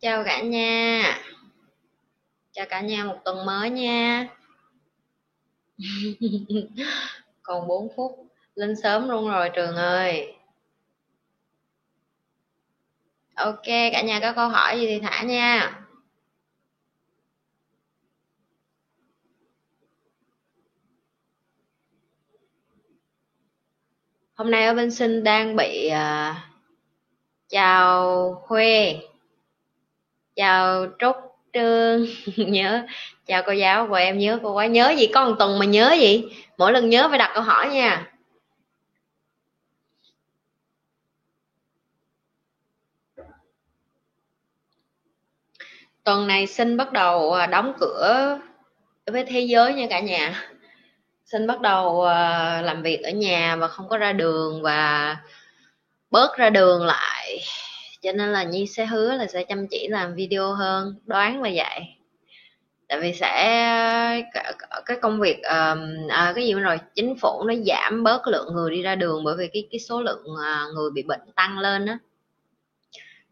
chào cả nhà. Chào cả nhà một tuần mới nha. Còn 4 phút lên sớm luôn rồi trường ơi. Ok cả nhà có câu hỏi gì thì thả nha. Hôm nay ở bên sinh đang bị uh, chào khuê chào trúc trương, nhớ. Chào cô giáo của em nhớ cô quá. Nhớ gì? Có một tuần mà nhớ gì? Mỗi lần nhớ phải đặt câu hỏi nha. Tuần này xin bắt đầu à, đóng cửa với thế giới nha cả nhà. Xin bắt đầu à, làm việc ở nhà và không có ra đường và bớt ra đường lại cho nên là nhi sẽ hứa là sẽ chăm chỉ làm video hơn đoán là vậy. Tại vì sẽ cái công việc à, cái gì rồi chính phủ nó giảm bớt lượng người đi ra đường bởi vì cái cái số lượng à, người bị bệnh tăng lên á.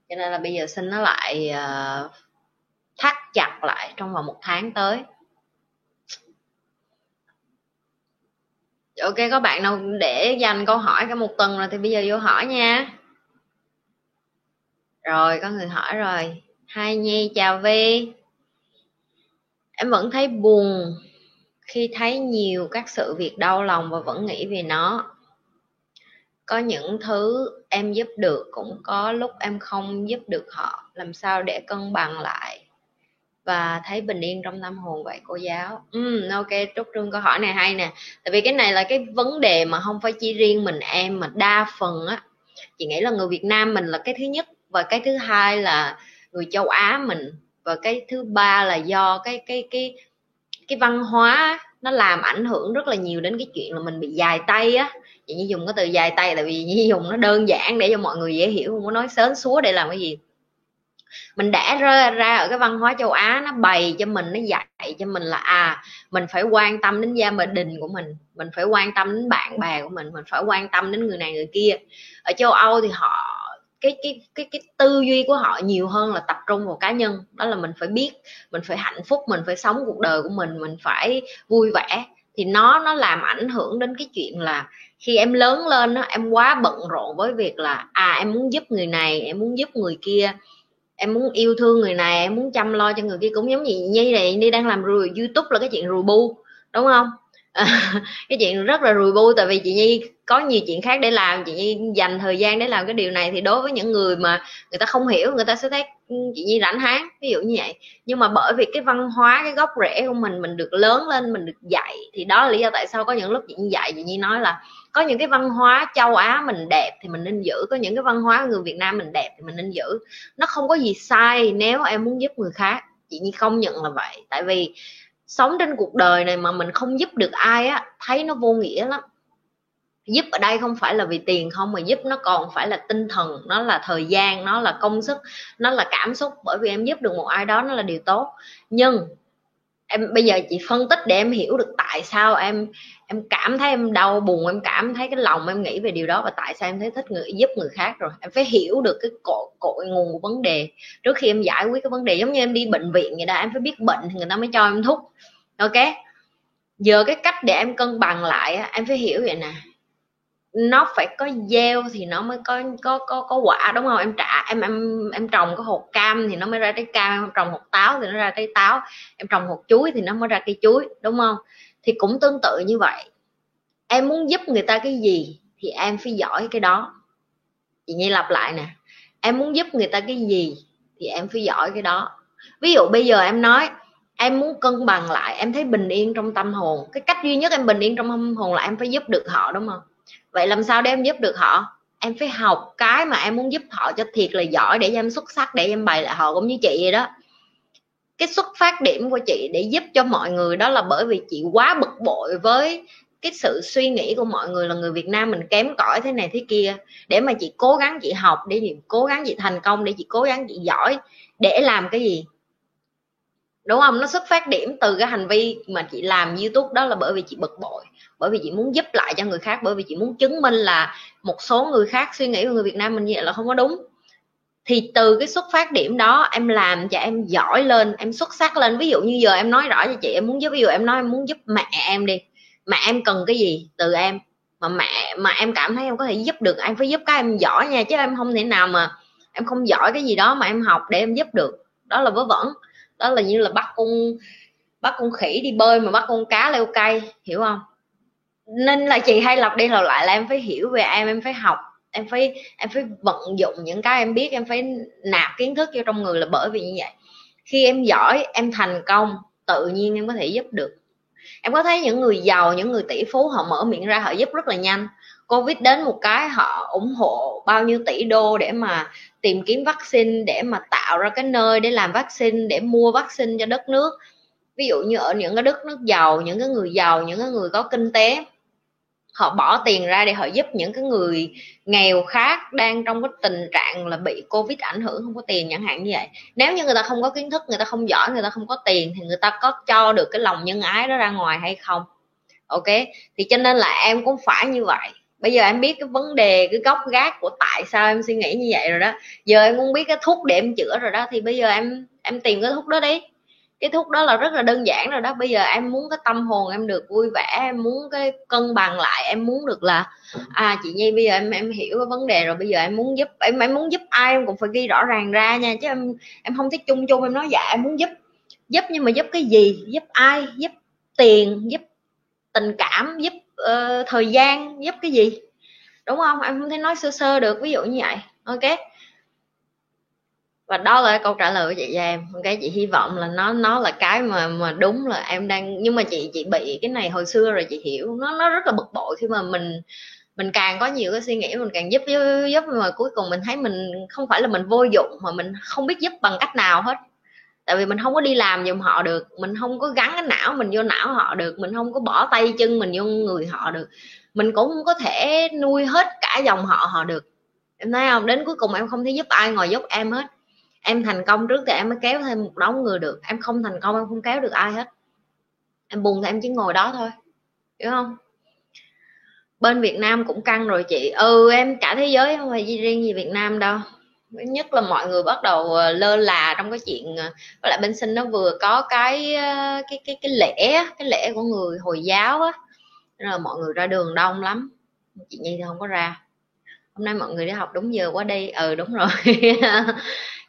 Cho nên là bây giờ xin nó lại uh, thắt chặt lại trong vòng một tháng tới. Ok có bạn nào để dành câu hỏi cả một tuần rồi thì bây giờ vô hỏi nha rồi có người hỏi rồi. Hai nhi chào vi em vẫn thấy buồn khi thấy nhiều các sự việc đau lòng và vẫn nghĩ về nó. Có những thứ em giúp được cũng có lúc em không giúp được họ. Làm sao để cân bằng lại và thấy bình yên trong tâm hồn vậy cô giáo? Ừ, ok trúc trương câu hỏi này hay nè. Tại vì cái này là cái vấn đề mà không phải chỉ riêng mình em mà đa phần á. Chị nghĩ là người việt nam mình là cái thứ nhất và cái thứ hai là người châu á mình, và cái thứ ba là do cái cái cái cái văn hóa nó làm ảnh hưởng rất là nhiều đến cái chuyện là mình bị dài tay á. Chị như dùng cái từ dài tay tại vì như dùng nó đơn giản để cho mọi người dễ hiểu, không có nói sớm xúa để làm cái gì. Mình đã ra ra ở cái văn hóa châu á, nó bày cho mình, nó dạy cho mình là à mình phải quan tâm đến gia đình của mình mình phải quan tâm đến bạn bè của mình mình phải quan tâm đến người này người kia. Ở châu âu thì họ cái cái cái cái tư duy của họ nhiều hơn là tập trung vào cá nhân. Đó là mình phải biết mình phải hạnh phúc mình phải sống cuộc đời của mình mình phải vui vẻ. Thì nó nó làm ảnh hưởng đến cái chuyện là khi em lớn lên đó, em quá bận rộn với việc là à em muốn giúp người này em muốn giúp người kia em muốn yêu thương người này em muốn chăm lo cho người kia. Cũng giống như nhi này đi đang làm rùi youtube là cái chuyện rùi bu đúng không? cái chuyện rất là rùi bu, tại vì chị nhi có nhiều chuyện khác để làm, chị nhi dành thời gian để làm cái điều này thì đối với những người mà người ta không hiểu, người ta sẽ thấy ừ, chị nhi rảnh háng, ví dụ như vậy. Nhưng mà bởi vì cái văn hóa, cái gốc rễ của mình mình được lớn lên, mình được dạy, thì đó là lý do tại sao có những lúc chị nhi dạy, chị nhi nói là có những cái văn hóa châu á mình đẹp thì mình nên giữ, có những cái văn hóa người việt nam mình đẹp thì mình nên giữ. Nó không có gì sai nếu em muốn giúp người khác, chị nhi công nhận là vậy. Tại vì sống trên cuộc đời này mà mình không giúp được ai á, thấy nó vô nghĩa lắm. Giúp ở đây không phải là vì tiền không, mà giúp nó còn phải là tinh thần, nó là thời gian, nó là công sức, nó là cảm xúc. Bởi vì em giúp được một ai đó, nó là điều tốt. Nhưng em, bây giờ chị phân tích để em hiểu được tại sao em em cảm thấy em đau buồn, em cảm thấy cái lòng em nghĩ về điều đó và tại sao em thấy thích người, giúp người khác rồi. Em phải hiểu được cái cội cội nguồn của vấn đề. Trước khi em giải quyết cái vấn đề, giống như em đi bệnh viện vậy đó, em phải biết bệnh thì người ta mới cho em thuốc. Ok? Giờ cái cách để em cân bằng lại em phải hiểu vậy nè nó phải có gieo thì nó mới có có có có quả, đúng không? Em trả, em em em trồng cái hột cam thì nó mới ra trái cam, em trồng hột táo thì nó ra trái táo, em trồng hột chuối thì nó mới ra cây chuối, đúng không? Thì cũng tương tự như vậy. Em muốn giúp người ta cái gì thì em phải giỏi cái đó. Chị nhi lặp lại nè. Em muốn giúp người ta cái gì thì em phải giỏi cái đó. Ví dụ bây giờ em nói, em muốn cân bằng lại, em thấy bình yên trong tâm hồn. Cái cách duy nhất em bình yên trong tâm hồn là em phải giúp được họ, đúng không? Vậy làm sao để em giúp được họ? Em phải học cái mà em muốn giúp họ cho thiệt là giỏi để em xuất sắc, để em bày lại họ cũng như chị vậy đó. Cái xuất phát điểm của chị để giúp cho mọi người đó là bởi vì chị quá bực bội với cái sự suy nghĩ của mọi người là người Việt Nam mình kém cỏi thế này thế kia. Để mà chị cố gắng chị học, để chị cố gắng chị thành công, để chị cố gắng chị giỏi, để làm cái gì? Đúng không? Nó xuất phát điểm từ cái hành vi mà chị làm youtube đó là bởi vì chị bực bội, bởi vì chị muốn giúp lại cho người khác, bởi vì chị muốn chứng minh là một số người khác suy nghĩ của người việt nam mình như vậy là không có đúng. Thì từ cái xuất phát điểm đó, em làm cho em giỏi lên, em xuất sắc lên. Ví dụ như giờ em nói rõ cho chị, em muốn giúp, ví dụ em nói em muốn giúp mẹ em đi. Mẹ em cần cái gì từ em? Mà mẹ, mà em cảm thấy em có thể giúp được, em phải giúp các em giỏi nha, chứ em không thể nào mà em không giỏi cái gì đó mà em học để em giúp được. Đó là vớ vẩn đó là như là bắt con bắt con khỉ đi bơi mà bắt con cá leo cây, hiểu không? Nên là chị hay lặp đi lặp lại là em phải hiểu về em em phải học, em phải em phải vận dụng những cái em biết, em phải nạp kiến thức vô trong người là bởi vì như vậy. Khi em giỏi, em thành công, tự nhiên em có thể giúp được. Em có thấy những người giàu, những người tỷ phú họ mở miệng ra họ giúp rất là nhanh covid đến một cái họ ủng hộ bao nhiêu tỷ đô để mà tìm kiếm vaccine, để mà tạo ra cái nơi để làm vaccine, để mua vaccine cho đất nước. Ví dụ như ở những cái đất nước giàu, những cái người giàu, những cái người có kinh tế, họ bỏ tiền ra để họ giúp những cái người nghèo khác đang trong cái tình trạng là bị covid ảnh hưởng, không có tiền chẳng hạn như vậy. Nếu như người ta không có kiến thức, người ta không giỏi, người ta không có tiền thì người ta có cho được cái lòng nhân ái đó ra ngoài hay không? Ok? Thì cho nên là em cũng phải như vậy bây giờ em biết cái vấn đề, cái gốc gác của tại sao em suy nghĩ như vậy rồi đó. Giờ em muốn biết cái thuốc để em chữa rồi đó, thì bây giờ em em tìm cái thuốc đó đi. Cái thuốc đó là rất là đơn giản rồi đó. Bây giờ em muốn cái tâm hồn em được vui vẻ, em muốn cái cân bằng lại, em muốn được là à chị nhi, bây giờ em em hiểu cái vấn đề rồi. Bây giờ em muốn giúp, em em muốn giúp ai em cũng phải ghi rõ ràng ra nha, chứ em em không thích chung chung, em nói dạ em muốn giúp. Giúp nhưng mà giúp cái gì? Giúp ai? Giúp tiền, giúp tình cảm, giúp uh, thời gian giúp cái gì? Đúng không? Em không thể nói sơ sơ được ví dụ như vậy. Ok. Và đó là câu trả lời của chị cho em cái chị hy vọng là nó nó là cái mà mà đúng là em đang nhưng mà chị chị bị cái này hồi xưa rồi chị hiểu. Nó nó rất là bực bội khi mà mình mình càng có nhiều cái suy nghĩ mình càng giúp giúp, giúp mà cuối cùng mình thấy mình không phải là mình vô dụng mà mình không biết giúp bằng cách nào hết tại vì mình không có đi làm giùm họ được, mình không có gắn cái não mình vô não họ được, mình không có bỏ tay chân mình vô người họ được. Mình cũng không có thể nuôi hết cả dòng họ họ được. Em thấy không? Đến cuối cùng em không thể giúp ai ngoài giúp em hết. Em thành công trước thì em mới kéo thêm một đống người được. Em không thành công, em không kéo được ai hết. Em buồn thì em chỉ ngồi đó thôi. Hiểu không? Bên Việt Nam cũng căng rồi chị. Ừ em cả thế giới không phải riêng gì Việt Nam đâu nhất là mọi người bắt đầu ờ, lơ là trong cái chuyện ờ, với lại bên sinh nó vừa có cái ờ, cái cái cái lễ cái lễ của người hồi giáo á. Nên là mọi người ra đường đông lắm. Chị nhi thì không có ra. Hôm nay mọi người đi học đúng giờ quá đi. Ừ đúng rồi.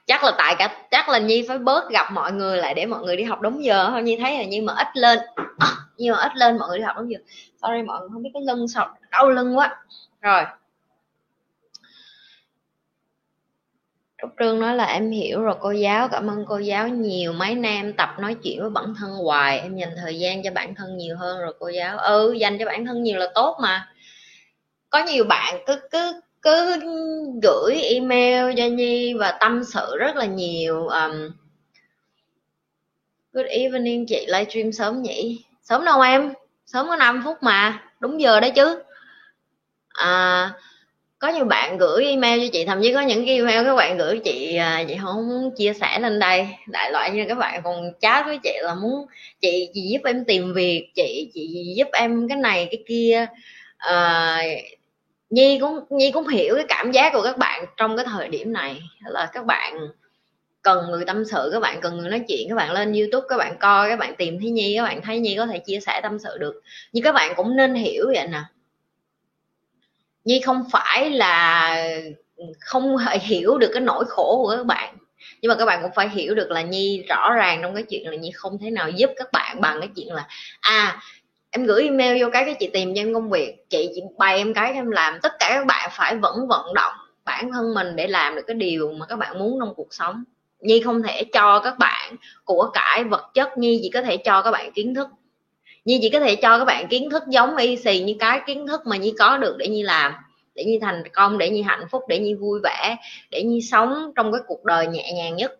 Chắc là tại cả chắc là nhi phải bớt gặp mọi người lại để mọi người đi học đúng giờ. Thôi nhi thấy là nhi mà ít lên. À, nhi mà ít lên mọi người đi học đúng giờ. Sorry mọi người không biết cái lưng sao đau lưng quá. Rồi. Trúc Trương nói là em hiểu rồi cô giáo cảm ơn cô giáo nhiều. Mấy nam tập nói chuyện với bản thân hoài em dành thời gian cho bản thân nhiều hơn rồi cô giáo. Ừ dành cho bản thân nhiều là tốt mà. Có nhiều bạn cứ cứ cứ gửi email cho nhi và tâm sự rất là nhiều um, good evening chị livestream sớm nhỉ? Sớm đâu em sớm có 5 phút mà đúng giờ đấy chứ. À, có nhiều bạn gửi email cho chị thậm chí có những cái email các bạn gửi chị chị không muốn chia sẻ lên đây đại loại như các bạn còn chat với chị là muốn chị chị giúp em tìm việc chị chị giúp em cái này cái kia à, nhi cũng nhi cũng hiểu cái cảm giác của các bạn trong cái thời điểm này là các bạn cần người tâm sự các bạn cần người nói chuyện các bạn lên youtube các bạn coi các bạn tìm thấy nhi các bạn thấy nhi có thể chia sẻ tâm sự được nhưng các bạn cũng nên hiểu vậy nè nhi không phải là không hiểu được cái nỗi khổ của các bạn. Nhưng mà các bạn cũng phải hiểu được là nhi rõ ràng trong cái chuyện là nhi không thể nào giúp các bạn bằng cái chuyện là à em gửi email vô cái cái chị tìm cho em công việc, chị chị bày em cái em làm. Tất cả các bạn phải vẫn vận động bản thân mình để làm được cái điều mà các bạn muốn trong cuộc sống. Nhi không thể cho các bạn của cải vật chất, nhi chỉ có thể cho các bạn kiến thức nhi chỉ có thể cho các bạn kiến thức giống y xì như cái kiến thức mà nhi có được để nhi làm để nhi thành công để nhi hạnh phúc để nhi vui vẻ để nhi sống trong cái cuộc đời nhẹ nhàng nhất.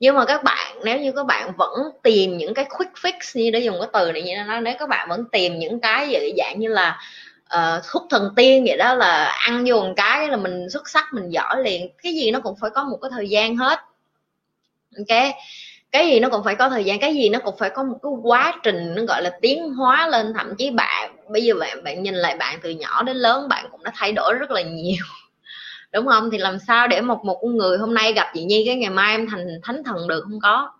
Nhưng mà các bạn nếu như các bạn vẫn tìm những cái quick fix như để dùng cái từ này như nó nếu các bạn vẫn tìm những cái gì dạng như là ờ, uh, thuốc thần tiên vậy đó là ăn vô một cái là mình xuất sắc mình giỏi liền cái gì nó cũng phải có một cái thời gian hết. Ok? Cái gì nó cũng phải có thời gian, cái gì nó cũng phải có một cái quá trình, nó gọi là tiến hóa lên. Thậm chí bạn, bây giờ bạn bạn nhìn lại bạn từ nhỏ đến lớn, bạn cũng đã thay đổi rất là nhiều. Đúng không? Thì làm sao để một một con người hôm nay gặp chị nhi cái ngày mai em thành thánh thần được? Không có.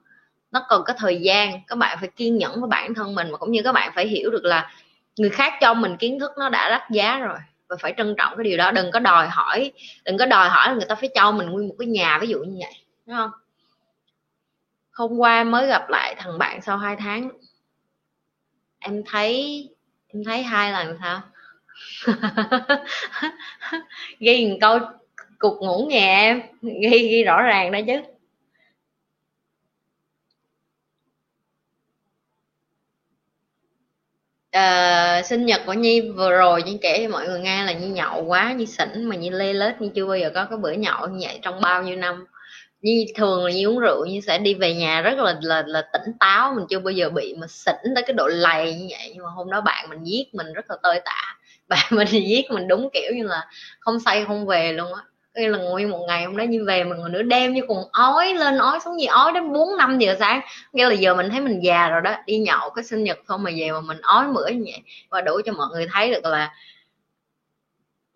Nó cần có thời gian, các bạn phải kiên nhẫn với bản thân mình, mà cũng như các bạn phải hiểu được là người khác cho mình kiến thức nó đã đắt giá rồi, và phải trân trọng cái điều đó. Đừng có đòi hỏi, đừng có đòi hỏi là người ta phải cho mình nguyên một cái nhà ví dụ như vậy, đúng không? Hôm qua mới gặp lại thằng bạn sau 2 tháng. Em thấy em thấy hai lần sao? Ghi một câu cục ngủ nhà em. Ghi ghi rõ ràng đó chứ. Uh, sinh nhật của nhi vừa rồi nhi kể cho mọi người nghe là nhi nhậu quá nhi xỉn mà nhi lê lết nhi chưa bao giờ có cái bữa nhậu như vậy trong bao nhiêu năm nhi thường là nhi uống rượu nhi sẽ đi về nhà rất là là là tỉnh táo, mình chưa bao giờ bị mà xỉn tới cái độ lầy như vậy. Nhưng mà hôm đó bạn mình giết mình rất là tơi tả. Bạn mình thì giết mình đúng kiểu như là không say không về luôn á. Cái là nguyên một ngày hôm đó như về mà người nữa đêm như cùng ói lên ói xuống gì, ói đến bốn năm giờ sáng. Nghe là giờ mình thấy mình già rồi đó, đi nhậu cái sinh nhật không mà về mà mình ói mửa như vậy. Và đủ cho mọi người thấy được là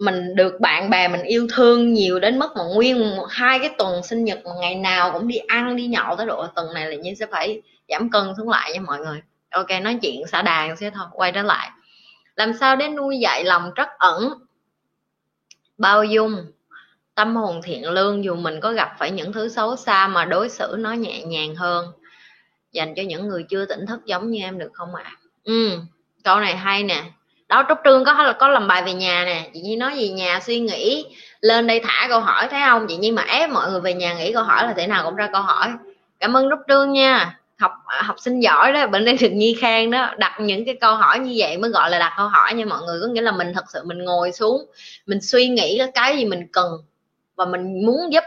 mình được bạn bè mình yêu thương nhiều đến mức mà nguyên một hai cái tuần sinh nhật mà ngày nào cũng đi ăn, đi nhậu tới độ tuần này là như sẽ phải giảm cân xuống lại nha mọi người. Ok, nói chuyện xả đàn sẽ thôi, quay trở lại. Làm sao để nuôi dạy lòng trắc ẩn? Bao dung, tâm hồn thiện lương, dù mình có gặp phải những thứ xấu xa mà đối xử nó nhẹ nhàng hơn. Dành cho những người chưa tỉnh thức giống như em được không ạ? À? ừ câu này hay nè đó, trúc trương có có làm bài về nhà nè. Chị nhi nói gì nhà suy nghĩ, lên đây thả câu hỏi, thấy không? Chị nhi mà ép mọi người về nhà nghĩ câu hỏi là thế nào cũng ra câu hỏi. Cảm ơn trúc trương nha. Học học sinh giỏi đó bệnh đây được nhi khang đó, đặt những cái câu hỏi như vậy mới gọi là đặt câu hỏi nha mọi người. Có nghĩa là mình thật sự mình ngồi xuống, mình suy nghĩ cái cái gì mình cần và mình muốn giúp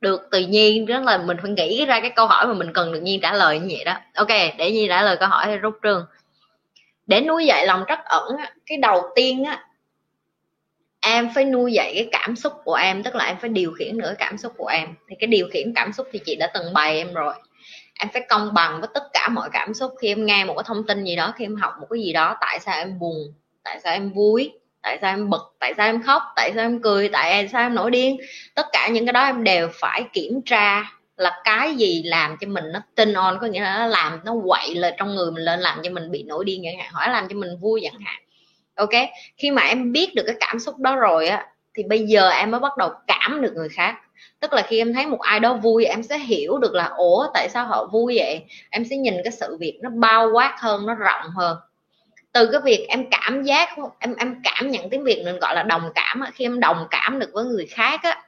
được tự nhiên đó là mình phải nghĩ ra cái câu hỏi mà mình cần được nhiên trả lời như vậy đó. Ok, để nhi trả lời câu hỏi rút trương để nuôi dạy lòng trắc ẩn cái đầu tiên á, em phải nuôi dạy cái cảm xúc của em, tức là em phải điều khiển nữa cảm xúc của em. Thì cái điều khiển cảm xúc thì chị đã từng bày em rồi. Em phải công bằng với tất cả mọi cảm xúc. Khi em nghe một cái thông tin gì đó, khi em học một cái gì đó, tại sao em buồn, tại sao em vui, tại sao em bực, tại sao em khóc, tại sao em cười, tại sao em nổi điên, tất cả những cái đó em đều phải kiểm tra là cái gì làm cho mình nó tin on, có nghĩa là nó làm, nó quậy lên trong người mình lên, làm cho mình bị nổi điên chẳng hạn Hỏi làm cho mình vui chẳng hạn. Ok? Khi mà em biết được cái cảm xúc đó rồi á, thì bây giờ em mới bắt đầu cảm được người khác. Tức là khi em thấy một ai đó vui, em sẽ hiểu được là, ủa, tại sao họ vui vậy? Em sẽ nhìn cái sự việc nó bao quát hơn, nó rộng hơn. Từ cái việc em cảm giác, em em cảm nhận tiếng việt mình gọi là đồng cảm khi em đồng cảm được với người khác á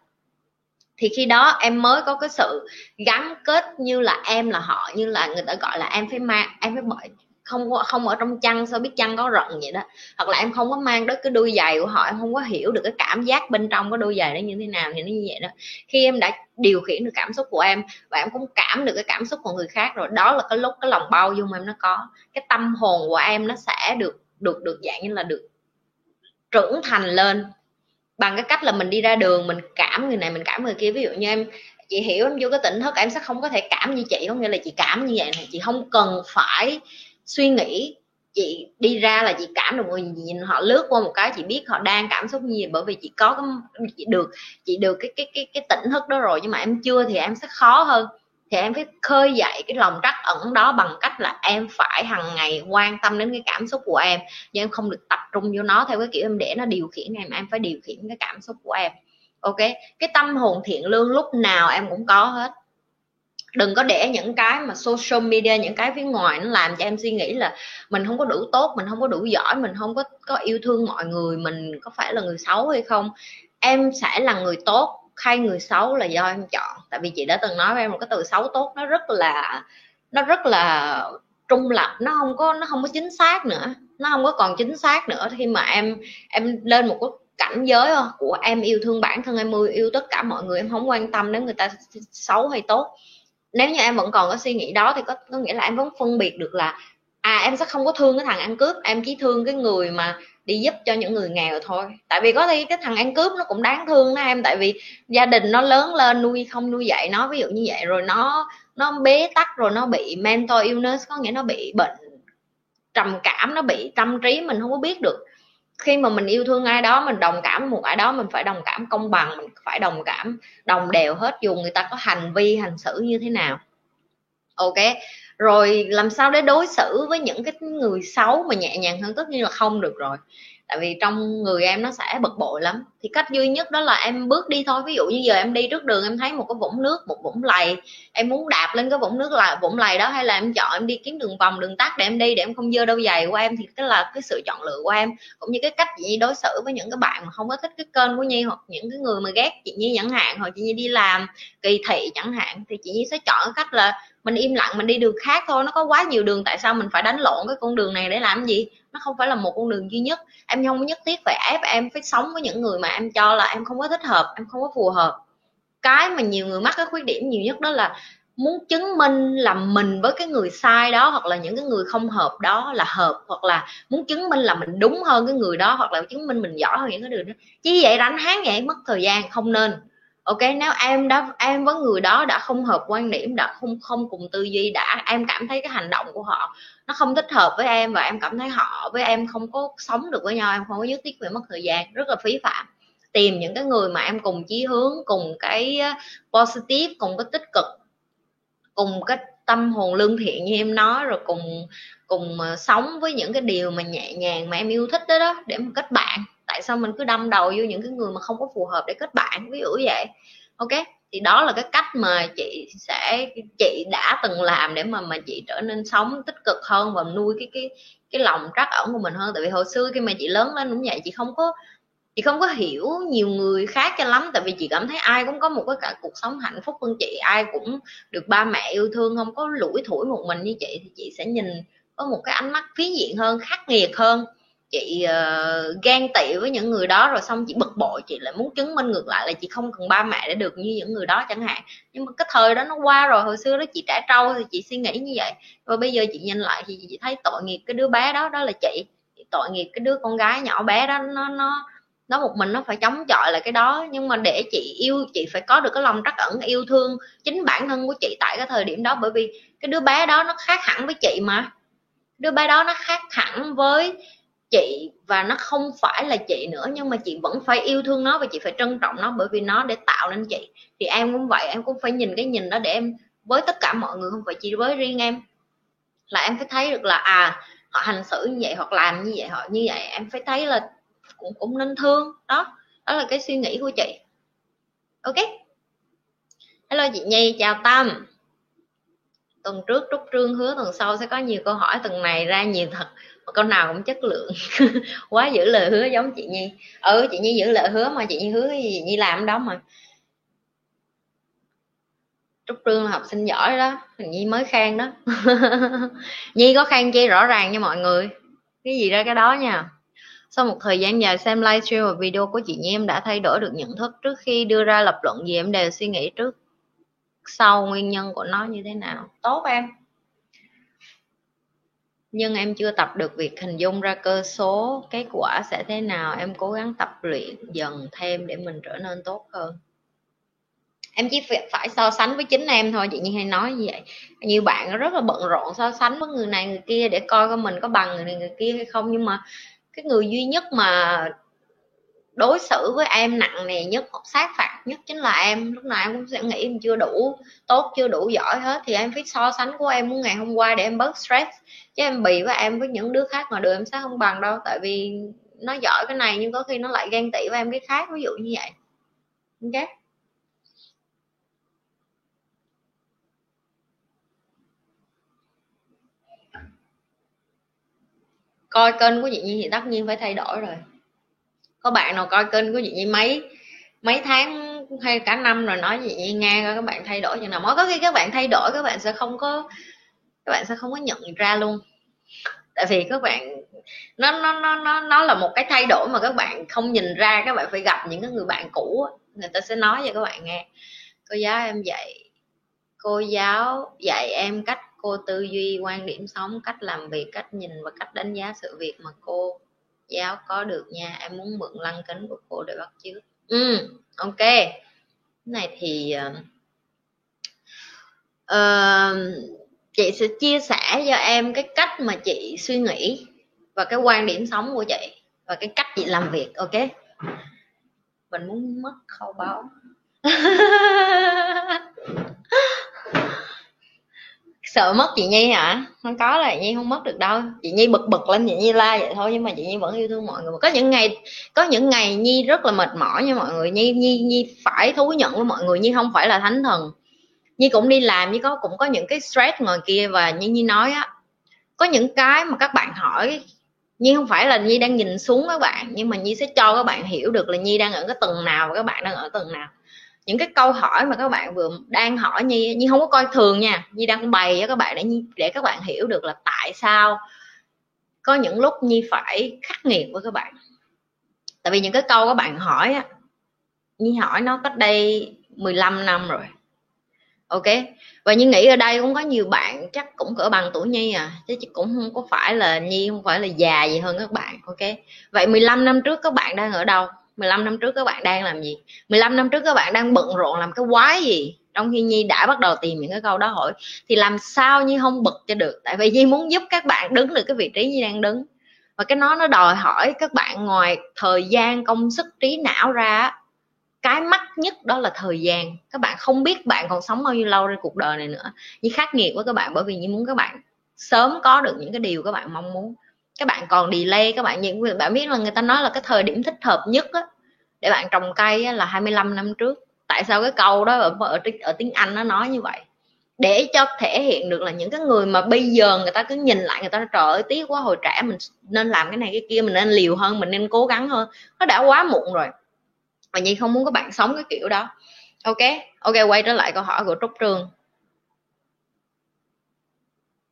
thì khi đó em mới có cái sự gắn kết như là em là họ, như là người ta gọi là em phải mang, em phải bởi, không không ở trong chăn sao biết chăn có rận vậy đó. Hoặc là em không có mang đến cái đôi giày của họ, em không có hiểu được cái cảm giác bên trong cái đôi giày nó như thế nào thì nó như vậy đó. Khi em đã điều khiển được cảm xúc của em và em cũng cảm được cái cảm xúc của người khác rồi, đó là cái lúc, cái lòng bao dung em nó có. Cái tâm hồn của em nó sẽ được được được dạng như là được trưởng thành lên bằng cái cách là mình đi ra đường, mình cảm người này, mình cảm người kia. Ví dụ như em, chị hiểu em vô cái tỉnh thức em sẽ không có thể cảm như chị, có nghĩa là chị cảm như vậy này chị không cần phải suy nghĩ. Chị đi ra là chị cảm được, người nhìn họ lướt qua một cái, chị biết họ đang cảm xúc như gì bởi vì chị có cái chị được chị được cái cái cái cái tỉnh thức đó rồi, nhưng mà em chưa thì em sẽ khó hơn thì em phải khơi dậy cái lòng trắc ẩn đó bằng cách là em phải hàng ngày quan tâm đến cái cảm xúc của em, nhưng em không được tập trung vô nó theo cái kiểu em để nó điều khiển em em phải điều khiển cái cảm xúc của em. Ok? Cái tâm hồn thiện lương lúc nào em cũng có hết. Đừng có để những cái mà social media, những cái phía ngoài nó làm cho em suy nghĩ là mình không có đủ tốt, mình không có đủ giỏi, mình không có có yêu thương mọi người, mình có phải là người xấu hay không. Em sẽ là người tốt hay người xấu là do em chọn. Tại vì chị đã từng nói với em một cái từ xấu tốt nó rất là nó rất là trung lập nó không có nó không có chính xác nữa. Nó không có còn chính xác nữa. Khi mà em em lên một cái cảnh giới ờ, của em yêu thương bản thân em yêu tất cả mọi người em không quan tâm đến người ta xấu hay tốt. Nếu như em vẫn còn có suy nghĩ đó thì có, có nghĩa là em vẫn phân biệt được là à em sẽ không có thương cái thằng ăn cướp em chỉ thương cái người mà đi giúp cho những người nghèo thôi. Tại vì có khi cái thằng ăn cướp nó cũng đáng thương đó em. Tại vì gia đình nó lớn lên, nuôi không nuôi dạy nó, ví dụ như vậy. Rồi nó nó bế tắc, rồi nó bị mental illness, có nghĩa nó bị bệnh trầm cảm, nó bị tâm trí mình không có biết được. Khi mà mình yêu thương ai đó, mình đồng cảm một ai đó, mình phải đồng cảm công bằng, mình phải đồng cảm, đồng đều hết. Dù người ta có hành vi, hành xử như thế nào. Ok? Rồi làm sao để đối xử với những cái người xấu mà nhẹ nhàng hơn tất nhiên là không được rồi. Tại vì trong người em nó sẽ bực bội lắm. Thì cách duy nhất đó là em bước đi thôi. Ví dụ như giờ em đi trước đường, em thấy một cái vũng nước, một vũng lầy. Em muốn đạp lên cái vũng nước là vũng lầy đó, hay là em chọn em đi kiếm đường vòng, đường tắt để em đi, để em không dơ đâu giày của em. Thì cái là cái sự chọn lựa của em. Cũng như cái cách chị nhi đối xử với những cái bạn mà không có thích cái kênh của nhi, hoặc những cái người mà ghét chị nhi chẳng hạn, hoặc chị nhi đi làm kỳ thị chẳng hạn, thì chị nhi sẽ chọn cái cách là mình im lặng, mình đi đường khác thôi. Nó có quá nhiều đường, tại sao mình phải đánh lộn cái con đường này để làm gì? Nó không phải là một con đường duy nhất. Em không nhất thiết phải ép em phải sống với những người mà em cho là em không có thích hợp, em không có phù hợp. Cái mà nhiều người mắc cái khuyết điểm nhiều nhất đó là muốn chứng minh là mình với cái người sai đó hoặc là những cái người không hợp đó là hợp, hoặc là muốn chứng minh là mình đúng hơn cái người đó, hoặc là chứng minh mình giỏi hơn những cái đường đó. Chứ vậy đánh hán vậy mất thời gian, không nên ok, nếu em đã, em với người đó đã không hợp quan điểm, đã không không cùng tư duy, đã, em cảm thấy cái hành động của họ nó không thích hợp với em và em cảm thấy họ với em không có sống được với nhau, em không có nhất thiết phải mất thời gian, rất là phí phạm. Tìm những cái người mà em cùng chí hướng, cùng cái ờ, positive, cùng cái tích cực, cùng cái tâm hồn lương thiện như em nói, rồi cùng cùng ờ, sống với những cái điều mà nhẹ nhàng mà em yêu thích đó đó, để mà kết bạn tại sao mình cứ đâm đầu vô những cái người mà không có phù hợp để kết bạn, ví dụ vậy? Ok, thì đó là cái cách mà chị sẽ, chị đã từng làm để mà mà chị trở nên sống tích cực hơn và nuôi cái cái cái lòng trắc ẩn của mình hơn. Tại vì hồi xưa khi mà chị lớn lên cũng vậy, chị không có, chị không có hiểu nhiều người khác cho lắm. Tại vì chị cảm thấy ai cũng có một cái cả cuộc sống hạnh phúc hơn chị, ai cũng được ba mẹ yêu thương, không có lủi thủi một mình như chị, thì chị sẽ nhìn có một cái ánh mắt phí diện hơn, khắc nghiệt hơn chị uh, gan tị với những người đó rồi xong chị bực bội chị lại muốn chứng minh ngược lại là chị không cần ba mẹ để được như những người đó chẳng hạn. Nhưng mà cái thời đó nó qua rồi hồi xưa đó chị trẻ trâu thì chị suy nghĩ như vậy. Và bây giờ chị nhìn lại thì chị thấy tội nghiệp cái đứa bé đó đó là chị. Tội nghiệp cái đứa con gái nhỏ bé đó nó nó nó một mình nó phải chống chọi lại cái đó. Nhưng mà để chị yêu chị phải có được cái lòng trắc ẩn yêu thương chính bản thân của chị tại cái thời điểm đó. Bởi vì cái đứa bé đó nó khác hẳn với chị mà. Đứa bé đó nó khác hẳn với chị và nó không phải là chị nữa, nhưng mà chị vẫn phải yêu thương nó và chị phải trân trọng nó bởi vì nó để tạo nên chị. Thì em cũng vậy, em cũng phải nhìn cái nhìn đó để em, với tất cả mọi người, không phải chỉ với riêng em. Là em phải thấy được là à họ hành xử như vậy, hoặc làm như vậy, họ như vậy, em phải thấy là cũng cũng nên thương. Đó đó là cái suy nghĩ của chị. Ok? Hello chị nhi, chào tâm. Tuần trước trúc trương hứa tuần sau sẽ có nhiều câu hỏi, tuần này ra nhiều thật câu nào cũng chất lượng. Quá giữ lời hứa giống chị nhi. Ừ chị nhi giữ lời hứa mà chị nhi hứa gì nhi làm đó mà. Trúc trương là học sinh giỏi đó nhi mới khen đó. Nhi có khen chi rõ ràng cho mọi người. Cái gì ra cái đó nha. Sau một thời gian dài xem livestream và video của chị Nhi, em đã thay đổi được nhận thức trước khi đưa ra lập luận gì em đều suy nghĩ trước sau nguyên nhân của nó như thế nào. Tốt em nhưng em chưa tập được việc hình dung ra cơ số kết quả sẽ thế nào? Em cố gắng tập luyện dần thêm để mình trở nên tốt hơn. Em chỉ phải so sánh với chính em thôi, chị như hay nói như vậy. Nhiều bạn rất là bận rộn so sánh với người này, người kia để coi coi mình có bằng người này, người kia hay không. Nhưng mà cái người duy nhất mà đối xử với em nặng nề nhất hoặc sát phạt nhất chính là em. Lúc nào em cũng sẽ nghĩ em chưa đủ tốt, chưa đủ giỏi hết, thì em phải so sánh của em ngày hôm qua để em bớt stress. Chứ em bị với em với những đứa khác ngoài đường em sẽ không bằng đâu, tại vì nó giỏi cái này nhưng có khi nó lại ghen tị với em cái khác, ví dụ như vậy. Ok? Coi kênh của chị Nhi thì tất nhiên phải thay đổi rồi có bạn nào coi kênh của chị Nhi mấy? Mấy tháng hay cả năm rồi nói chị Nhi nghe coi, các bạn thay đổi như nào. Mới có khi các bạn thay đổi, các bạn sẽ không có, các bạn sẽ không có nhận ra luôn. Tại vì các bạn, nó nó nó nó nó là một cái thay đổi mà các bạn không nhìn ra, các bạn phải gặp những cái người bạn cũ người ta sẽ nói cho các bạn nghe. Cô giáo em dạy, cô giáo dạy em cách cô tư duy quan điểm sống, cách làm việc, cách nhìn và cách đánh giá sự việc mà cô giáo có được nha em muốn mượn lăng kính của cô để bắt chước. Ừ ok. Cái này thì uh, chị sẽ chia sẻ cho em cái cách mà chị suy nghĩ và cái quan điểm sống của chị và cái cách chị làm việc ok? Mình muốn mất kho báu. sợ mất chị nhi hả? Không có là chị nhi không mất được đâu. Chị nhi bực bực lên, chị nhi la vậy thôi, nhưng mà chị nhi vẫn yêu thương mọi người. Có những ngày, có những ngày nhi rất là mệt mỏi nha mọi người. Nhi nhi nhi phải thú nhận với mọi người. Nhi không phải là thánh thần. Nhi cũng đi làm, nhi có, cũng có những cái stress ngoài kia và như nhi nói á. Có những cái mà các bạn hỏi, nhi không phải là nhi đang nhìn xuống các bạn, nhưng mà nhi sẽ cho các bạn hiểu được là nhi đang ở cái tầng nào và các bạn đang ở tầng nào những cái câu hỏi mà các bạn vừa đang hỏi nhi nhi không có coi thường nha. Nhi đang bày cho các bạn để để các bạn hiểu được là tại sao có những lúc nhi phải khắc nghiệt với các bạn. Tại vì những cái câu các bạn hỏi á, nhi hỏi nó cách đây 15 năm rồi. Ok? Và nhi nghĩ ở đây cũng có nhiều bạn chắc cũng cỡ bằng tuổi nhi à chứ cũng không có phải là nhi không phải là già gì hơn các bạn, ok? Vậy 15 năm trước các bạn đang ở đâu? 15 năm trước các bạn đang làm gì? 15 năm trước các bạn đang bận rộn làm cái quái gì? Trong khi nhi đã bắt đầu tìm những cái câu đó hỏi, thì làm sao nhi không bực cho được? Tại vì nhi muốn giúp các bạn đứng được cái vị trí nhi đang đứng. Và cái nó nó đòi hỏi các bạn ngoài thời gian, công sức, trí não ra cái mắc nhất đó là thời gian. Các bạn không biết bạn còn sống bao nhiêu lâu trên cuộc đời này nữa. Như khắc nghiệt với các bạn, bởi vì như muốn các bạn sớm có được những cái điều các bạn mong muốn các bạn còn delay các bạn những bạn biết là người ta nói là cái thời điểm thích hợp nhất á, để bạn trồng cây á, là 25 năm trước. Tại sao cái câu đó ở, ở, ở tiếng Anh nó nói như vậy? Để cho thể hiện được là những cái người mà bây giờ người ta cứ nhìn lại người ta nói, trời ơi tiếc quá hồi trẻ mình nên làm cái này cái kia mình nên liều hơn mình nên cố gắng hơn. Nó đã quá muộn rồi. Và nhi không muốn các bạn sống cái kiểu đó. Ok ok quay trở lại câu hỏi của trúc trường.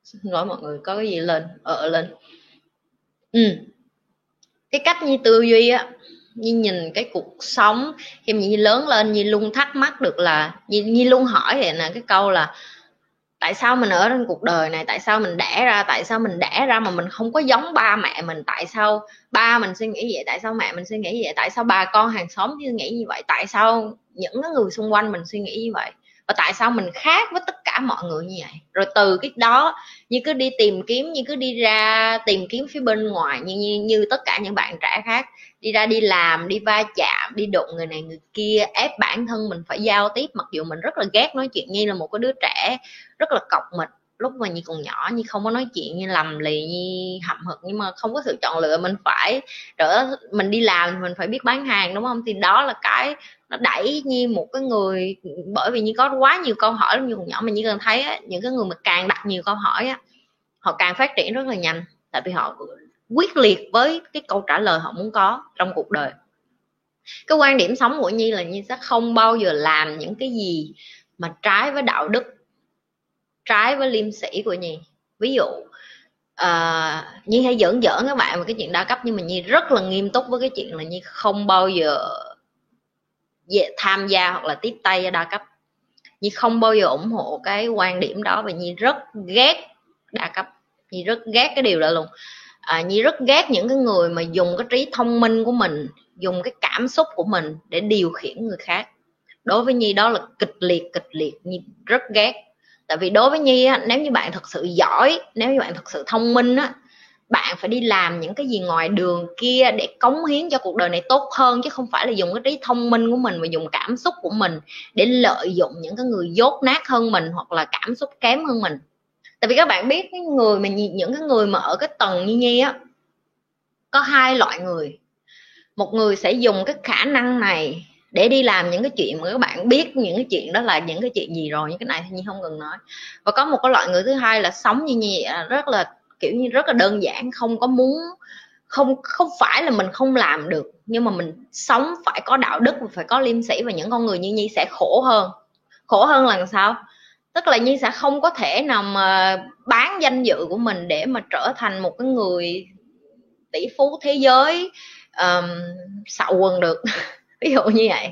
Xin lỗi mọi người có cái gì lên? Ở ờ, lên ừ. Cái cách như tư duy á như nhìn cái cuộc sống khi mà nhi lớn lên nhi luôn thắc mắc được là nhi, nhi luôn hỏi vậy nè cái câu là tại sao mình ở trên cuộc đời này? Tại sao mình đẻ ra? Tại sao mình đẻ ra mà mình không có giống ba mẹ mình? Tại sao ba mình suy nghĩ vậy? Tại sao mẹ mình suy nghĩ vậy? Tại sao bà con hàng xóm suy nghĩ như vậy? Tại sao những người xung quanh mình suy nghĩ như vậy? Và tại sao mình khác với tất cả mọi người như vậy? Rồi từ cái đó như cứ đi tìm kiếm như cứ đi ra tìm kiếm phía bên ngoài như như, như tất cả những bạn trẻ khác. Đi ra đi làm đi va chạm đi đụng người này người kia ép bản thân mình phải giao tiếp. Mặc dù mình rất là ghét nói chuyện như là một cái đứa trẻ rất là cọc mịch lúc mà như còn nhỏ như không có nói chuyện như lầm lì như hậm hực nhưng mà không có sự chọn lựa mình phải trở mình đi làm mình phải biết bán hàng đúng không? Thì đó là cái nó đẩy như một cái người bởi vì như có quá nhiều câu hỏi như còn nhỏ mà như cần thấy á, những cái người mà càng đặt nhiều câu hỏi á họ càng phát triển rất là nhanh tại vì họ quyết liệt với cái câu trả lời họ muốn có trong cuộc đời. Cái quan điểm sống của nhi là nhi sẽ không bao giờ làm những cái gì mà trái với đạo đức trái với liêm sĩ của nhi ví dụ ờ, uh, nhi hay giỡn giỡn các bạn về cái chuyện đa cấp nhưng mà nhi rất là nghiêm túc với cái chuyện là nhi không bao giờ về tham gia hoặc là tiếp tay cho đa cấp. Nhi không bao giờ ủng hộ cái quan điểm đó và nhi rất ghét đa cấp. Nhi rất ghét cái điều đó luôn. À, nhi rất ghét những cái người mà dùng cái trí thông minh của mình dùng cái cảm xúc của mình để điều khiển người khác. Đối với nhi đó là kịch liệt kịch liệt. Nhi rất ghét tại vì đối với nhi á, nếu như bạn thật sự giỏi nếu như bạn thật sự thông minh á bạn phải đi làm những cái gì ngoài đường kia để cống hiến cho cuộc đời này tốt hơn chứ không phải là dùng cái trí thông minh của mình mà dùng cảm xúc của mình để lợi dụng những cái người dốt nát hơn mình hoặc là cảm xúc kém hơn mình. Tại vì các bạn biết cái người mà những cái người mà ở cái tầng như nhi á có hai loại người. Một người sẽ dùng cái khả năng này để đi làm những cái chuyện mà các bạn biết những cái chuyện đó là những cái chuyện gì rồi những cái này thì nhi không cần nói. Và có một cái loại người thứ hai là sống như nhi à, rất là kiểu như rất là đơn giản không có muốn không không phải là mình không làm được nhưng mà mình sống phải có đạo đức phải có liêm sĩ và những con người như nhi sẽ khổ hơn. Khổ hơn là sao? Tức là nhi sẽ không có thể nào mà bán danh dự của mình để mà trở thành một cái người tỷ phú thế giới um, xạo quần được. ví dụ như vậy.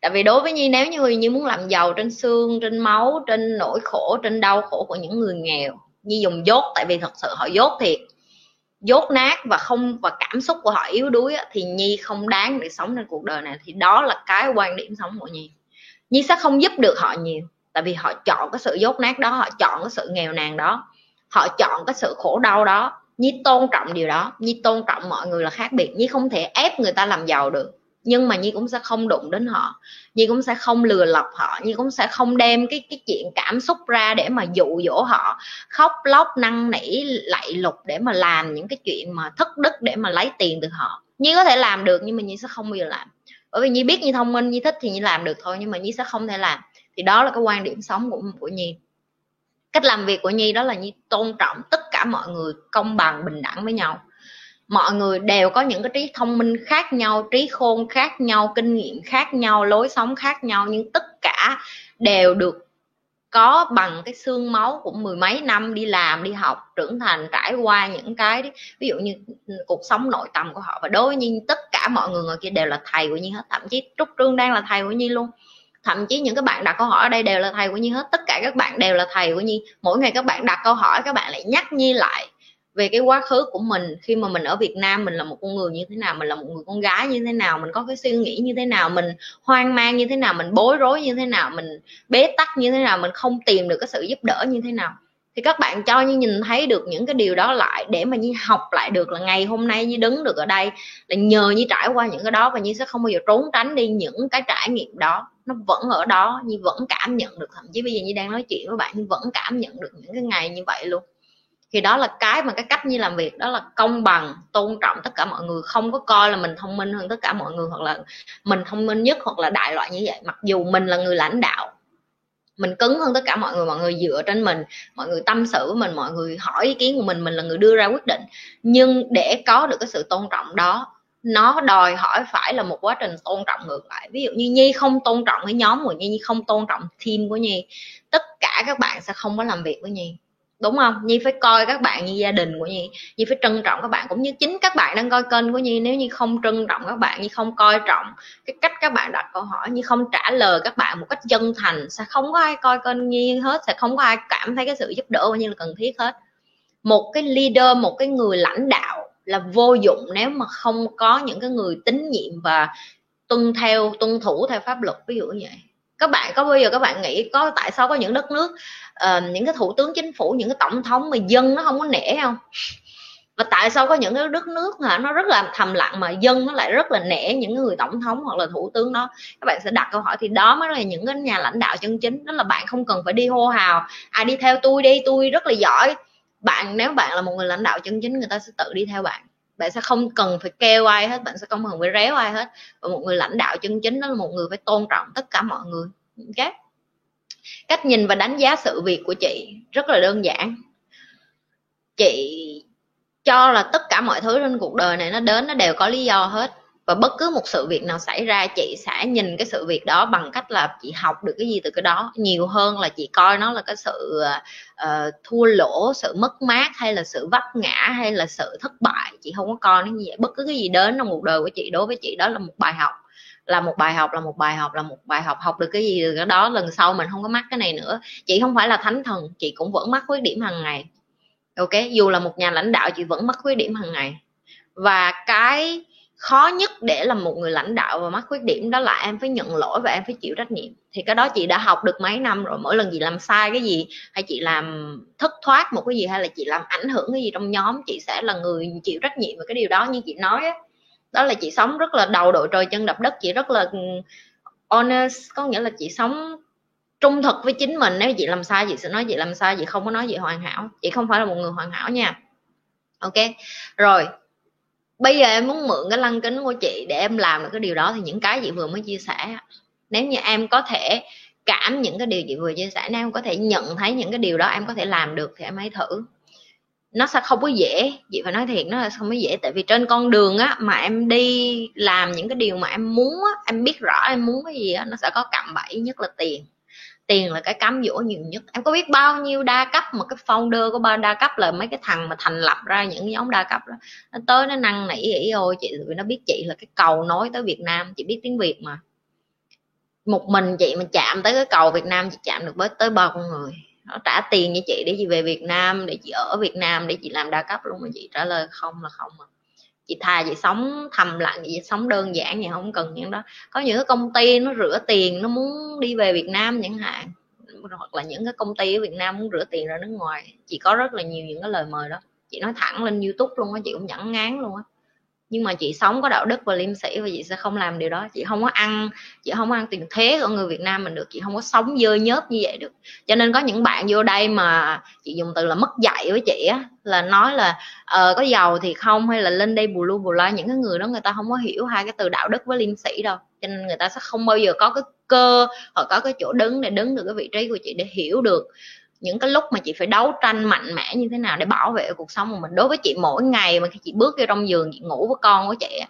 Tại vì đối với nhi, nếu như như muốn làm giàu trên xương, trên máu, trên nỗi khổ, trên đau khổ của những người nghèo, nhi dùng dốt, tại vì thật sự họ dốt thiệt. Dốt nát và không, và cảm xúc của họ yếu đuối thì nhi không đáng để sống trên cuộc đời này. Thì đó là cái quan điểm sống của nhi. Nhi sẽ không giúp được họ nhiều, tại vì họ chọn cái sự dốt nát đó, họ chọn cái sự nghèo nàn đó, họ chọn cái sự khổ đau đó. Nhi tôn trọng điều đó, nhi tôn trọng mọi người là khác biệt. Nhi không thể ép người ta làm giàu được nhưng mà nhi cũng sẽ không đụng đến họ. Nhi cũng sẽ không lừa lọc họ. Nhi cũng sẽ không đem cái cái chuyện cảm xúc ra để mà dụ dỗ họ. Khóc, lóc, năn nỉ, lạy lục để mà làm những cái chuyện mà thất đức để mà lấy tiền từ họ. Nhi có thể làm được nhưng mà nhi sẽ không bao giờ làm. Bởi vì nhi biết nhi thông minh, nhi thích thì nhi làm được thôi, nhưng mà nhi sẽ không thể làm. Thì đó là cái quan điểm sống của của nhi. Cách làm việc của nhi đó là nhi tôn trọng tất cả mọi người công bằng, bình đẳng với nhau mọi người đều có những cái trí thông minh khác nhau, trí khôn khác nhau, kinh nghiệm khác nhau, lối sống khác nhau, nhưng tất cả đều được có bằng cái xương máu của mười mấy năm đi làm, đi học, trưởng thành, trải qua những cái ví dụ như ừ, cuộc sống nội tâm của họ. Và đối với tất cả mọi người ngồi kia đều là thầy của nhi hết. Thậm chí trúc trương đang là thầy của nhi luôn. Thậm chí những các bạn đặt câu hỏi ở đây đều là thầy của nhi hết. Tất cả các bạn đều là thầy của nhi. Mỗi ngày các bạn đặt câu hỏi, các bạn lại nhắc nhi lại về cái quá khứ của mình, khi mà mình ở Việt Nam, mình là một con người như thế nào, mình là một người con gái như thế nào, mình có cái suy nghĩ như thế nào, mình hoang mang như thế nào, mình bối rối như thế nào, mình bế tắc như thế nào, mình không tìm được cái sự giúp đỡ như thế nào. Thì các bạn cho như nhìn thấy được những cái điều đó lại, để mà như học lại được là ngày hôm nay như đứng được ở đây, là nhờ như trải qua những cái đó và như sẽ không bao giờ trốn tránh đi những cái trải nghiệm đó. Nó vẫn ở đó, như vẫn cảm nhận được, thậm chí bây giờ như đang nói chuyện với bạn nhưng vẫn cảm nhận được những cái ngày như vậy luôn thì đó là cái mà cái cách như làm việc, đó là công bằng, tôn trọng tất cả mọi người. Không có coi là mình thông minh hơn tất cả mọi người, hoặc là mình thông minh nhất, hoặc là đại loại như vậy. Mặc dù mình là người lãnh đạo, mình cứng hơn tất cả mọi người mọi người dựa trên mình, mọi người tâm sự với mình, mọi người hỏi ý kiến của mình mình là người đưa ra quyết định. Nhưng để có được cái sự tôn trọng đó, nó đòi hỏi phải là một quá trình tôn trọng ngược lại. Ví dụ như nhi không tôn trọng cái nhóm của nhi nhi không tôn trọng team của nhi, tất cả các bạn sẽ không có làm việc với nhi đúng không? Nhi phải coi các bạn như gia đình của nhi. Nhi phải trân trọng các bạn, cũng như chính các bạn đang coi kênh của nhi. Nếu như không trân trọng các bạn như không coi trọng cái cách các bạn đặt câu hỏi như không trả lời các bạn một cách chân thành, sẽ không có ai coi kênh nhi hết, sẽ không có ai cảm thấy cái sự giúp đỡ như là cần thiết hết. Một cái leader, một cái người lãnh đạo là vô dụng nếu mà không có những cái người tín nhiệm và tuân theo, tuân thủ theo pháp luật, ví dụ như vậy các bạn có bao giờ các bạn nghĩ có tại sao có những đất nước uh, những cái thủ tướng chính phủ những cái tổng thống mà dân nó không có nể không? Và tại sao có những cái đất nước hả nó rất là thầm lặng mà dân nó lại rất là nể những người tổng thống hoặc là thủ tướng đó? Các bạn sẽ đặt câu hỏi thì đó mới là những cái nhà lãnh đạo chân chính. Đó là bạn không cần phải đi hô hào à đi theo tôi đi tôi rất là giỏi. Bạn nếu bạn là một người lãnh đạo chân chính người ta sẽ tự đi theo bạn bạn sẽ không cần phải kêu ai hết, bạn sẽ không cần phải réo ai hết. Và một người lãnh đạo chân chính đó là một người phải tôn trọng tất cả mọi người. Okay. cách nhìn và đánh giá sự việc của chị rất là đơn giản. Chị cho là tất cả mọi thứ trên cuộc đời này nó đến, nó đều có lý do hết và bất cứ một sự việc nào xảy ra chị sẽ nhìn cái sự việc đó bằng cách là chị học được cái gì từ cái đó. Nhiều hơn là chị coi nó là cái sự uh, thua lỗ sự mất mát hay là sự vấp ngã hay là sự thất bại. Chị không có coi nó như vậy. Bất cứ cái gì đến trong cuộc đời của chị đối với chị đó là một bài học. Là một bài học là một bài học là một bài học. Học được cái gì từ cái đó lần sau mình không có mắc cái này nữa. Chị không phải là thánh thần chị cũng vẫn mắc khuyết điểm hàng ngày. Ok? Dù là một nhà lãnh đạo chị vẫn mắc khuyết điểm hàng ngày. Và cái khó nhất để làm một người lãnh đạo và mắc khuyết điểm đó là em phải nhận lỗi và em phải chịu trách nhiệm. Thì cái đó chị đã học được mấy năm rồi, mỗi lần chị làm sai cái gì hay chị làm thất thoát một cái gì hay là chị làm ảnh hưởng cái gì trong nhóm, chị sẽ là người chịu trách nhiệm về cái điều đó như chị nói á. Đó là chị sống rất là đầu đội trời chân đập đất, chị rất là ừ, honest, có nghĩa là chị sống trung thực với chính mình. Nếu chị làm sai, chị sẽ nói chị làm sai, chị không có nói chị hoàn hảo. Chị không phải là một người hoàn hảo nha. Ok, rồi bây giờ em muốn mượn cái lăng kính của chị để em làm được cái điều đó, thì những cái chị vừa mới chia sẻ nếu như em có thể cảm những cái điều chị vừa chia sẻ, nếu em có thể nhận thấy những cái điều đó, em có thể làm được thì em hãy thử. Nó sẽ không có dễ, chị phải nói thiệt, nó là không có dễ. Tại vì trên con đường á, mà em đi làm những cái điều mà em muốn á, em biết rõ em muốn cái gì á, nó sẽ có cạm bẫy nhất là tiền tiền là cái cám dỗ nhiều nhất. Em có biết bao nhiêu đa cấp mà cái founder của ba đa cấp là mấy cái thằng mà thành lập ra những nhóm đa cấp đó. Nó tới nó năn nỉ ý ôi, chị vì nó biết chị là cái cầu nối tới Việt Nam, chị biết tiếng Việt mà. Một mình chị mà chạm tới cái cầu Việt Nam, chị chạm được với tới bao con người. Nó trả tiền cho chị để chị về Việt Nam, để chị ở Việt Nam, để chị làm đa cấp luôn mà chị trả lời không là không mà chị thà chị sống thầm lặng, chị sống đơn giản vậy, không cần những đó. Có những cái công ty nó rửa tiền, nó muốn đi về Việt Nam chẳng hạn, hoặc là những cái công ty ở Việt Nam muốn rửa tiền ra nước ngoài. Chị có rất là nhiều những cái lời mời đó. Chị nói thẳng lên youtube luôn á, chị cũng nhẫn ngán luôn á nhưng mà chị sống có đạo đức và liêm sĩ và chị sẽ không làm điều đó. Chị không có ăn, chị không có ăn tiền thế của người Việt Nam mình được. Chị không có sống dơ nhớp như vậy được. Cho nên có những bạn vô đây mà chị dùng từ là mất dạy với chị á, là nói là ờ có giàu thì không hay là lên đây bù lu bù la. Những cái người đó người ta không có hiểu hai cái từ đạo đức với liêm sĩ đâu. Cho nên người ta sẽ không bao giờ có cái cơ hoặc có cái chỗ đứng để đứng được cái vị trí của chị để hiểu được những cái lúc mà chị phải đấu tranh mạnh mẽ như thế nào để bảo vệ cuộc sống của mình. Đối với chị, mỗi ngày mà khi chị bước vô trong giường, chị ngủ với con của chị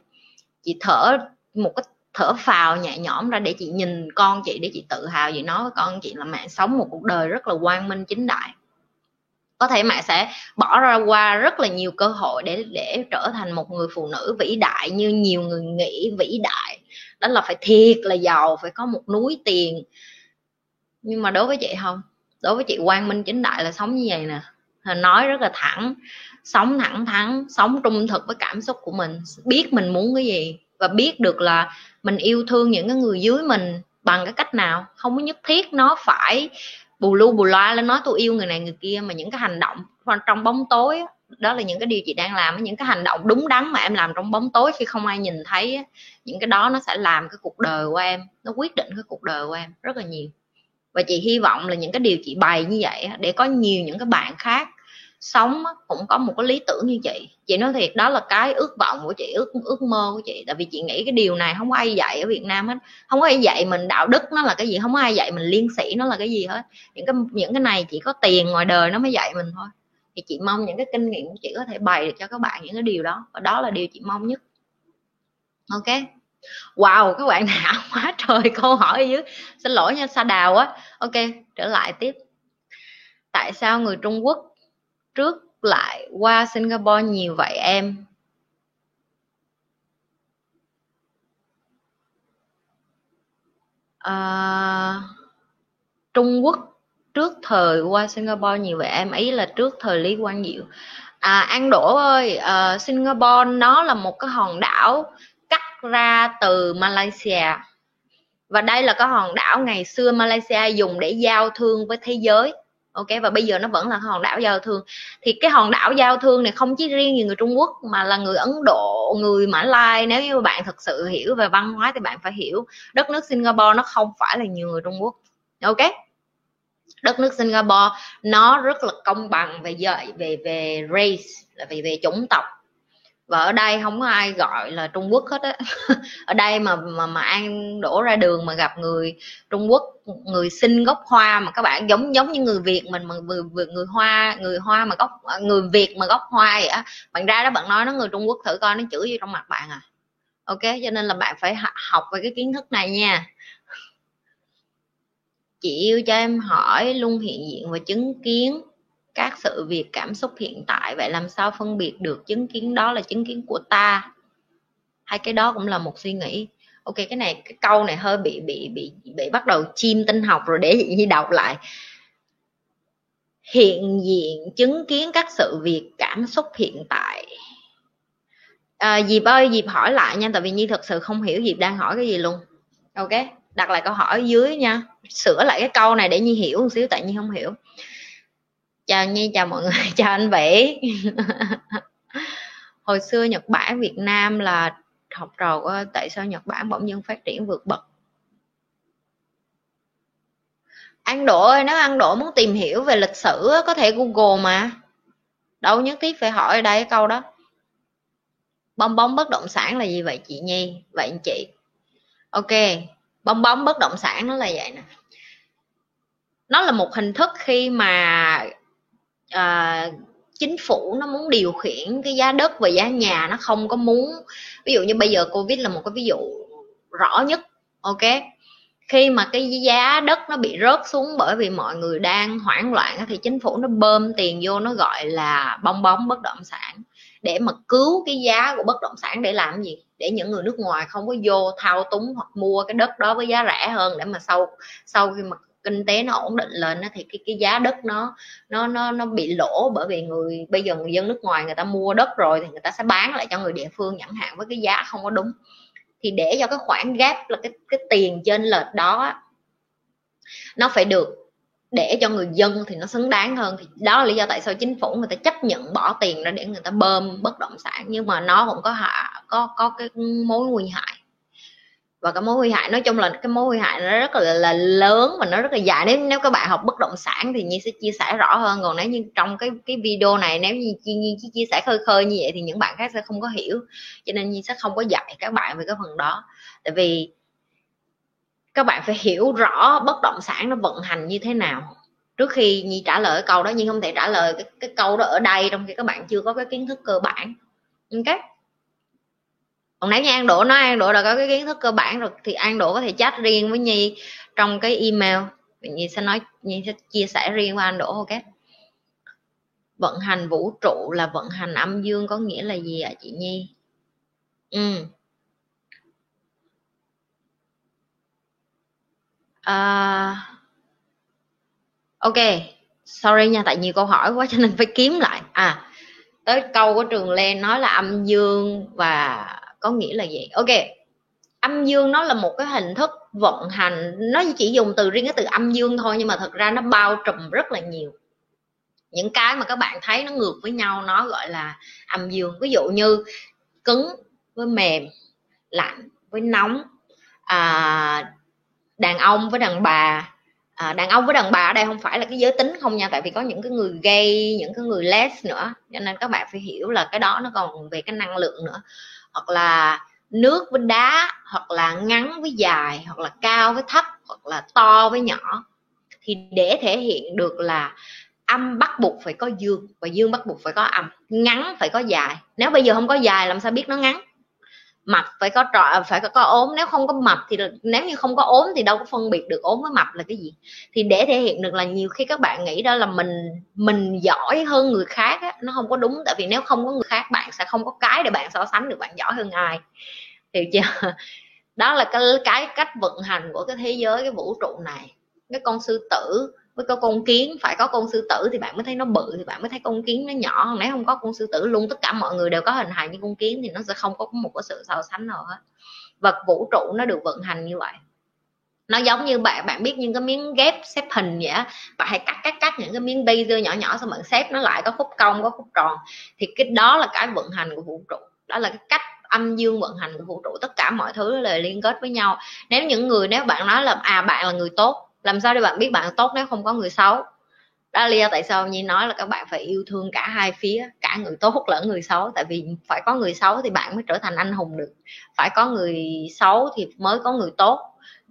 chị thở một cái thở phào nhẹ nhõm ra để chị nhìn con chị, để chị tự hào chị nói với con chị là mẹ sống một cuộc đời rất là quang minh chính đại. Có thể mẹ sẽ bỏ ra qua rất là nhiều cơ hội để để trở thành một người phụ nữ vĩ đại như nhiều người nghĩ vĩ đại. Đó là phải thiệt là giàu, phải có một núi tiền. Nhưng mà đối với chị không đối với chị quang minh chính đại là sống như vậy nè. Nói rất là thẳng, sống thẳng thắn, sống trung thực với cảm xúc của mình, biết mình muốn cái gì và biết được là mình yêu thương những cái người dưới mình bằng cái cách nào. Không có nhất thiết nó phải bù lu bù loa lên nói tôi yêu người này người kia, mà những cái hành động trong bóng tối đó là những cái điều chị đang làm những cái hành động đúng đắn mà em làm trong bóng tối khi không ai nhìn thấy những cái đó nó sẽ làm cái cuộc đời của em, nó quyết định cái cuộc đời của em rất là nhiều và chị hy vọng là những cái điều chị bày như vậy để có nhiều những cái bạn khác sống cũng có một cái lý tưởng như chị. Chị nói thiệt, đó là cái ước vọng của chị, ước ước mơ của chị. Tại vì chị nghĩ cái điều này không có ai dạy ở Việt Nam hết. Không có ai dạy mình đạo đức nó là cái gì, không có ai dạy mình liên sĩ nó là cái gì hết. Những cái những cái này chỉ có tiền ngoài đời nó mới dạy mình thôi. Thì chị mong những cái kinh nghiệm của chị có thể bày được cho các bạn những cái điều đó. Và đó là điều chị mong nhất. Ok? Wow các bạn nào quá trời câu hỏi ở dưới. Xin lỗi nha sa đào á. Ok trở lại tiếp. Tại sao người trung quốc trước lại qua singapore nhiều vậy em? À, trung quốc trước thời qua singapore nhiều vậy em? Ý là trước thời lý quang diệu. À an đỗ ơi à, singapore nó là một cái hòn đảo ra từ Malaysia. Và đây là cái hòn đảo ngày xưa Malaysia dùng để giao thương với thế giới. Ok, và bây giờ nó vẫn là hòn đảo giao thương. Thì cái hòn đảo giao thương này không chỉ riêng gì người Trung Quốc, mà là người Ấn Độ, người Mã Lai. Nếu như bạn thật sự hiểu về văn hóa thì bạn phải hiểu, đất nước Singapore nó không phải là nhiều người Trung Quốc. Ok? Đất nước Singapore nó rất là công bằng về về về race, là về về chủng tộc và ở đây không có ai gọi là Trung Quốc hết á. Ở đây mà mà mà ăn đổ ra đường mà gặp người Trung Quốc người sinh gốc Hoa mà các bạn giống giống như người Việt mình mà người người, Hoa người Hoa mà gốc à, người Việt mà gốc Hoa vậy á. Bạn ra đó bạn nói nó người Trung Quốc thử coi nó chửi gì trong mặt bạn à. Ok cho nên là bạn phải học về cái kiến thức này nha. Chị yêu cho em hỏi luôn hiện diện và chứng kiến các sự việc cảm xúc hiện tại. Vậy làm sao phân biệt được chứng kiến đó là chứng kiến của ta? Hay cái đó cũng là một suy nghĩ. Ok cái này cái câu này hơi bị bị bị bị bắt đầu chim tinh học rồi để gì đọc lại. Hiện diện chứng kiến các sự việc cảm xúc hiện tại. À, Diệp ơi Diệp hỏi lại nha tại vì Nhi thật sự không hiểu Diệp đang hỏi cái gì luôn. Ok đặt lại câu hỏi ở dưới nha. Sửa lại cái câu này để Nhi hiểu một xíu tại Nhi không hiểu chào Nhi, chào mọi người, chào anh Vĩ. Hồi xưa Nhật Bản, Việt Nam là học trò của tại sao Nhật Bản bỗng dưng phát triển vượt bậc? Ăn Độ ơi, nếu ăn Độ muốn tìm hiểu về lịch sử có thể Google mà. Đâu nhất thiết phải hỏi ở đây câu đó. Bong bóng bất động sản là gì vậy chị Nhi? Vậy anh chị. Ok, bong bóng bất động sản nó là vậy nè. Nó là một hình thức khi mà à, chính phủ nó muốn điều khiển cái giá đất và giá nhà nó không có muốn ví dụ như bây giờ covid là một cái ví dụ rõ nhất ok? Khi mà cái giá đất nó bị rớt xuống bởi vì mọi người đang hoảng loạn thì chính phủ nó bơm tiền vô nó gọi là bong bóng bất động sản để mà cứu cái giá của bất động sản để làm gì? Để những người nước ngoài không có vô thao túng hoặc mua cái đất đó với giá rẻ hơn để mà sau sau khi mà kinh tế nó ổn định lên thì cái cái giá đất nó nó nó nó bị lỗ bởi vì người, bây giờ người dân nước ngoài người ta mua đất rồi thì người ta sẽ bán lại cho người địa phương chẳng hạn với cái giá không có đúng. Thì để cho cái khoản gap là cái cái tiền trên lệch đó nó phải được để cho người dân thì nó xứng đáng hơn. Thì đó là lý do tại sao chính phủ người ta chấp nhận bỏ tiền ra để người ta bơm bất động sản, nhưng mà nó cũng có hạ, có có cái mối nguy hại và cái mối nguy hại nói chung là cái mối nguy hại nó rất là, là lớn và nó rất là dài. Nếu nếu các bạn học bất động sản thì nhi sẽ chia sẻ rõ hơn. Còn nếu như trong cái cái video này nếu như chi nhi chỉ chia sẻ khơi khơi như vậy thì những bạn khác sẽ không có hiểu. Cho nên nhi sẽ không có dạy các bạn về cái phần đó. Tại vì các bạn phải hiểu rõ bất động sản nó vận hành như thế nào. Trước khi nhi trả lời cái câu đó nhi không thể trả lời cái, cái câu đó ở đây trong khi các bạn chưa có cái kiến thức cơ bản. Ok? Còn nếu như an đỗ nói an đỗ là có cái kiến thức cơ bản rồi thì an đỗ có thể chat riêng với nhi trong cái email. Nhi sẽ nói nhi sẽ chia sẻ riêng với an đỗ ok? Vận hành vũ trụ là vận hành âm dương có nghĩa là gì ạ à, chị nhi? Ừ. À, ok. Sorry nha tại nhiều câu hỏi quá cho nên phải kiếm lại. À tới câu của trường lên nói là âm dương và có nghĩa là gì ok. Âm dương nó là một cái hình thức vận hành. Nó chỉ dùng từ riêng cái từ âm dương thôi nhưng mà thật ra nó bao trùm rất là nhiều. Những cái mà các bạn thấy nó ngược với nhau nó gọi là âm dương. Ví dụ như cứng với mềm lạnh với nóng à, đàn ông với đàn bà. À, đàn ông với đàn bà ở đây không phải là cái giới tính không nha tại vì có những cái người gay những cái người les nữa. Cho nên các bạn phải hiểu là cái đó nó còn về cái năng lượng nữa hoặc là nước với đá, hoặc là ngắn với dài, hoặc là cao với thấp, hoặc là to với nhỏ. Thì để thể hiện được là âm bắt buộc phải có dương, và dương bắt buộc phải có âm, ngắn phải có dài. Nếu bây giờ không có dài, làm sao biết nó ngắn? Mập phải có trọ phải có, có ốm. Nếu không có mập thì nếu như không có ốm thì đâu có phân biệt được ốm với mập là cái gì. Thì để thể hiện được là nhiều khi các bạn nghĩ đó là mình mình giỏi hơn người khác á, nó không có đúng. Tại vì nếu không có người khác bạn sẽ không có cái để bạn so sánh được bạn giỏi hơn ai. Hiểu chưa? Đó là cái cái cách vận hành của cái thế giới cái vũ trụ này. Cái con sư tử mới có con kiến, phải có con sư tử thì bạn mới thấy nó bự, thì bạn mới thấy con kiến nó nhỏ. Nếu không có con sư tử, luôn tất cả mọi người đều có hình hài như con kiến thì nó sẽ không có một cái sự so sánh nào hết. Vật vũ trụ nó được vận hành như vậy. Nó giống như bạn bạn biết những cái miếng ghép xếp hình vậy á. Bạn hãy cắt cắt cắt những cái miếng laser nhỏ nhỏ xong bạn xếp nó lại, có khúc cong, có khúc tròn. Thì cái đó là cái vận hành của vũ trụ. Đó là cái cách âm dương vận hành của vũ trụ. Tất cả mọi thứ là liên kết với nhau. Nếu những người, nếu bạn nói là à bạn là người tốt làm sao để bạn biết bạn tốt nếu không có người xấu? Đó là lý do tại sao nhi nói là các bạn phải yêu thương cả hai phía, cả người tốt lẫn người xấu. Tại vì phải có người xấu thì bạn mới trở thành anh hùng được. Phải có người xấu thì mới có người tốt.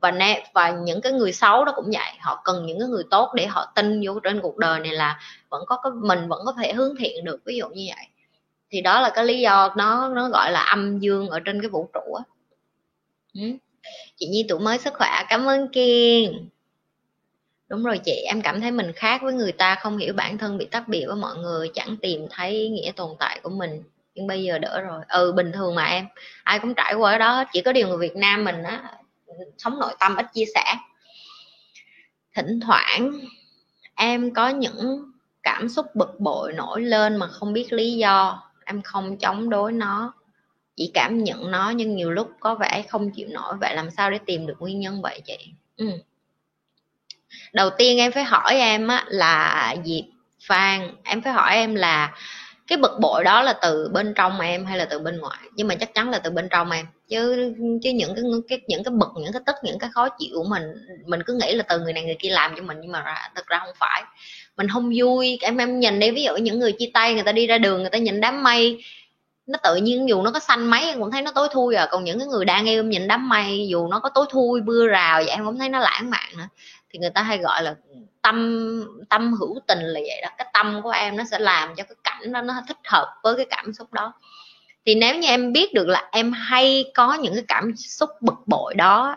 Và nè, và những cái người xấu đó cũng vậy. Họ cần những cái người tốt để họ tin vô trên cuộc đời này là vẫn có cái, mình vẫn có thể hướng thiện được, ví dụ như vậy. Thì đó là cái lý do nó nó gọi là âm dương ở trên cái vũ trụ á. Ừ. chị nhi tuổi mới sức khỏe, cảm ơn kiên đúng rồi chị, em cảm thấy mình khác với người ta, không hiểu bản thân bị tách biệt với mọi người, chẳng tìm thấy nghĩa tồn tại của mình. Nhưng bây giờ đỡ rồi. Ừ bình thường mà em, ai cũng trải qua đó chỉ có điều người việt nam mình á, sống nội tâm ít chia sẻ. Thỉnh thoảng, em có những cảm xúc bực bội nổi lên mà không biết lý do. Em không chống đối nó, chỉ cảm nhận nó, nhưng nhiều lúc có vẻ không chịu nổi. Vậy làm sao để tìm được nguyên nhân vậy chị? Ừ đầu tiên em phải hỏi em á là diệp phan em phải hỏi em là cái bực bội đó là từ bên trong em hay là từ bên ngoài? Nhưng mà chắc chắn là từ bên trong em. Chứ chứ những cái, cái những cái bực những cái tức những cái khó chịu của mình mình cứ nghĩ là từ người này người kia làm cho mình nhưng mà ra, thực ra không phải. Mình không vui. Em em nhìn đi ví dụ những người chia tay người ta đi ra đường người ta nhìn đám mây nó tự nhiên dù nó có xanh mấy em cũng thấy nó tối thui à. Còn những cái người đang yêu em nhìn đám mây dù nó có tối thui mưa rào vậy em cũng thấy nó lãng mạn nữa thì người ta hay gọi là tâm tâm hữu tình là vậy đó. Cái tâm của em nó sẽ làm cho cái cảnh đó nó thích hợp với cái cảm xúc đó. Thì nếu như em biết được là em hay có những cái cảm xúc bực bội đó,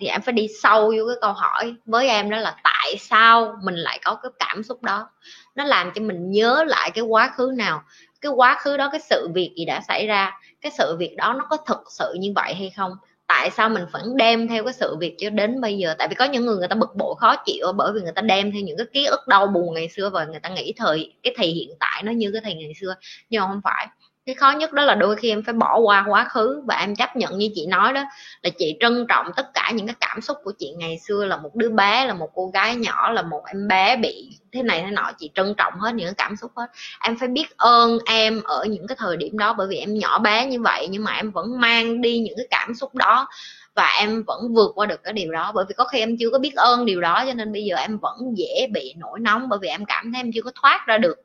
thì em phải đi sâu vô cái câu hỏi với em đó là tại sao mình lại có cái cảm xúc đó? Nó làm cho mình nhớ lại cái quá khứ nào? Cái quá khứ đó, cái sự việc gì đã xảy ra? Cái sự việc đó nó có thực sự như vậy hay không? Tại sao mình vẫn đem theo cái sự việc cho đến bây giờ? Tại vì có những người người ta bực bội, khó chịu bởi vì người ta đem theo những cái ký ức đau buồn ngày xưa và người ta nghĩ thời, cái thầy hiện tại nó như cái thầy ngày xưa. Nhưng mà không phải cái khó nhất đó là đôi khi em phải bỏ qua quá khứ và em chấp nhận như chị nói đó, là chị trân trọng tất cả những cái cảm xúc của chị. Ngày xưa là một đứa bé, là một cô gái nhỏ, là một em bé bị thế này thế nọ, chị trân trọng hết những cái cảm xúc hết. Em phải biết ơn em ở những cái thời điểm đó, bởi vì em nhỏ bé như vậy, nhưng mà em vẫn mang đi những cái cảm xúc đó và em vẫn vượt qua được cái điều đó. Bởi vì có khi em chưa có biết ơn điều đó, cho nên bây giờ em vẫn dễ bị nổi nóng, bởi vì em cảm thấy em chưa có thoát ra được.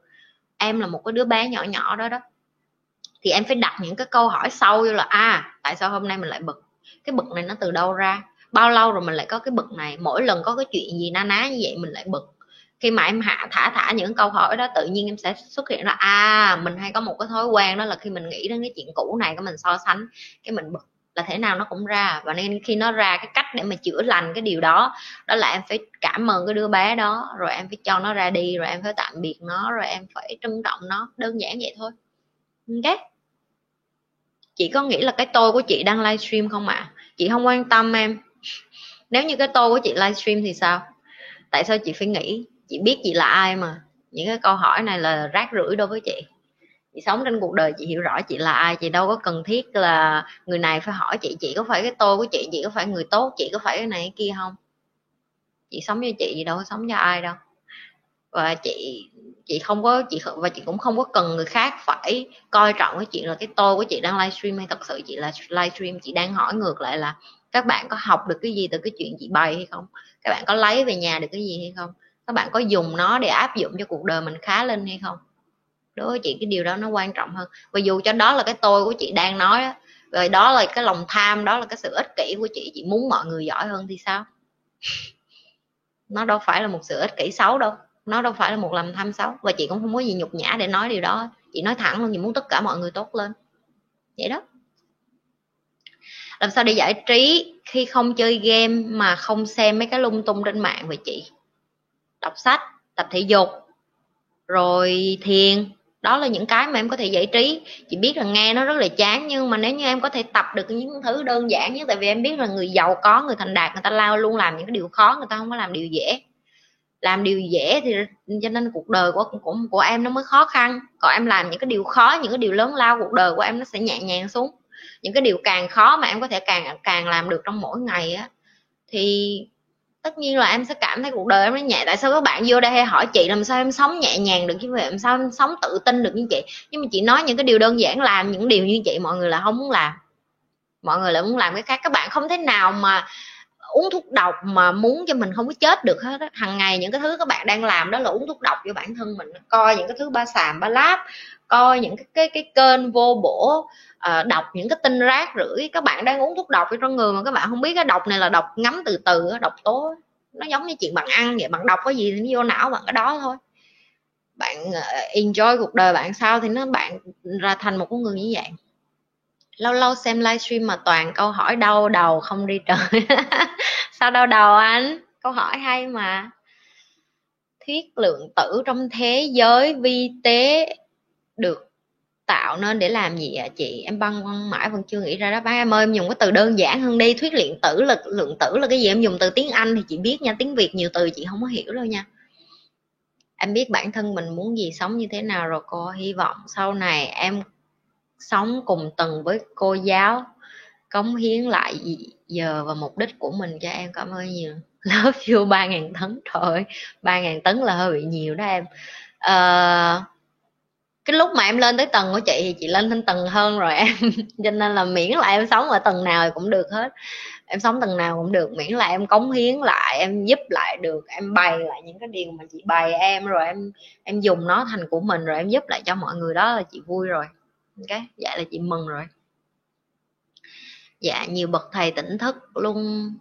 Em là một cái đứa bé nhỏ nhỏ đó đó thì em phải đặt những cái câu hỏi sâu như là à tại sao hôm nay mình lại bực? Cái bực này nó từ đâu ra? Bao lâu rồi mình lại có cái bực này? Mỗi lần có cái chuyện gì na ná như vậy mình lại bực. Khi mà em hạ, thả thả những câu hỏi đó, tự nhiên em sẽ xuất hiện là à mình hay có một cái thói quen đó là khi mình nghĩ đến cái chuyện cũ này cái mình so sánh, cái mình bực. Là thế nào nó cũng ra. Và nên khi nó ra cái cách để mà chữa lành cái điều đó đó là em phải cảm ơn cái đứa bé đó, rồi em phải cho nó ra đi, rồi em phải tạm biệt nó, rồi em phải trân trọng nó. Đơn giản vậy thôi. Ok? Chị có nghĩ là cái tôi của chị đang livestream không ạ? À? chị không quan tâm em. Nếu như cái tôi của chị livestream thì sao? Tại sao chị phải nghĩ? Chị biết chị là ai mà. Những cái câu hỏi này là rác rưởi đối với chị. Chị sống trên cuộc đời chị hiểu rõ chị là ai chị đâu có cần thiết là người này phải hỏi chị chị có phải cái tôi của chị chị có phải người tốt chị có phải cái này cái kia không? Chị sống cho chị, gì đâu có sống cho ai đâu và chị chị không có chị và chị cũng không có cần người khác phải coi trọng cái chuyện là cái tôi của chị đang livestream hay thật sự chị là livestream. Chị đang hỏi ngược lại là các bạn có học được cái gì từ cái chuyện chị bày hay không? Các bạn có lấy về nhà được cái gì hay không? Các bạn có dùng nó để áp dụng cho cuộc đời mình khá lên hay không? Đối với chị cái điều đó nó quan trọng hơn. Và dù cho đó là cái tôi của chị đang nói đó, rồi đó là cái lòng tham đó là cái sự ích kỷ của chị chị muốn mọi người giỏi hơn thì sao? Nó đâu phải là một sự ích kỷ xấu đâu nó đâu phải là một lần tham xấu. Và chị cũng không có gì nhục nhã để nói điều đó. Chị nói thẳng luôn, chị muốn tất cả mọi người tốt lên. Vậy đó. Làm sao để giải trí khi không chơi game mà không xem mấy cái lung tung trên mạng vậy chị? Đọc sách, tập thể dục, rồi thiền. Đó là những cái mà em có thể giải trí. Chị biết là nghe nó rất là chán, nhưng mà nếu như em có thể tập được những thứ đơn giản nhất, tại vì em biết là người giàu có, người thành đạt, người ta lao luôn làm những cái điều khó, người ta không có làm điều dễ làm điều dễ thì cho nên cuộc đời của của của em nó mới khó khăn. Còn em làm những cái điều khó, những cái điều lớn lao, cuộc đời của em nó sẽ nhẹ nhàng xuống. Những cái điều càng khó mà em có thể càng càng làm được trong mỗi ngày á, thì tất nhiên là em sẽ cảm thấy cuộc đời em nó nhẹ. Tại sao các bạn vô đây hay hỏi chị làm sao em sống nhẹ nhàng được chứ? vậy? Làm sao em sống tự tin được như chị? Nhưng mà chị nói những cái điều đơn giản, làm những điều như chị mọi người là không muốn làm. Mọi người lại muốn làm cái khác. Các bạn không thể nào mà uống thuốc độc mà muốn cho mình không có chết được hết á. Hàng ngày những cái thứ các bạn đang làm đó là uống thuốc độc cho bản thân mình coi những cái thứ ba xàm ba láp coi những cái cái cái kênh vô bổ à, đọc những cái tin rác rưởi. Các bạn đang uống thuốc độc trong người mà các bạn không biết cái độc này là độc ngấm từ từ độc tố nó giống như chuyện bạn ăn vậy bạn đọc cái gì thì nó vô não bạn cái đó thôi. Bạn ờ, enjoy cuộc đời bạn sao thì nó bạn ra thành một con người như vậy lâu lâu xem livestream mà toàn câu hỏi đau đầu không đi trời. Sao đau đầu anh? Câu hỏi hay mà. Thuyết lượng tử trong thế giới vi tế được tạo nên để làm gì ạ à, chị? Em băn khoăn mãi vẫn chưa nghĩ ra đó bác em ơi em dùng cái từ đơn giản hơn đi. Thuyết lượng tử lực lượng tử là cái gì? Em dùng từ tiếng anh thì chị biết nha. Tiếng việt nhiều từ chị không có hiểu đâu nha. Em biết bản thân mình muốn gì sống như thế nào rồi cô. Hy vọng sau này em sống cùng tầng với cô giáo cống hiến lại giờ và mục đích của mình cho em. Cảm ơn nhiều. Lớp chưa ba ngàn tấn. Thôi ba ngàn tấn là hơi bị nhiều đó em. À, cái lúc mà em lên tới tầng của chị thì chị lên thêm tầng hơn rồi em. Cho nên là miễn là em sống ở tầng nào thì cũng được hết. Em sống tầng nào cũng được. Miễn là em cống hiến lại em giúp lại được em bày lại những cái điều mà chị bày em rồi em em dùng nó thành của mình rồi em giúp lại cho mọi người đó là chị vui rồi ok vậy dạ là chị mừng rồi. Dạ nhiều bậc thầy tỉnh thức luôn,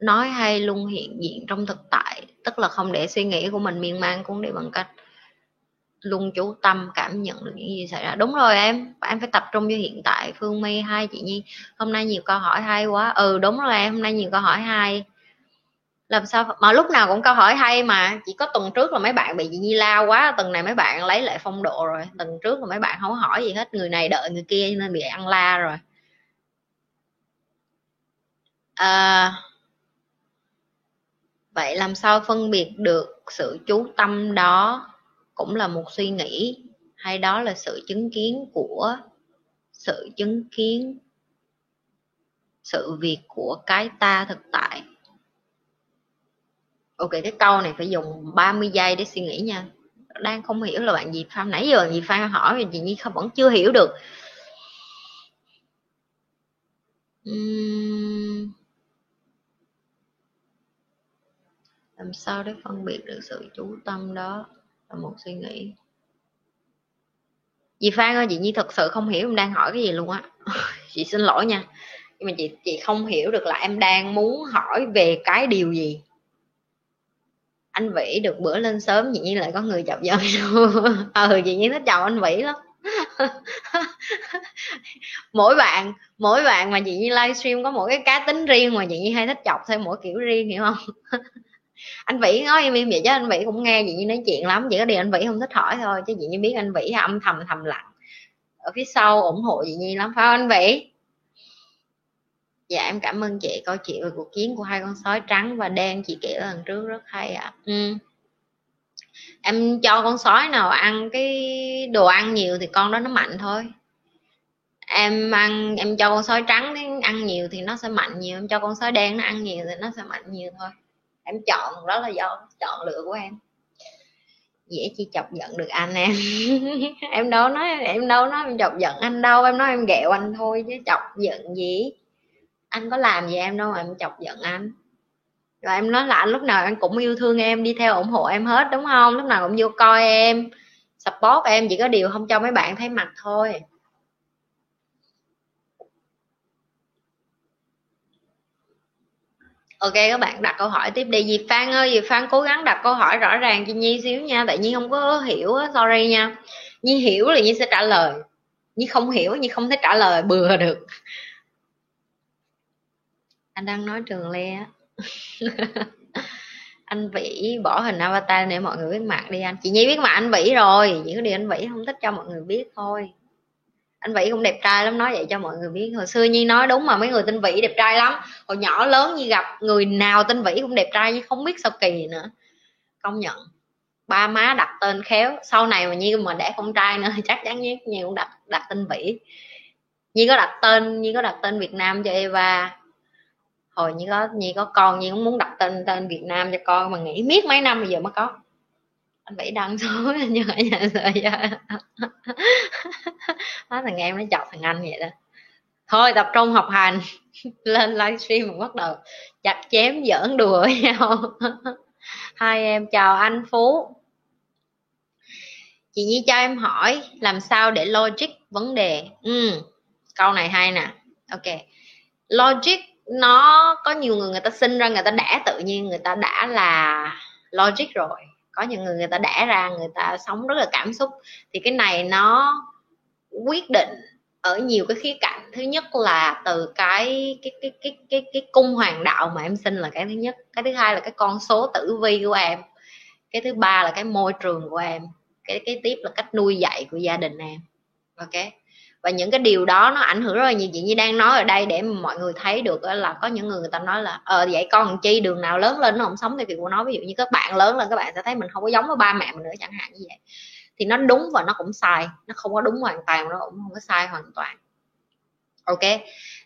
nói hay luôn, hiện diện trong thực tại, tức là không để suy nghĩ của mình miên man cũng đi bằng cách luôn chú tâm, cảm nhận được những gì xảy ra. Đúng rồi em em phải tập trung vô hiện tại. Phương my, hai chị nhi, hôm nay nhiều câu hỏi hay quá. Ừ đúng rồi em, hôm nay nhiều câu hỏi hay làm sao mà lúc nào cũng câu hỏi hay mà chỉ có tuần trước là mấy bạn bị chị nhi lao quá tuần này mấy bạn lấy lại phong độ rồi tuần trước là mấy bạn không hỏi gì hết người này đợi người kia nên bị ăn la rồi. À, vậy làm sao phân biệt được sự chú tâm đó cũng là một suy nghĩ hay đó là sự chứng kiến của sự chứng kiến sự việc của cái ta thực tại? Ok, cái câu này phải dùng 30 giây để suy nghĩ nha. Đang không hiểu là bạn gì phan, nãy giờ gì phan hỏi thì chị nhi không vẫn chưa hiểu được. Uhm... làm sao để phân biệt được sự chú tâm đó là một suy nghĩ? Dì Phan ơi, chị Nhi thật sự không hiểu em đang hỏi cái gì luôn á. Chị xin lỗi nha, nhưng mà chị chị không hiểu được là em đang muốn hỏi về cái điều gì anh Vĩ được bữa lên sớm, dĩ nhiên lại có người chọc giận. Ừ chị nhiên thích chọc anh Vĩ lắm. Mỗi bạn mỗi bạn mà chị như livestream có một cái cá tính riêng mà chị như hay thích chọc theo mỗi kiểu riêng, hiểu không? Anh vĩ nói em im vậy chứ, anh vĩ cũng nghe chị như nói chuyện lắm, chỉ có điều anh vĩ không thích hỏi thôi, chứ chị như biết anh vĩ âm thầm thầm lặng. Ở phía sau ủng hộ chị nhi lắm. Phải không anh vĩ? Dạ em cảm ơn chị. Câu chuyện về cuộc chiến của hai con sói trắng và đen chị kể lần trước rất hay ạ. À. ừ. em cho con sói nào ăn cái đồ ăn nhiều thì con đó nó mạnh thôi. Em ăn, em cho con sói trắng ăn nhiều thì nó sẽ mạnh nhiều. Em cho con sói đen nó ăn nhiều thì nó sẽ mạnh nhiều thôi. Em chọn, đó là do chọn lựa của em. Dễ chi chọc giận được anh em. Em đâu nói, em đâu nói em chọc giận anh đâu. Em nói em ghẹo anh thôi chứ chọc giận gì? Anh có làm gì em đâu mà em chọc giận anh. Rồi em nói là anh lúc nào anh cũng yêu thương em, đi theo ủng hộ em hết, đúng không? Lúc nào cũng vô coi em, support em, chỉ có điều không cho mấy bạn thấy mặt thôi. Ok, các bạn đặt câu hỏi tiếp đi. Dì phan ơi, dì phan cố gắng đặt câu hỏi rõ ràng cho nhi xíu nha, tại nhi không có hiểu sorry nha. Nhi hiểu là nhi sẽ trả lời. Nhi không hiểu, nhi không thể trả lời, bừa được anh đang nói trường le anh vĩ bỏ hình avatar để mọi người biết mặt đi anh. Chị nhi biết mặt anh vĩ rồi. Chỉ có điều anh vĩ không thích cho mọi người biết thôi. Anh vĩ cũng đẹp trai lắm, nói vậy cho mọi người biết. Hồi xưa nhi nói đúng mà, mấy người tên vĩ đẹp trai lắm. Hồi nhỏ lớn như gặp người nào tên vĩ cũng đẹp trai nhưng không biết sao kỳ nữa. Công nhận. Ba má đặt tên khéo. Sau này mà nhi mà đẻ con trai nữa chắc chắn nhất nhi cũng đặt đặt tên vĩ. Nhi có đặt tên, nhi có đặt tên việt nam cho eva hồi như có như có con như cũng muốn đặt tên tên việt nam cho con mà nghĩ miết mấy năm bây giờ mới có. Anh bảy đăng số như ở nhà rồi đó thằng em nó chọc thằng anh vậy đó. Thôi tập trung học hành. Lên livestream bắt đầu chặt chém giỡn đùa với nhau. Hai em chào anh phú. Chị nhi cho em hỏi làm sao để logic vấn đề? Ừ, câu này hay nè. Ok. Logic nó có nhiều người người ta sinh ra, người ta đã tự nhiên, người ta đã là logic rồi. Có những người người ta đã ra, người ta sống rất là cảm xúc. Thì cái này nó quyết định ở nhiều cái khía cạnh. Thứ nhất là từ cái cái cái cái cái cái cung hoàng đạo mà em sinh là cái thứ nhất. Cái thứ hai là cái con số tử vi của em. Cái thứ ba là cái môi trường của em. Cái cái tiếp là cách nuôi dạy của gia đình em. Ok? Và những cái điều đó nó ảnh hưởng rất là nhiều. Chị như đang nói ở đây để mọi người thấy được là có những người người ta nói là ờ vậy con chi đường nào lớn lên nó không sống theo kiểu của nó. Ví dụ như các bạn lớn lên, các bạn sẽ thấy mình không có giống với ba mẹ mình nữa chẳng hạn như vậy. Thì nó đúng và nó cũng sai. Nó không có đúng hoàn toàn, nó cũng không có sai hoàn toàn. Ok?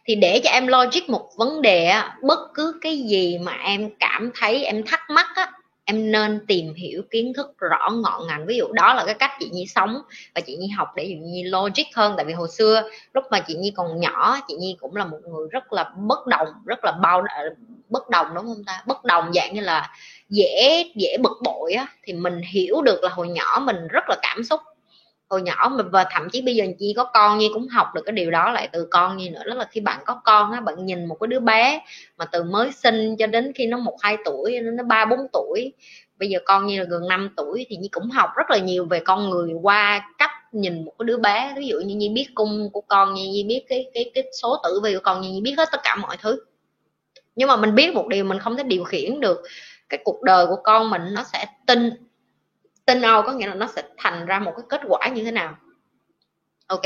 Thì để cho em logic một vấn đề bất cứ cái gì mà em cảm thấy, em thắc mắc á em nên tìm hiểu kiến thức rõ ngọn ngành. Ví dụ đó là cái cách chị nhi sống và chị nhi học để chị nhi logic hơn. Tại vì hồi xưa, lúc mà chị nhi còn nhỏ, chị nhi cũng là một người rất là bất đồng, rất là bao à, bất đồng đúng không ta? Bất đồng dạng như là dễ dễ bực bội á. Thì mình hiểu được là hồi nhỏ mình rất là cảm xúc hồi nhỏ mà và thậm chí bây giờ chi có con như cũng học được cái điều đó lại từ con như nữa. Đó là khi bạn có con á bạn nhìn một cái đứa bé mà từ mới sinh cho đến khi nó một hai tuổi nó ba bốn tuổi bây giờ con như là gần 5 tuổi thì như cũng học rất là nhiều về con người qua cách nhìn một cái đứa bé. Ví dụ như như biết cung của con như, như biết cái cái cái số tử vi của con như, như biết hết tất cả mọi thứ. Nhưng mà mình biết một điều mình không thể điều khiển được. Cái cuộc đời của con mình nó sẽ tin tin âu có nghĩa là nó sẽ thành ra một cái kết quả như thế nào. Ok?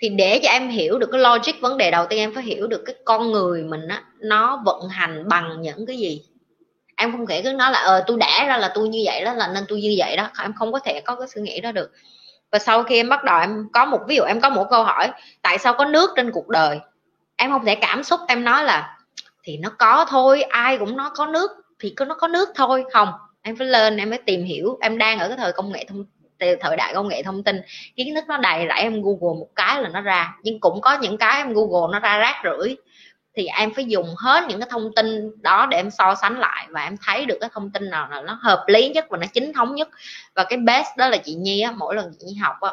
Thì để cho em hiểu được cái logic vấn đề, đầu tiên em phải hiểu được cái con người mình á, nó vận hành bằng những cái gì. Em không thể cứ nói là ờ tôi đẻ ra là tôi như vậy đó, là nên tôi như vậy đó. Em không có thể có cái suy nghĩ đó được. Và sau khi em bắt đầu em có một, ví dụ em có một câu hỏi, tại sao có nước trên cuộc đời? Em không thể cảm xúc, em nói là, thì nó có thôi, ai cũng nó có nước, thì nó có nước thôi. Không em phải lên, em mới tìm hiểu. Em đang ở cái thời công nghệ thông, thời đại công nghệ thông tin. Kiến thức nó đầy rẫy, em google một cái là nó ra. Nhưng cũng có những cái em google nó ra rác rưởi. Thì em phải dùng hết những cái thông tin đó để em so sánh lại và em thấy được cái thông tin nào là nó hợp lý nhất và nó chính thống nhất. Và cái best đó là chị Nhi á, mỗi lần chị Nhi học á,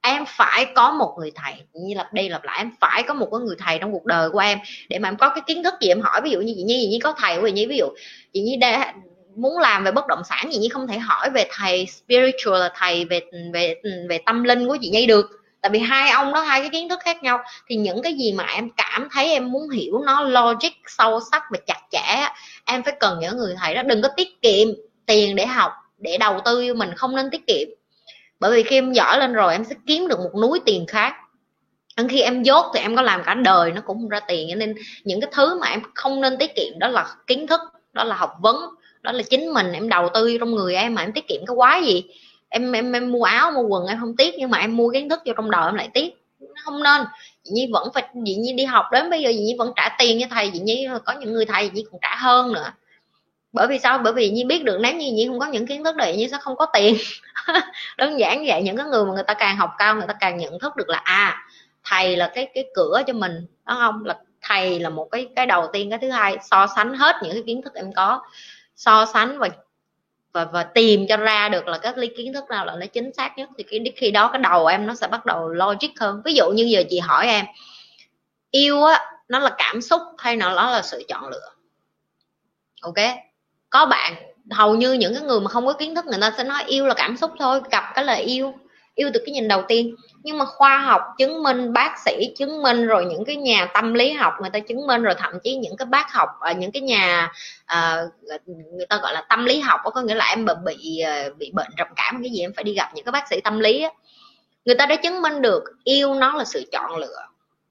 em phải có một người thầy. Chị Nhi lặp đi lặp lại, em phải có một cái người thầy trong cuộc đời của em để mà em có cái kiến thức gì em hỏi. Ví dụ như chị Nhi chị Nhi có thầy của chị Nhi. Ví dụ chị Nhi muốn làm về bất động sản gì Nhi không thể hỏi về thầy spiritual là thầy về về về tâm linh của chị Nhi được. Tại vì hai ông đó hai cái kiến thức khác nhau. Thì những cái gì mà em cảm thấy em muốn hiểu nó logic, sâu sắc và chặt chẽ, em phải cần những người thầy đó. Đừng có tiết kiệm tiền để học, để đầu tư cho mình không nên tiết kiệm. Bởi vì khi em giỏi lên rồi, em sẽ kiếm được một núi tiền khác. Nhưng khi em dốt thì em có làm cả đời, nó cũng không ra tiền. Nên những cái thứ mà em không nên tiết kiệm đó là kiến thức, đó là học vấn đó là chính mình, em đầu tư trong người em mà em tiết kiệm cái quái gì. Em em em mua áo mua quần em không tiếc, nhưng mà em mua kiến thức vô trong đời em lại tiếc. Không nên. Chị nhi vẫn phải chị nhi đi học đến bây giờ chị nhi vẫn trả tiền cho thầy chị nhi có những người thầy chị nhi còn trả hơn nữa. Bởi vì sao? Bởi vì nhi biết được nếu như nhi không có những kiến thức này nhi sẽ không có tiền. Đơn giản vậy, những cái người mà người ta càng học cao, người ta càng nhận thức được là à thầy là cái cái cửa cho mình, đúng không? Là thầy là một cái cái đầu tiên, cái thứ hai, so sánh hết những cái kiến thức em có so sánh và và và tìm cho ra được là các lý kiến thức nào là nó chính xác nhất, thì khi khi đó cái đầu em nó sẽ bắt đầu logic hơn. Ví dụ như giờ chị hỏi em, yêu á, nó là cảm xúc hay nào nó là sự chọn lựa? Ok? Có bạn, hầu như những cái người mà không có kiến thức, người ta sẽ nói yêu là cảm xúc thôi, gặp cái là yêu yêu từ cái nhìn đầu tiên. Nhưng mà khoa học chứng minh bác sĩ chứng minh rồi những cái nhà tâm lý học người ta chứng minh rồi thậm chí những cái bác học ở những cái nhà uh, người ta gọi là tâm lý học có nghĩa là em bị bị ờ, bị bệnh trầm cảm cái gì em phải đi gặp những cái bác sĩ tâm lý á. Người ta đã chứng minh được yêu nó là sự chọn lựa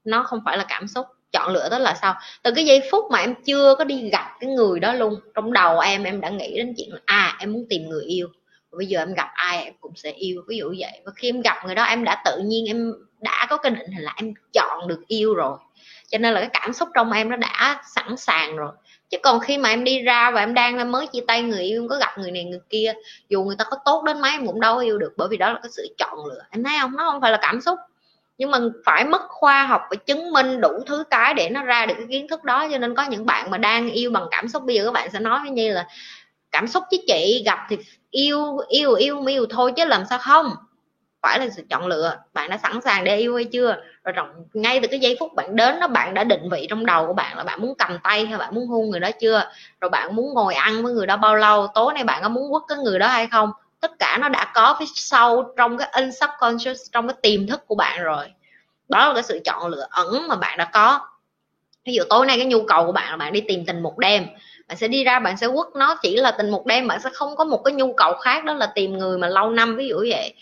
nó không phải là cảm xúc. Chọn lựa đó là sao? Từ cái giây phút mà em chưa có đi gặp cái người đó luôn trong đầu em em đã nghĩ đến chuyện là à em muốn tìm người yêu bây giờ em gặp ai em cũng sẽ yêu, ví dụ vậy. Và khi em gặp người đó, em đã tự nhiên em đã có cái định hình là em chọn được yêu rồi. Cho nên là cái cảm xúc trong em nó đã sẵn sàng rồi. Chứ còn khi mà em đi ra và em đang mới chia tay người yêu, em có gặp người này, người kia, dù người ta có tốt đến mấy em cũng đâu yêu được, bởi vì đó là cái sự chọn lựa. Em thấy không? Nó không phải là cảm xúc. Nhưng mà phải mất khoa học và chứng minh đủ thứ cái để nó ra được cái kiến thức đó. Cho nên có những bạn mà đang yêu bằng cảm xúc. Bây giờ các bạn sẽ nói với như là, cảm xúc với chị, gặp thì yêu yêu yêu yêu thôi chứ làm sao không? Phải là sự chọn lựa. Bạn đã sẵn sàng để yêu hay chưa? Rồi trong, ngay từ cái giây phút bạn đến đó bạn đã định vị trong đầu của bạn là bạn muốn cầm tay hay bạn muốn hôn người đó chưa? Rồi bạn muốn ngồi ăn với người đó bao lâu? Tối nay bạn có muốn quất cái người đó hay không? Tất cả nó đã có phía sau trong cái unsubconscious trong cái tiềm thức của bạn rồi. Đó là cái sự chọn lựa ẩn mà bạn đã có. Ví dụ tối nay cái nhu cầu của bạn là bạn đi tìm tình một đêm bạn sẽ đi ra, bạn sẽ quất nó chỉ là tình một đêm, bạn sẽ không có một cái nhu cầu khác, đó là tìm người mà lâu năm, ví dụ vậy.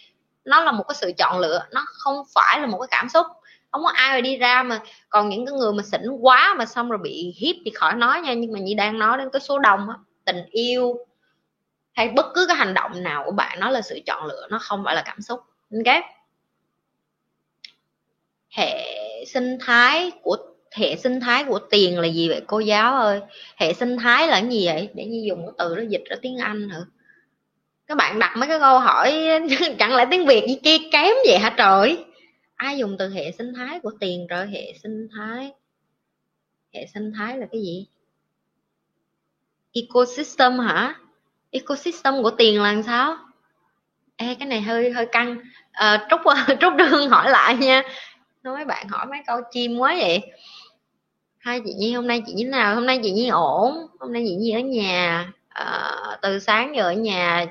Nó là một cái sự chọn lựa, nó không phải là một cái cảm xúc. Không có ai mà đi ra mà, còn những cái người mà xỉn quá mà xong rồi bị hiếp thì khỏi nói nha, nhưng mà như đang nói đến cái số đông á, tình yêu hay bất cứ cái hành động nào của bạn, nó là sự chọn lựa, nó không phải là cảm xúc. Ok hệ sinh thái của hệ sinh thái của tiền là gì vậy cô giáo ơi? Hệ sinh thái là cái gì vậy? Để như dùng cái từ đó dịch ra tiếng anh hả các bạn đặt mấy cái câu hỏi chẳng lẽ tiếng việt gì kia kém vậy hả trời? Ai dùng từ hệ sinh thái của tiền rồi? Hệ sinh thái hệ sinh thái là cái gì? Ecosystem hả? Ecosystem của tiền là sao? Ê, cái này hơi hơi căng. À, trúc trúc đương hỏi lại nha. Nói bạn hỏi mấy câu chim quá vậy hai chị nhi hôm nay chị như nào? Hôm nay chị nhi ổn. Hôm nay chị nhi ở nhà. À, từ sáng giờ ở nhà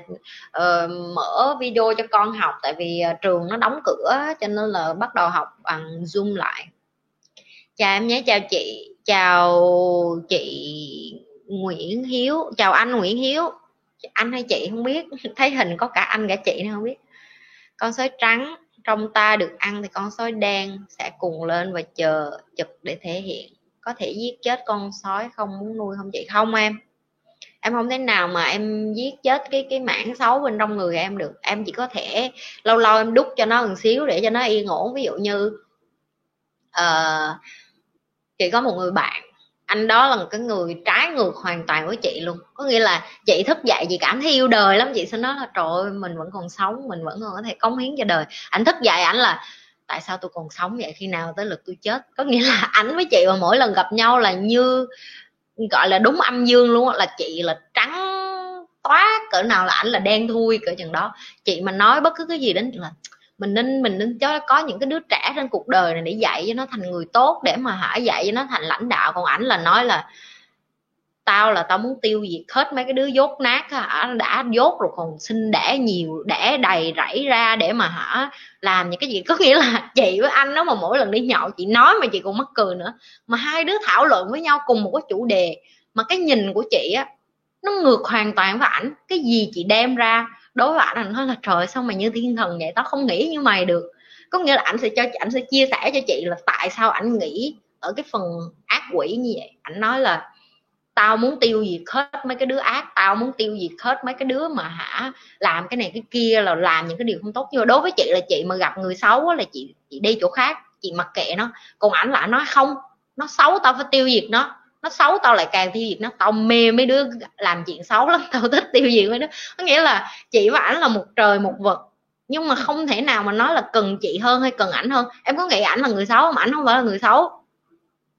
uh, mở video cho con học tại vì uh, trường nó đóng cửa cho nên là bắt đầu học bằng zoom lại. Chào em nhé chào chị chào chị Nguyễn Hiếu chào anh Nguyễn Hiếu. Anh hay chị không biết thấy hình có cả anh cả chị nữa không biết. Con sói trắng trong ta được ăn thì con sói đen sẽ cùng lên và chờ chụp để thể hiện có thể giết chết con sói không muốn nuôi không chị không em. Em không thể nào mà em giết chết cái cái mảng xấu bên trong người em được. Em chỉ có thể lâu lâu em đút cho nó một xíu để cho nó yên ổn. Ví dụ như ờ, uh, chị có một người bạn anh đó là một cái người trái ngược hoàn toàn với chị luôn. Có nghĩa là chị thức dậy chị cảm thấy yêu đời lắm. Chị sẽ nói là trời ơi mình vẫn còn sống mình vẫn còn có thể cống hiến cho đời. Anh thức dậy ảnh là tại sao tôi còn sống vậy? Khi nào tới lượt tôi chết? Có nghĩa là ảnh với chị mà mỗi lần gặp nhau là như, gọi là đúng âm dương luôn là chị là trắng toát, cỡ nào là ảnh là đen thui, cỡ chừng đó. Chị mà nói bất cứ cái gì đến là mình nên mình nên cho có những cái đứa trẻ trên cuộc đời này để dạy cho nó thành người tốt, để mà hả dạy cho nó thành lãnh đạo. Còn ảnh là nói là tao là tao muốn tiêu diệt hết mấy cái đứa dốt nát hả? Đã dốt rồi còn xin đẻ nhiều đẻ đầy rẫy ra để mà, hả, làm những cái gì? Có nghĩa là chị với anh đó mà mỗi lần đi nhậu, chị nói mà chị còn mắc cười nữa. Mà hai đứa thảo luận với nhau cùng một cái chủ đề mà cái nhìn của chị á, nó ngược hoàn toàn với ảnh. Cái gì chị đem ra đối với ảnh anh nói là trời, sao mày như thiên thần vậy? Tao không nghĩ như mày được. Có nghĩa là ảnh sẽ cho ảnh sẽ chia sẻ cho chị là tại sao ảnh nghĩ ở cái phần ác quỷ như vậy. Ảnh nói là tao muốn tiêu diệt hết mấy cái đứa ác, tao muốn tiêu diệt hết mấy cái đứa mà hả, làm cái này cái kia là làm những cái điều không tốt. Nhưng mà đối với chị là chị mà gặp người xấu là chị chị đi chỗ khác, chị mặc kệ nó. Còn ảnh lại nói không, nó xấu tao phải tiêu diệt nó. Nó xấu tao lại càng tiêu diệt nó. Tao mê mấy đứa làm chuyện xấu lắm, tao thích tiêu diệt mấy đứa. Có nghĩa là chị và ảnh là một trời một vật nhưng mà không thể nào mà nói là cần chị hơn hay cần ảnh hơn. Em có nghĩ ảnh là người xấu mà ảnh không phải là người xấu.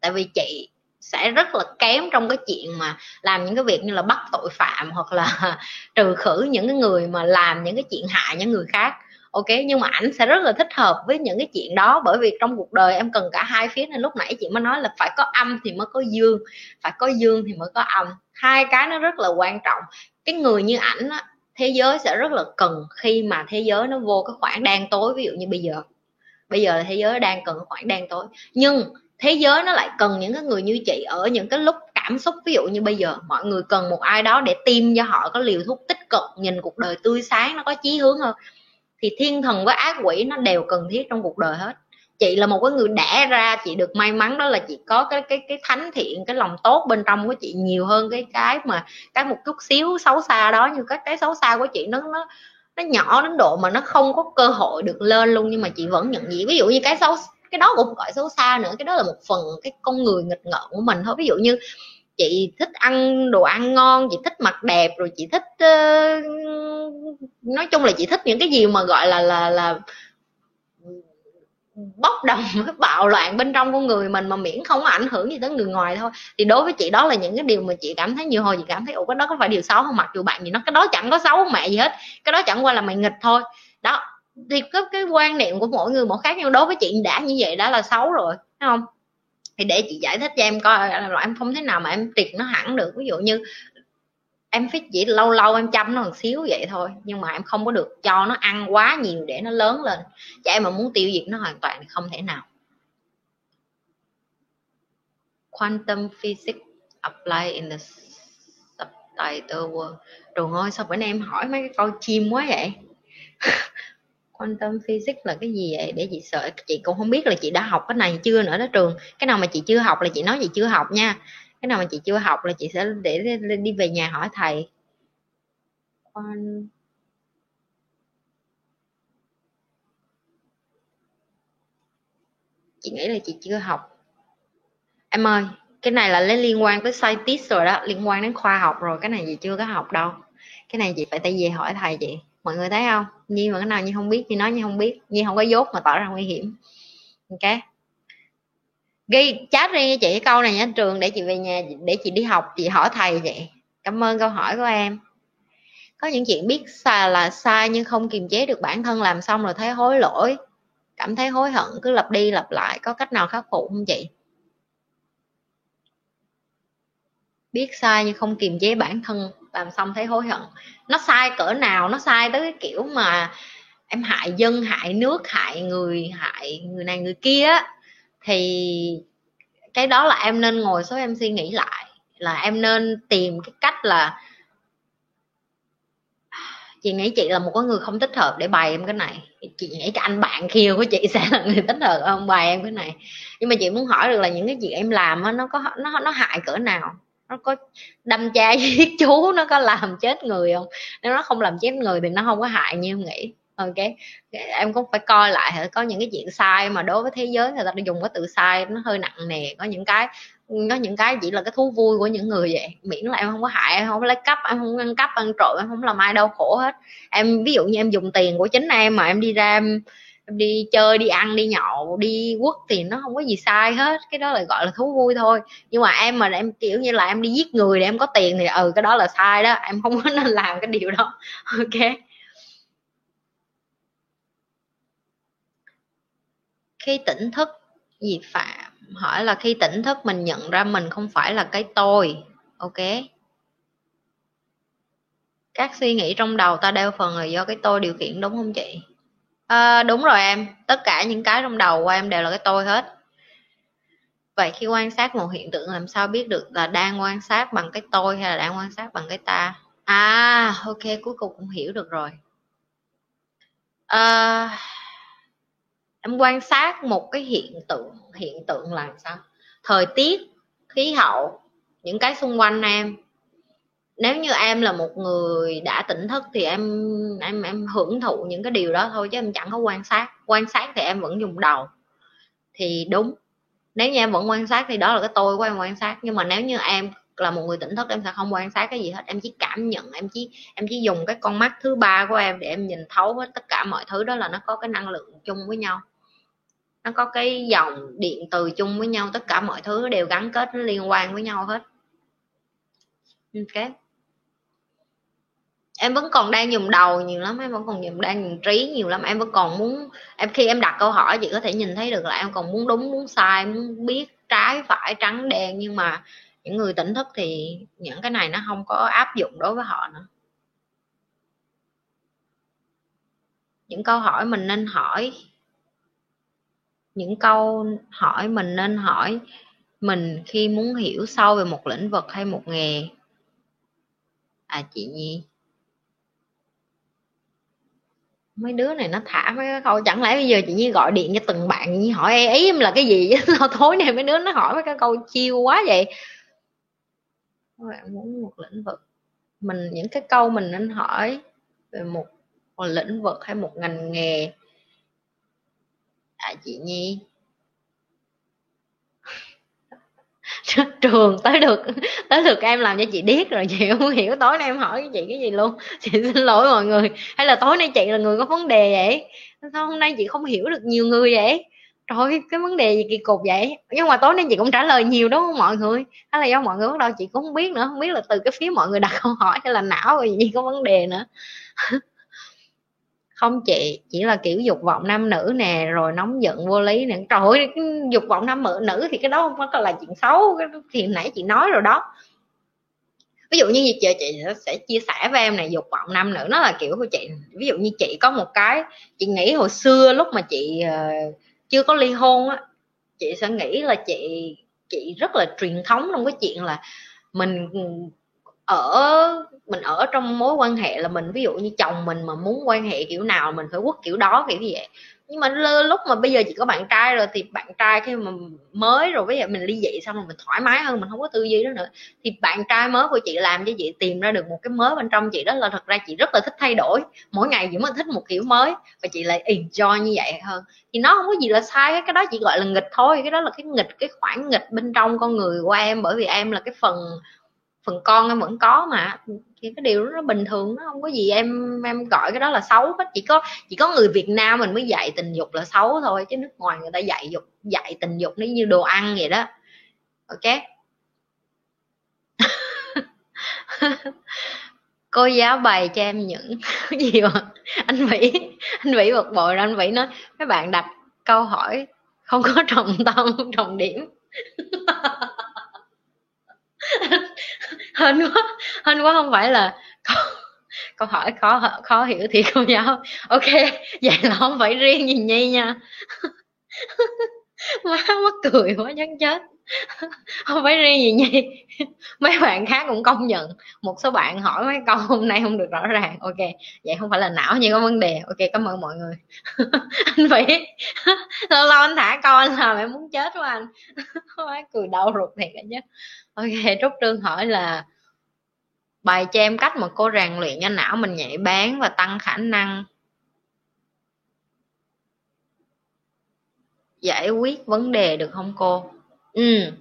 Tại vì chị sẽ rất là kém trong cái chuyện mà làm những cái việc như là bắt tội phạm hoặc là trừ khử những cái người mà làm những cái chuyện hại những người khác. Ok nhưng mà ảnh sẽ rất là thích hợp với những cái chuyện đó bởi vì trong cuộc đời em cần cả hai phía nên lúc nãy chị mới nói là phải có âm thì mới có dương phải có dương thì mới có âm. Hai cái nó rất là quan trọng. Cái người như ảnh á, thế giới sẽ rất là cần khi mà thế giới nó vô cái khoảng đen tối. Ví dụ như bây giờ bây giờ là thế giới đang cần khoảng đen tối. Nhưng thế giới nó lại cần những cái người như chị ở những cái lúc cảm xúc, ví dụ như bây giờ mọi người cần một ai đó để tiêm cho họ có liều thuốc tích cực, nhìn cuộc đời tươi sáng, nó có chí hướng hơn. Thì thiên thần với ác quỷ nó đều cần thiết trong cuộc đời hết. Chị là một cái người đẻ ra, chị được may mắn đó là chị có cái cái cái thánh thiện, cái lòng tốt bên trong của chị nhiều hơn cái cái mà cái một chút xíu xấu xa đó, như các cái xấu xa của chị nó nó nó nhỏ đến độ mà nó không có cơ hội được lên luôn. Nhưng mà chị vẫn nhận diện. Ví dụ như cái xấu cái đó cũng gọi xấu xa nữa cái đó là một phần cái con người nghịch ngợm của mình thôi. Ví dụ như chị thích ăn đồ ăn ngon chị thích mặc đẹp rồi chị thích uh, nói chung là chị thích những cái gì mà gọi là là là bốc đồng bạo loạn bên trong con người mình mà miễn không có ảnh hưởng gì tới người ngoài thôi. Thì đối với chị đó là những cái điều mà chị cảm thấy nhiều hồi chị cảm thấy ủa cái đó có phải điều xấu không? Mặc dù bạn gì nó cái đó chẳng có xấu mẹ gì hết cái đó chẳng qua là mày nghịch thôi. Đó thì có cái quan niệm của mỗi người một khác nhau. Đối với chị đã như vậy đã là xấu rồi, thấy không? Thì để chị giải thích cho em coi là em không thế nào mà em triệt nó hẳn được. Ví dụ như em phải chỉ lâu lâu em chăm nó một xíu vậy thôi, nhưng mà em không có được cho nó ăn quá nhiều để nó lớn lên. Cho em mà muốn tiêu diệt nó hoàn toàn thì không thể nào. Quantum physics apply in the subtitle world. Trời ơi sao bữa nay em hỏi mấy cái câu chim quá vậy? quantum physics là cái gì vậy? Để chị sợ, chị cũng không biết là chị đã học cái này chưa nữa đó trường. Cái nào mà chị chưa học là chị nói chị chưa học nha. Cái nào mà chị chưa học là chị sẽ để đi về nhà hỏi thầy. Quan... chị nghĩ là chị chưa học. Em ơi, cái này là liên quan tới scientist rồi đó, liên quan đến khoa học rồi. Cái này chị chưa có học đâu. Cái này chị phải tay về hỏi thầy chị mọi người thấy không? Nhi mà cái nào như không biết thì nói như không biết. Nhi không có dốt mà tỏ ra nguy hiểm. Ok. Ghi chat riêng cho chị câu này nha trường để chị về nhà, để chị đi học, chị hỏi thầy vậy. Cảm ơn câu hỏi của em. Có những chuyện biết sai là sai nhưng không kiềm chế được bản thân làm xong rồi thấy hối lỗi. Cảm thấy hối hận, cứ lặp đi lặp lại, có cách nào khắc phục không chị? Biết sai nhưng không kiềm chế bản thân làm xong thấy hối hận. Nó sai cỡ nào, nó sai tới cái kiểu mà em hại dân, hại nước, hại người hại người này người kia thì cái đó là em nên ngồi số em suy nghĩ lại, là em nên tìm cái cách là chị nghĩ chị là một cái người không thích hợp để bày em cái này. Chị nghĩ cái anh bạn kia của chị sẽ là người thích hợp không? Bày em cái này. Nhưng mà chị muốn hỏi được là những cái gì em làm nó có, nó nó hại cỡ nào? Nó có đâm cha giết chú nó có làm chết người không? Nếu nó không làm chết người thì nó không có hại như em nghĩ. Ok. Em cũng phải coi lại có những cái chuyện sai mà đối với thế giới người ta dùng cái từ sai nó hơi nặng nề. Có những cái có những cái chỉ là cái thú vui của những người vậy. Miễn là em không có hại em không có lấy cắp em không ăn cắp ăn trộm em không làm ai đau khổ hết. Em ví dụ như em dùng tiền của chính em mà em đi ra em, em đi chơi, đi ăn, đi nhậu, đi quất thì nó không có gì sai hết. Cái đó là gọi là thú vui thôi. Nhưng mà em mà em, kiểu như là em đi giết người để em có tiền thì ừ cái đó là sai đó. Em không có nên làm cái điều đó. Ok. Khi tỉnh thức, gì phạm hỏi là khi tỉnh thức mình nhận ra mình không phải là cái tôi. Ok. Các suy nghĩ trong đầu ta đeo phần là do cái tôi điều khiển, đúng không chị? À, đúng rồi em. Tất cả những cái trong đầu của em đều là cái tôi hết. Vậy khi quan sát một hiện tượng làm sao biết được là đang quan sát bằng cái tôi hay là đang quan sát bằng cái ta? À ok cuối cùng cũng hiểu được rồi. À, em quan sát một cái hiện tượng hiện tượng là sao? Thời tiết khí hậu những cái xung quanh em nếu như em là một người đã tỉnh thức thì em em em hưởng thụ những cái điều đó thôi chứ em chẳng có quan sát. Quan sát thì em vẫn dùng đầu. Thì đúng. Nếu như em vẫn quan sát thì đó là cái tôi của em quan sát. Nhưng mà nếu như em là một người tỉnh thức, em sẽ không quan sát cái gì hết. Em chỉ cảm nhận, em chỉ em chỉ dùng cái con mắt thứ ba của em để em nhìn thấu hết tất cả mọi thứ. Đó là nó có cái năng lượng chung với nhau. Nó có cái dòng điện từ chung với nhau. Tất cả mọi thứ đều gắn kết, nó liên quan với nhau hết. Ok em vẫn còn đang dùng đầu nhiều lắm, em vẫn còn dùng đang dùng trí nhiều lắm. Em vẫn còn muốn, em khi em đặt câu hỏi, chị có thể nhìn thấy được là em còn muốn đúng, muốn sai, muốn biết trái, phải, trắng, đen. Nhưng mà những người tỉnh thức thì những cái này nó không có áp dụng đối với họ nữa. Những câu hỏi mình nên hỏi, những câu hỏi mình nên hỏi mình khi muốn hiểu sâu về một lĩnh vực hay một nghề. À chị nhi mấy đứa này nó thả mấy cái câu chẳng lẽ bây giờ chị nhi gọi điện cho từng bạn nhi hỏi ý em là cái gì? Sao tối này mấy đứa nó hỏi mấy cái câu chiêu quá vậy? Các bạn muốn một lĩnh vực. Mình những cái câu mình nên hỏi về một, một lĩnh vực hay một ngành nghề. À chị nhi. trường tới được tới được em làm cho chị điếc rồi, chị không hiểu tối nay em hỏi chị cái gì luôn. Chị xin lỗi mọi người. Hay là tối nay chị là người có vấn đề vậy? Sao hôm nay chị không hiểu được nhiều người vậy? Trời cái vấn đề gì kỳ cục vậy? Nhưng mà tối nay chị cũng trả lời nhiều đúng không mọi người? Hay là do mọi người bắt đầu chị cũng không biết nữa, không biết là từ cái phía mọi người đặt câu hỏi hay là não rồi gì có vấn đề nữa không chị chỉ là kiểu dục vọng nam nữ nè rồi nóng giận vô lý nè. Trời ơi dục vọng nam nữ thì cái đó không có là chuyện xấu. Thì nãy chị nói rồi đó. Ví dụ như chị chị sẽ chia sẻ với em này dục vọng nam nữ nó là kiểu của chị. Ví dụ như chị có một cái chị nghĩ hồi xưa lúc mà chị uh, chưa có ly hôn á chị sẽ nghĩ là chị chị rất là truyền thống trong cái chuyện là mình ở, mình ở trong mối quan hệ là mình, ví dụ như chồng mình mà muốn quan hệ kiểu nào mình phải quất kiểu đó, kiểu như vậy. Nhưng mà lúc mà bây giờ chỉ có bạn trai rồi thì bạn trai khi mà mới rồi bây giờ mình ly dị xong rồi mình thoải mái hơn, mình không có tư duy đó nữa, thì bạn trai mới của chị làm cho chị tìm ra được một cái mới bên trong chị đó là thật ra chị rất là thích thay đổi. Mỗi ngày chị mới thích một kiểu mới và chị lại enjoy như vậy hơn. Thì nó không có gì là sai cái đó chỉ gọi là nghịch thôi, cái đó là cái nghịch, cái khoản nghịch bên trong con người của em, bởi vì em là cái phần phần con em vẫn có mà. Thì cái điều đó nó bình thường, nó không có gì em em gọi cái đó là xấu hết. Chỉ có chỉ có người Việt Nam mình mới dạy tình dục là xấu thôi, chứ nước ngoài người ta dạy dục, dạy tình dục nó như đồ ăn vậy đó. Ok? Cô giáo bày cho em những gì mà anh vĩ anh vĩ bực bội rồi. Anh vĩ nói các bạn đặt câu hỏi không có trọng tâm, trọng điểm. hên quá hên quá không phải là câu, câu hỏi khó khó hiểu thì cô giáo ok vậy là không phải riêng gì nhi nha. Má mắc cười quá nhắn chết. không phải riêng gì nhi mấy bạn khác cũng công nhận. Một số bạn hỏi mấy câu hôm nay không được rõ ràng. Ok, vậy không phải là não như có vấn đề. Ok, cảm ơn mọi người. Anh phải lâu lâu anh thả con là mẹ muốn chết quá anh. Cười đau ruột thiệt chứ. Ok, trúc trương hỏi là bài cho em cách mà cô rèn luyện cho não mình nhạy bén và tăng khả năng. Giải quyết vấn đề được không cô? Ừ.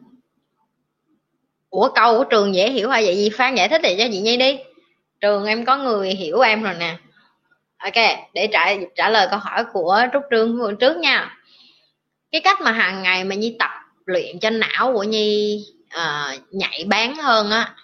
Ủa câu của trường dễ hiểu hay vậy? Gì phan giải thích thì cho chị nhi đi. Trường em có người hiểu em rồi nè. Ok để trả trả lời câu hỏi của trúc trương vừa trước nha. Cái cách mà hàng ngày mà nhi tập luyện cho não của nhi uh, nhạy bén hơn á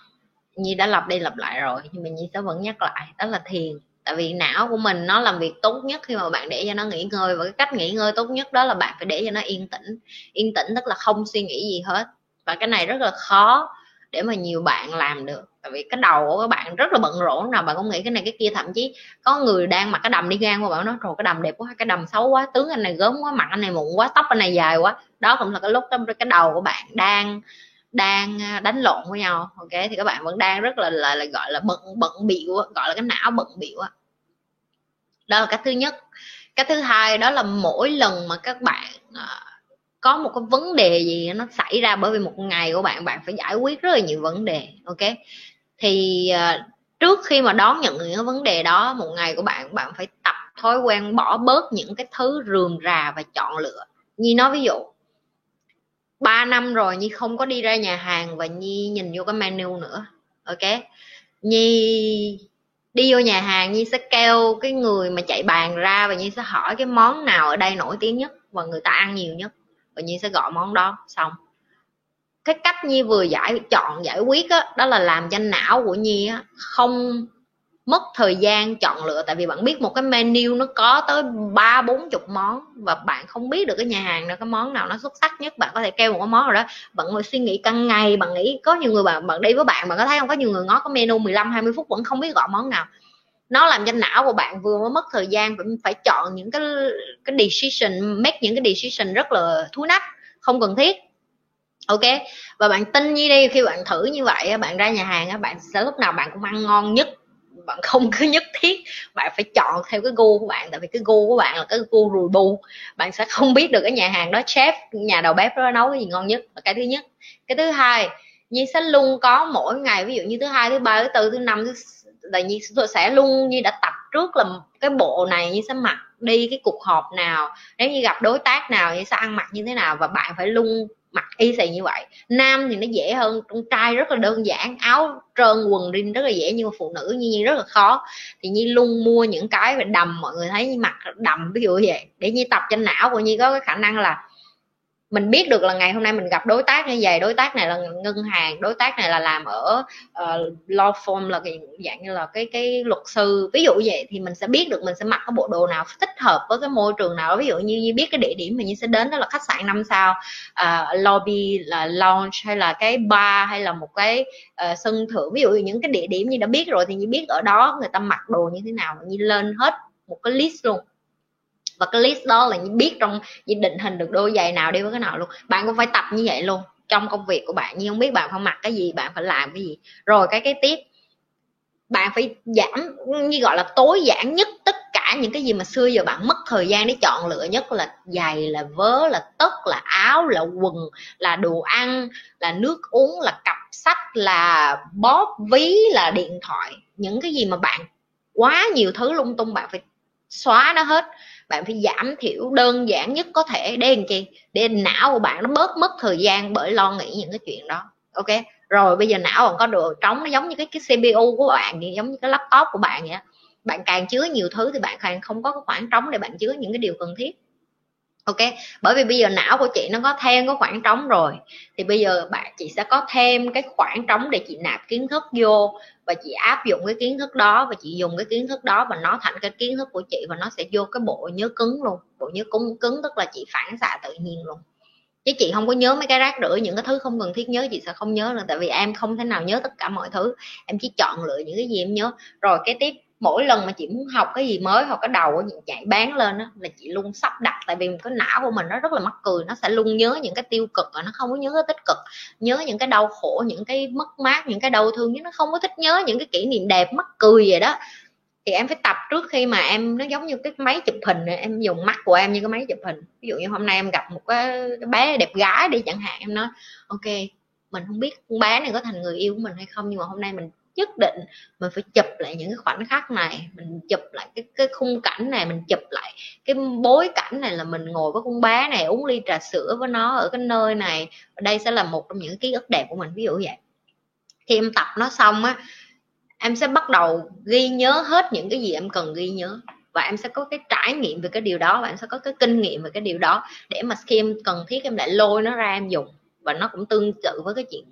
nhi đã lặp đi lặp lại rồi nhưng mà nhi sẽ vẫn nhắc lại. Đó là thiền tại vì não của mình nó làm việc tốt nhất khi mà bạn để cho nó nghỉ ngơi và cái cách nghỉ ngơi tốt nhất đó là bạn phải để cho nó yên tĩnh. Yên tĩnh tức là không suy nghĩ gì hết. Và cái này rất là khó để mà nhiều bạn làm được. Tại vì cái đầu của các bạn rất là bận rộn nào bạn cũng nghĩ cái này cái kia. Thậm chí có người đang mặc cái đầm đi ngang qua bạn nói rồi cái đầm đẹp quá, cái đầm xấu quá, tướng anh này gớm quá, mặt anh này mụn quá, tóc anh này dài quá. Đó cũng là cái lúc đó cái đầu của bạn đang đang à, đánh lộn với nhau. Ok thì các bạn vẫn đang rất là là, là gọi là bận bận biểu, gọi là cái não bận biểu á. Đó là cái thứ nhất. Cái thứ hai đó là mỗi lần mà các bạn à, có một cái vấn đề gì nó xảy ra bởi vì một ngày của bạn bạn phải giải quyết rất là nhiều vấn đề ok? Thì à, trước khi mà đón nhận những cái vấn đề đó một ngày của bạn bạn phải tập thói quen bỏ bớt những cái thứ rườm rà và chọn lựa. Như nói ví dụ 3 năm rồi Nhi không có đi ra nhà hàng và Nhi nhìn vô cái menu nữa. Ok? Nhi đi vô nhà hàng Nhi sẽ kêu cái người mà chạy bàn ra và Nhi sẽ hỏi cái món nào ở đây nổi tiếng nhất và người ta ăn nhiều nhất. Và Nhi sẽ gọi món đó xong. Cái cách Nhi vừa giải chọn giải quyết đó, đó là làm cho não của Nhi á, không mất thời gian chọn lựa, tại vì bạn biết một cái menu nó có tới ba, bốn chục món và bạn không biết được cái nhà hàng nào, cái món nào nó xuất sắc nhất, bạn có thể kêu một cái món rồi đó. Bạn ngồi suy nghĩ căn ngày, bạn nghĩ có nhiều người bạn bạn đi với bạn bạn có thấy không? Có nhiều người ngó cái menu 15 20 phút vẫn không biết gọi món nào. Nó làm cho não của bạn vừa mới mất thời gian phải phải chọn những cái cái decision, make những cái decision rất là thú nách, không cần thiết. Ok? Và bạn tin như đi, khi bạn thử như vậy bạn ra nhà hàng bạn sẽ lúc nào bạn cũng ăn ngon nhất bạn không cứ nhất thiết bạn phải chọn theo cái gu của bạn, tại vì cái gu của bạn là cái gu rùi bù. Bạn sẽ không biết được cái nhà hàng đó chef, nhà đầu bếp đó nấu cái gì ngon nhất. Là cái thứ nhất. Cái thứ hai, Nhi sẽ luôn có mỗi ngày, ví dụ như thứ hai, thứ ba, thứ tư, thứ năm, thứ là Nhi sẽ luôn như đã tập trước là cái bộ này như sẽ mặc đi cái cuộc họp nào. Nếu như gặp đối tác nào như sẽ ăn mặc như thế nào và bạn phải luôn mặc y xì như vậy. Nam thì nó dễ hơn, con trai rất là đơn giản, áo trơn quần rin rất là dễ, nhưng mà phụ nữ như nhi rất là khó. Thì nhi luôn mua những cái về đầm, mọi người thấy như mặc đầm, ví dụ như vậy, để nhi tập cho não của nhi có cái khả năng là mình biết được là ngày hôm nay mình gặp đối tác như vậy đối tác này là ngân hàng đối tác này là làm ở uh, law firm là dạng như là cái cái luật sư. Ví dụ vậy thì mình sẽ biết được mình sẽ mặc cái bộ đồ nào thích hợp với cái môi trường nào. Ví dụ như, như biết cái địa điểm mà như sẽ đến đó là khách sạn năm sao uh, lobby là lounge hay là cái bar hay là một cái uh, sân thượng. Ví dụ như những cái địa điểm như đã biết rồi thì như biết ở đó người ta mặc đồ như thế nào như lên hết một cái list luôn và cái list đó là biết trong định hình được đôi giày nào đi với cái nào luôn. Bạn cũng phải tập như vậy luôn, trong công việc của bạn. Nhưng không biết bạn phải mặc cái gì, bạn phải làm cái gì. Rồi cái cái tiếp, bạn phải giảm, như gọi là tối giản nhất tất cả những cái gì mà xưa giờ bạn mất thời gian để chọn lựa. Nhất là giày, là vớ, là tất, là áo, là quần, là đồ ăn, là nước uống, là cặp sách, là bóp ví, là điện thoại. Những cái gì mà bạn quá nhiều thứ lung tung, bạn phải xóa nó hết bạn phải giảm thiểu đơn giản nhất có thể. Để làm chi? Để não của bạn nó bớt mất thời gian bởi lo nghĩ những cái chuyện đó. Ok? Rồi, bây giờ não còn có đồ trống, nó giống như cái cái cpu của bạn vậy, giống như cái laptop của bạn vậy bạn càng chứa nhiều thứ thì bạn càng không có khoảng trống để bạn chứa những cái điều cần thiết ok? Bởi vì bây giờ não của chị nó có thêm có khoảng trống rồi. Thì bây giờ bạn, chị sẽ có thêm cái khoảng trống để chị nạp kiến thức vô. Và chị áp dụng cái kiến thức đó, và chị dùng cái kiến thức đó, và nó thành cái kiến thức của chị, và nó sẽ vô cái bộ nhớ cứng luôn. Bộ nhớ cứng cứng tức là chị phản xạ tự nhiên luôn. Chứ chị không có nhớ mấy cái rác rưởi, những cái thứ không cần thiết nhớ, chị sẽ không nhớ nữa. Tại vì em không thể nào nhớ tất cả mọi thứ. Em chỉ chọn lựa những cái gì em nhớ. Rồi cái tiếp mỗi lần mà chị muốn học cái gì mới hoặc cái đầu của chị chạy bán lên đó, là chị luôn sắp đặt tại vì cái não của mình nó rất là mắc cười nó sẽ luôn nhớ những cái tiêu cực và nó không có nhớ cái tích cực nhớ những cái đau khổ những cái mất mát những cái đau thương chứ nó không có thích nhớ những cái kỷ niệm đẹp mắc cười vậy đó. Thì em phải tập trước khi mà em nó giống như cái máy chụp hình em dùng mắt của em như cái máy chụp hình. Ví dụ như hôm nay em gặp một cái bé đẹp gái đi chẳng hạn em nói ok mình không biết con bé này có thành người yêu của mình hay không nhưng mà hôm nay mình nhất định, mình phải chụp lại những cái khoảnh khắc này, mình chụp lại cái cái khung cảnh này, mình chụp lại cái bối cảnh này là mình ngồi với con bé này, uống ly trà sữa với nó ở cái nơi này. Và đây sẽ là một trong những ký ức đẹp của mình, ví dụ vậy. Khi em tập nó xong á, em sẽ bắt đầu ghi nhớ hết những cái gì em cần ghi nhớ và em sẽ có cái trải nghiệm về cái điều đó và em sẽ có cái kinh nghiệm về cái điều đó để mà khi em cần thiết em lại lôi nó ra em dùng và nó cũng tương tự với cái chuyện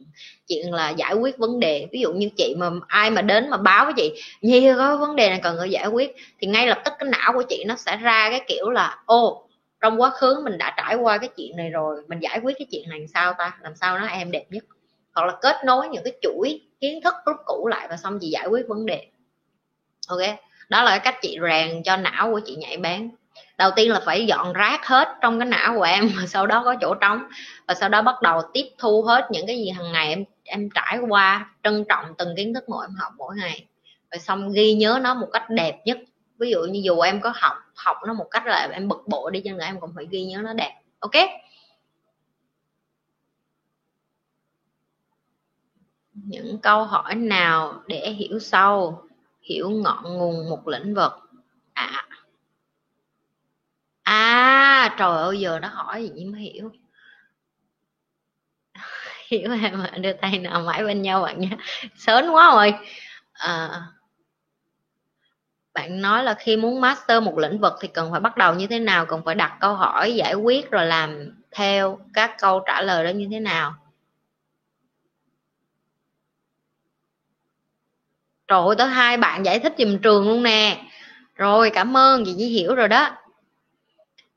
chuyện là giải quyết vấn đề. Ví dụ như chị mà ai mà đến mà báo với chị, nhi có vấn đề này cần phải giải quyết. Thì ngay lập tức cái não của chị nó sẽ ra cái kiểu là, ô, trong quá khứ mình đã trải qua cái chuyện này rồi, mình giải quyết cái chuyện này làm sao ta? Làm sao nó em đẹp nhất? Hoặc là kết nối những cái chuỗi kiến thức lúc cũ lại và xong chị giải quyết vấn đề. Ok? Đó là cái cách chị rèn cho não của chị nhạy bén đầu tiên là phải dọn rác hết trong cái não của em và sau đó có chỗ trống. Và sau đó bắt đầu tiếp thu hết những cái gì hàng ngày em em trải qua, trân trọng từng kiến thức mỗi em học mỗi ngày. Rồi xong ghi nhớ nó một cách đẹp nhất. Ví dụ như dù em có học học nó một cách là em bực bội đi chăng nữa, em cũng phải ghi nhớ nó đẹp. Ok? Những câu hỏi nào để hiểu sâu, hiểu ngọn nguồn một lĩnh vực? À à trời ơi giờ nó hỏi gì mới hiểu. Hiểu em đưa tay nào mãi bên nhau bạn nhé. sớm quá rồi. À, bạn nói là khi muốn master một lĩnh vực thì cần phải bắt đầu như thế nào cần phải đặt câu hỏi giải quyết rồi làm theo các câu trả lời đó như thế nào? Trời ơi tới hai bạn giải thích dùm trường luôn nè. Rồi cảm ơn chị chỉ hiểu rồi đó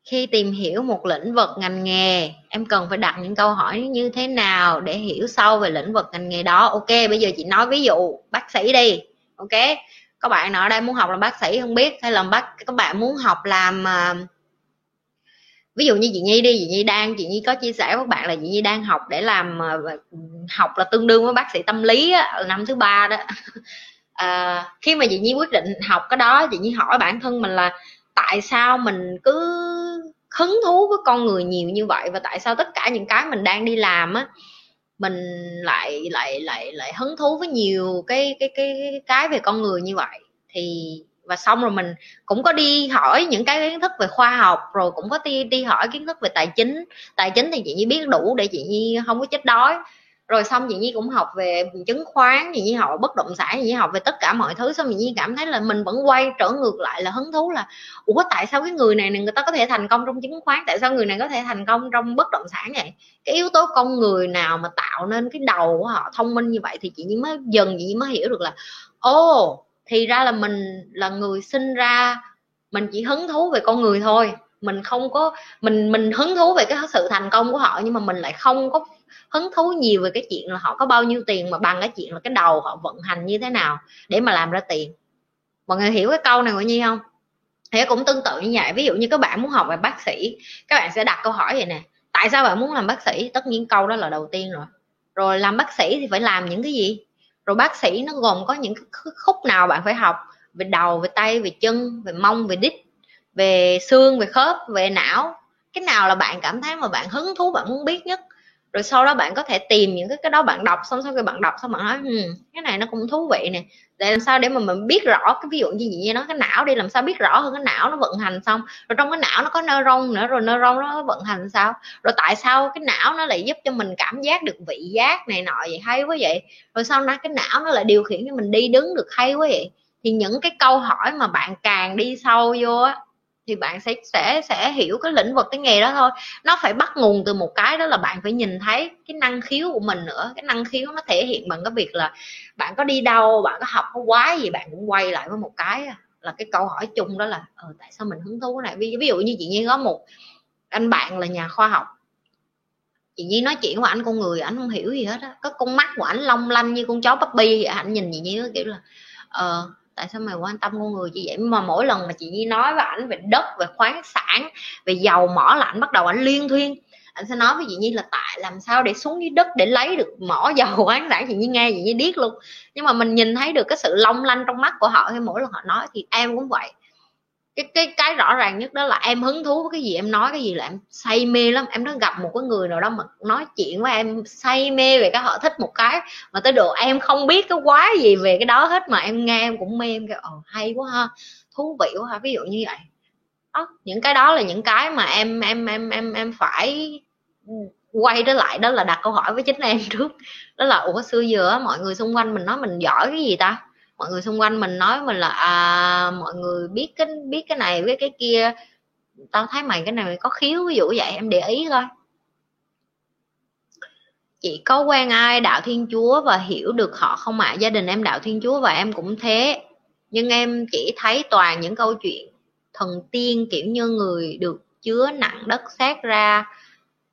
khi tìm hiểu một lĩnh vực ngành nghề em cần phải đặt những câu hỏi như thế nào để hiểu sâu về lĩnh vực ngành nghề đó. Ok bây giờ chị nói ví dụ bác sĩ đi. Ok các bạn nào ở đây muốn học làm bác sĩ không biết? Hay là bác các bạn muốn học làm à, ví dụ như chị nhi đi chị nhi đang chị nhi có chia sẻ với các bạn là chị nhi đang học để làm à, học là tương đương với bác sĩ tâm lý á, năm thứ ba đó. À, khi mà chị nhi quyết định học cái đó chị nhi hỏi bản thân mình là tại sao mình cứ hứng thú với con người nhiều như vậy và tại sao tất cả những cái mình đang đi làm á, mình lại lại lại lại hứng thú với nhiều cái cái cái cái về con người như vậy? Thì, và xong rồi mình cũng có đi hỏi những cái kiến thức về khoa học, rồi cũng có đi đi hỏi kiến thức về tài chính. Tài chính thì chị nhi biết đủ để chị nhi không có chết đói rồi xong chị nhi cũng học về chứng khoán chị nhi học bất động sản chị nhi học về tất cả mọi thứ. Xong chị nhi cảm thấy là mình vẫn quay trở ngược lại là hứng thú là ủa tại sao cái người này người ta có thể thành công trong chứng khoán? Tại sao người này có thể thành công trong bất động sản vậy? Cái yếu tố con người nào mà tạo nên cái đầu của họ thông minh như vậy thì chị nhi mới dần chị nhi mới hiểu được là ô oh, thì ra là mình là người sinh ra mình chỉ hứng thú về con người thôi. Mình không có mình mình hứng thú về cái sự thành công của họ nhưng mà mình lại không có hứng thú nhiều về cái chuyện là họ có bao nhiêu tiền mà bằng cái chuyện là cái đầu họ vận hành như thế nào để mà làm ra tiền. Mọi người hiểu cái câu này của nhi không? Thì cũng tương tự như vậy. Ví dụ như các bạn muốn học về bác sĩ, các bạn sẽ đặt câu hỏi vậy nè. Tại sao bạn muốn làm bác sĩ? Tất nhiên câu đó là đầu tiên rồi. Rồi làm bác sĩ thì phải làm những cái gì? Rồi bác sĩ nó gồm có những khúc nào bạn phải học? Về đầu, về tay, về chân, về mông, về đít, về xương, về khớp, về não. Cái nào là bạn cảm thấy mà bạn hứng thú, bạn muốn biết nhất? Rồi sau đó bạn có thể tìm những cái cái đó bạn đọc xong sau khi bạn đọc xong bạn nói hmm, cái này nó cũng thú vị nè. Để làm sao để mà mình biết rõ cái ví dụ như vậy nó cái não đi làm sao biết rõ hơn cái não nó vận hành xong. Rồi trong cái não nó có neuron nữa rồi neuron nó vận hành sao? Rồi tại sao cái não nó lại giúp cho mình cảm giác được vị giác này nọ vậy? Hay quá vậy. Rồi sau đó cái não nó lại điều khiển cho mình đi đứng được hay quá vậy? Thì những cái câu hỏi mà bạn càng đi sâu vô á thì bạn sẽ sẽ sẽ hiểu cái lĩnh vực cái nghề đó thôi. Nó phải bắt nguồn từ một cái đó là bạn phải nhìn thấy cái năng khiếu của mình nữa. Cái năng khiếu nó thể hiện bằng cái việc là bạn có đi đâu bạn có học có quái gì bạn cũng quay lại với một cái là cái câu hỏi chung đó là ờ, tại sao mình hứng thú cái này? Ví, ví dụ như chị Nhi có một anh bạn là nhà khoa học. Chị Nhi nói chuyện với anh con người anh không hiểu gì hết á. Có con mắt của anh long lanh như con chó puppy vậy anh nhìn chị Nhi kiểu là ờ tại sao mày quan tâm con người như vậy? Mà mỗi lần mà chị nhi nói với ảnh về đất, về khoáng sản, về dầu mỏ là ảnh bắt đầu ảnh liên thuyên anh sẽ nói với chị nhi là tại làm sao để xuống dưới đất để lấy được mỏ dầu khoáng sản? Chị nhi nghe chị nhi điếc luôn. Nhưng mà mình nhìn thấy được cái sự long lanh trong mắt của họ khi mỗi lần họ nói thì em cũng vậy cái cái cái rõ ràng nhất đó là em hứng thú với cái gì em nói cái gì là em say mê lắm. Em đã gặp một cái người nào đó mà nói chuyện với em say mê về cái họ thích một cái mà tới độ em không biết cái quá gì về cái đó hết mà em nghe em cũng mê em kêu ồ hay quá ha thú vị quá ha. Ví dụ như vậy. Đó, những cái đó là những cái mà em em em em em phải quay trở lại đó là đặt câu hỏi với chính em trước. Đó là ủa xưa giờ mọi người xung quanh mình nói mình giỏi cái gì ta? Mọi người xung quanh mình nói mình là à mọi người biết cái biết cái này, biết cái kia. Tao thấy mày cái này mày có khiếu ví dụ vậy, em để ý thôi chị có quen ai đạo thiên chúa và hiểu được họ không ạ. À? gia đình em đạo thiên chúa và em cũng thế. Nhưng em chỉ thấy toàn những câu chuyện thần tiên, kiểu như người được chứa nặng đất xét ra,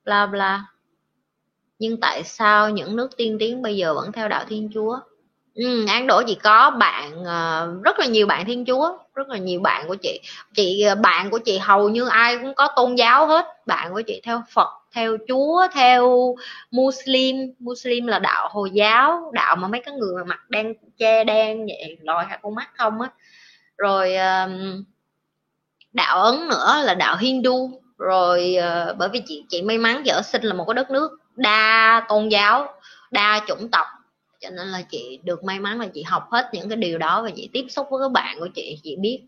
bla bla. Nhưng tại sao những nước tiên tiến bây giờ vẫn theo đạo thiên chúa? Ừ, án đổ chị có bạn uh, rất là nhiều bạn thiên chúa rất là nhiều bạn của chị. Chị ờ, bạn của chị hầu như ai cũng có tôn giáo hết. Bạn của chị theo phật theo chúa theo muslim. Muslim là đạo hồi giáo đạo mà mấy cái người mà mặt đen che đen vậy lòi hai con mắt không á. Rồi uh, đạo ấn nữa là đạo hindu. Rồi uh, bởi vì chị chị may mắn chị ở sinh là một cái đất nước đa tôn giáo đa chủng tộc cho nên là chị được may mắn là chị học hết những cái điều đó và chị tiếp xúc với các bạn của chị chị biết.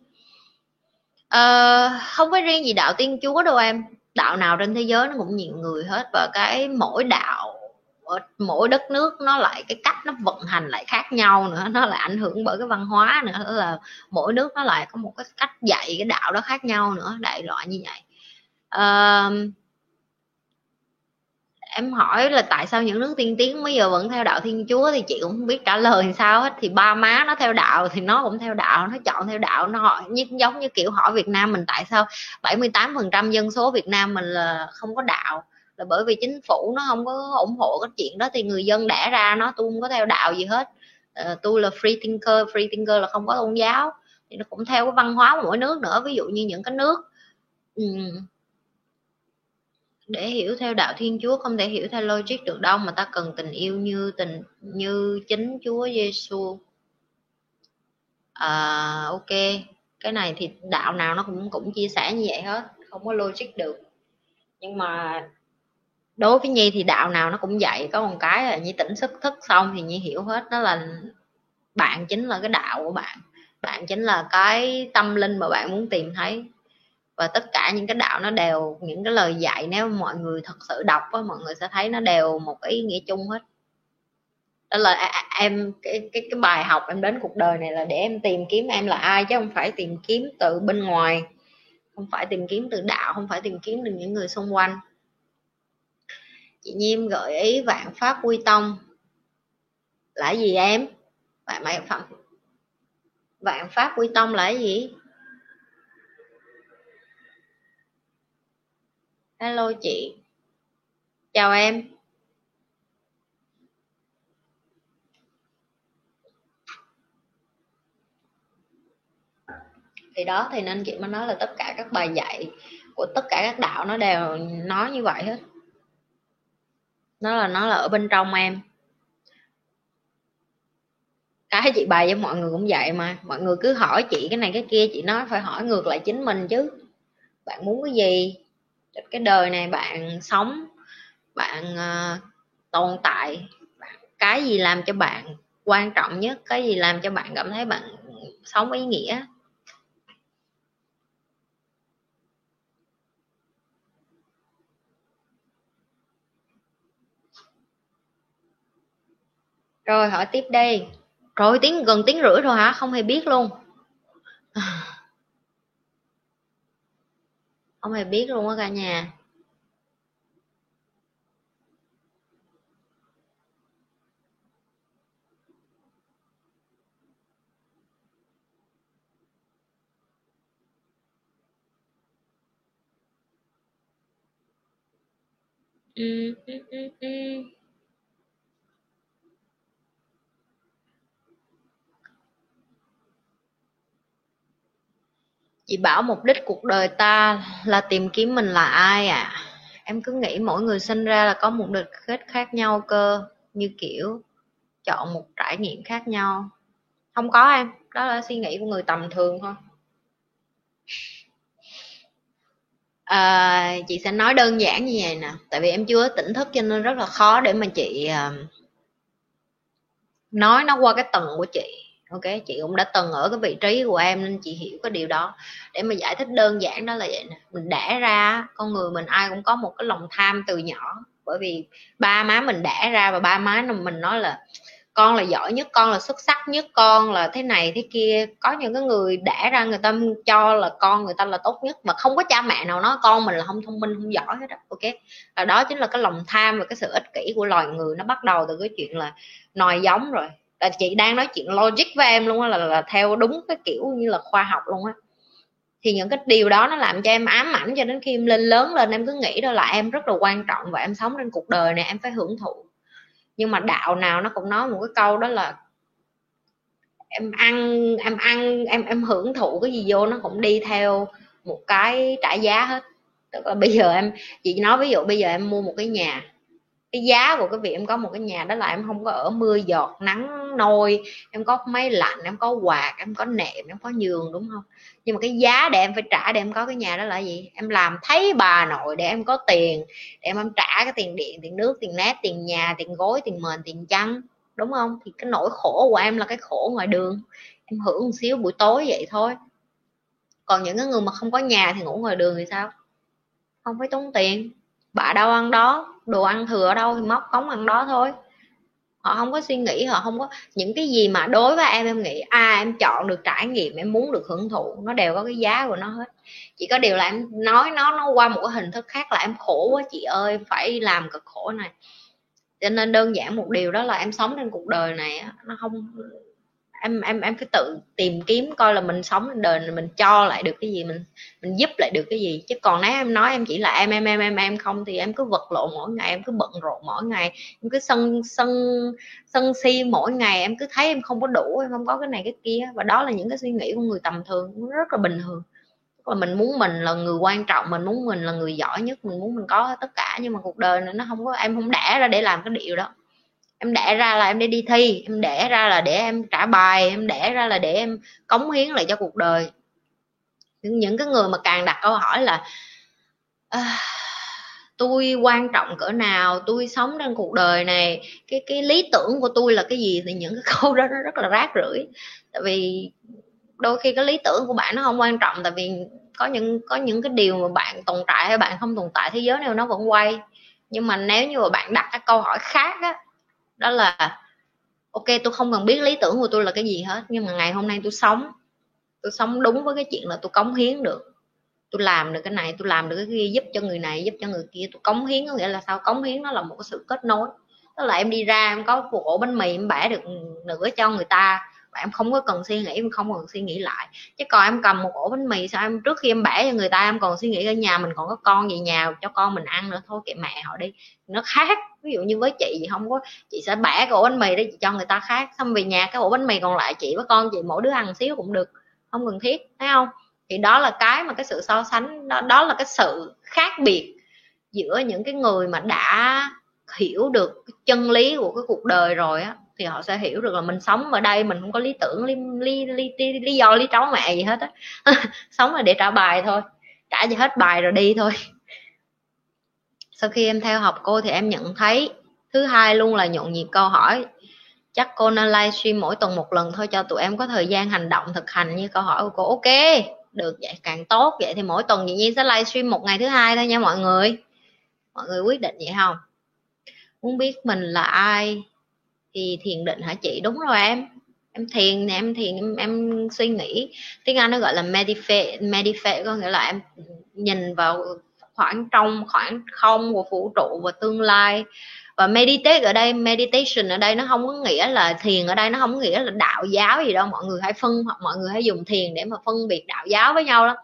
À, không phải riêng gì đạo tiên chúa đâu em. Đạo nào trên thế giới nó cũng nhiều người hết và cái mỗi đạo ở mỗi đất nước nó lại cái cách nó vận hành lại khác nhau nữa nó lại ảnh hưởng bởi cái văn hóa nữa là mỗi nước nó lại có một cái cách dạy cái đạo đó khác nhau nữa đại loại như vậy. Uh, em hỏi là tại sao những nước tiên tiến bây giờ vẫn theo đạo thiên chúa thì chị cũng không biết trả lời sao hết. Thì ba má nó theo đạo thì nó cũng theo đạo nó chọn theo đạo nó hỏi như, giống như kiểu hỏi việt nam mình tại sao 78 phần trăm dân số việt nam mình là không có đạo. Là bởi vì chính phủ nó không có ủng hộ cái chuyện đó thì người dân đẻ ra nó tôi không có theo đạo gì hết. À, tôi là free thinker free thinker là không có tôn giáo. Thì nó cũng theo cái văn hóa của mỗi nước nữa ví dụ như những cái nước um, để hiểu theo đạo thiên chúa không thể hiểu theo logic được đâu mà ta cần tình yêu như tình như chính chúa giêsu à, ok cái này thì đạo nào nó cũng cũng chia sẻ như vậy hết không có logic được. Nhưng mà đối với nhi thì đạo nào nó cũng vậy có một cái là nhi tỉnh sức thức xong thì nhi hiểu hết đó là bạn chính là cái đạo của bạn. Bạn chính là cái tâm linh mà bạn muốn tìm thấy và tất cả những cái đạo nó đều, những cái lời dạy nếu mọi người thật sự đọc á, mọi người sẽ thấy nó đều một ý nghĩa chung hết. Đó là à, à, em, cái cái cái bài học em đến cuộc đời này là để em tìm kiếm em là ai, chứ không phải tìm kiếm từ bên ngoài. Không phải tìm kiếm từ đạo, không phải tìm kiếm từ những người xung quanh. Chị Nhiêm gợi ý vạn pháp quy tông. Là gì em? Vạn mày, phạm vạn pháp quy tông là gì? Hello chị. Chào em. Thì đó, thì nên chị mới nói là tất cả các bài dạy của tất cả các đạo nó đều nói như vậy hết. Nó là nó là ở bên trong em. Cái chị bày cho mọi người cũng vậy mà. Mọi người cứ hỏi chị cái này cái kia, chị nói phải hỏi ngược lại chính mình chứ. Bạn muốn cái gì? Cái đời này bạn sống bạn uh, tồn tại cái gì làm cho bạn quan trọng nhất cái gì làm cho bạn cảm thấy bạn sống ý nghĩa? Rồi hỏi tiếp đi. Rồi tiếng gần tiếng rưỡi rồi hả? Không hề biết luôn. Không hề biết luôn á cả nhà. Ừ, ừ, ừ, ừ chị bảo mục đích cuộc đời ta là tìm kiếm mình là ai à? Em cứ nghĩ mỗi người sinh ra là có một mục đích khác nhau cơ như kiểu chọn một trải nghiệm khác nhau. Không có em đó là suy nghĩ của người tầm thường thôi. À, chị sẽ nói đơn giản như vậy nè tại vì em chưa tỉnh thức cho nên rất là khó để mà chị à, nói nó qua cái tầng của chị ok, chị cũng đã từng ở cái vị trí của em nên chị hiểu cái điều đó. Để mà giải thích đơn giản đó là vậy nè. Mình đẻ ra, con người mình ai cũng có một cái lòng tham từ nhỏ. Bởi vì ba má mình đẻ ra và ba má mình nói là con là giỏi nhất, con là xuất sắc nhất, con là thế này thế kia. Có những cái người đẻ ra người ta cho là con người ta là tốt nhất mà không có cha mẹ nào nói con mình là không thông minh, không giỏi hết đó ok? Và đó chính là cái lòng tham và cái sự ích kỷ của loài người. Nó bắt đầu từ cái chuyện là nòi giống rồi là chị đang nói chuyện logic với em luôn á là, là theo đúng cái kiểu như là khoa học luôn á. Thì những cái điều đó nó làm cho em ám ảnh cho đến khi em lên lớn lên em cứ nghĩ đó là em rất là quan trọng và em sống trên cuộc đời này em phải hưởng thụ. Nhưng mà đạo nào nó cũng nói một cái câu đó là em ăn em ăn em em hưởng thụ cái gì vô nó cũng đi theo một cái trả giá hết. Tức là bây giờ em chị nói ví dụ bây giờ em mua một cái nhà cái giá của cái việc em có một cái nhà đó là em không có ở mưa giọt nắng nôi em có máy lạnh em có quạt em có nệm em có giường đúng không? Nhưng mà cái giá để em phải trả để em có cái nhà đó là gì? Em làm thấy bà nội để em có tiền để em, em trả cái tiền điện tiền nước tiền nét tiền nhà tiền gối tiền mền tiền chăn đúng không? Thì cái nỗi khổ của em là cái khổ ngoài đường. Em hưởng một xíu buổi tối vậy thôi. Còn những cái người mà không có nhà thì ngủ ngoài đường thì sao? Không phải tốn tiền. Bà đâu ăn đó đồ ăn thừa ở đâu thì móc cống ăn đó thôi. Họ không có suy nghĩ, họ không có, những cái gì mà đối với em em nghĩ à em chọn được trải nghiệm, em muốn được hưởng thụ, nó đều có cái giá của nó hết. Chỉ có điều là em nói nó nó qua một cái hình thức khác là em khổ quá chị ơi phải làm cực khổ này. Cho nên đơn giản một điều đó là em sống trên cuộc đời này nó không em em em phải tự tìm kiếm coi là mình sống đời này mình cho lại được cái gì, mình mình giúp lại được cái gì. Chứ còn nếu em nói em chỉ là em em em em em không thì em cứ vật lộn mỗi ngày, em cứ bận rộn mỗi ngày, em cứ sân sân sân si mỗi ngày, em cứ thấy em không có đủ, em không có cái này cái kia. Và đó là những cái suy nghĩ của người tầm thường, rất là bình thường. Và mình muốn mình là người quan trọng, mình muốn mình là người giỏi nhất, mình muốn mình có tất cả, nhưng mà cuộc đời này nó không có, em không đẻ ra để làm cái điều đó em đẻ ra là em để đi thi em đẻ ra là để em trả bài em đẻ ra là để em cống hiến lại cho cuộc đời. Những, những cái người mà càng đặt câu hỏi là à, tôi quan trọng cỡ nào tôi sống trên cuộc đời này cái cái lý tưởng của tôi là cái gì? Thì những cái câu đó nó rất là rác rưởi. Tại vì đôi khi cái lý tưởng của bạn nó không quan trọng tại vì có những có những cái điều mà bạn tồn tại hay bạn không tồn tại thế giới này nó vẫn quay. Nhưng mà nếu như mà bạn đặt các câu hỏi khác á đó là, ok, tôi không cần biết lý tưởng của tôi là cái gì hết, nhưng mà ngày hôm nay tôi sống tôi sống đúng với cái chuyện là tôi cống hiến được. Tôi làm được cái này, tôi làm được cái kia, giúp cho người này, giúp cho người kia. Tôi cống hiến có nghĩa là sao? Cống hiến nó là một cái sự kết nối. Tức là em đi ra, em có một ổ bánh mì, em bẻ được nửa cho người ta em không có cần suy nghĩ em không cần suy nghĩ lại. Chứ còn em cầm một ổ bánh mì sao em trước khi em bẻ cho người ta em còn suy nghĩ ở nhà mình còn có con về nhà cho con mình ăn nữa. Thôi kệ mẹ họ đi. Nó khác. Ví dụ như với chị thì không có chị sẽ bẻ cái ổ bánh mì đó chị cho người ta khác. Xong về nhà cái ổ bánh mì còn lại chị với con chị mỗi đứa ăn xíu cũng được. Không cần thiết thấy không? Thì đó là cái mà cái sự so sánh đó, đó là cái sự khác biệt giữa những cái người mà đã hiểu được cái chân lý của cái cuộc đời rồi á thì họ sẽ hiểu được là mình sống ở đây mình không có lý tưởng lý lý lý, lý, lý do lý tráo mẹ gì hết á. Sống là để trả bài thôi trả cho hết bài rồi đi thôi. Sau khi em theo học cô thì em nhận thấy thứ hai luôn là nhộn nhịp câu hỏi. Chắc cô nên livestream mỗi tuần một lần thôi cho tụi em có thời gian hành động thực hành như câu hỏi của cô. Ok được vậy càng tốt. Vậy thì mỗi tuần dĩ nhiên sẽ livestream một ngày thứ hai thôi nha mọi người. Mọi người quyết định vậy không? Muốn biết mình là ai? Thì thiền định hả chị? Đúng rồi em. Em thiền nè em thiền em, em suy nghĩ. Tiếng anh nó gọi là meditate meditate có nghĩa là em nhìn vào khoảng trong khoảng không của vũ trụ và tương lai. Và meditate ở đây meditation ở đây nó không có nghĩa là thiền ở đây nó không có nghĩa là đạo giáo gì đâu. Mọi người hãy phân hoặc mọi người hãy dùng thiền để mà phân biệt đạo giáo với nhau đó.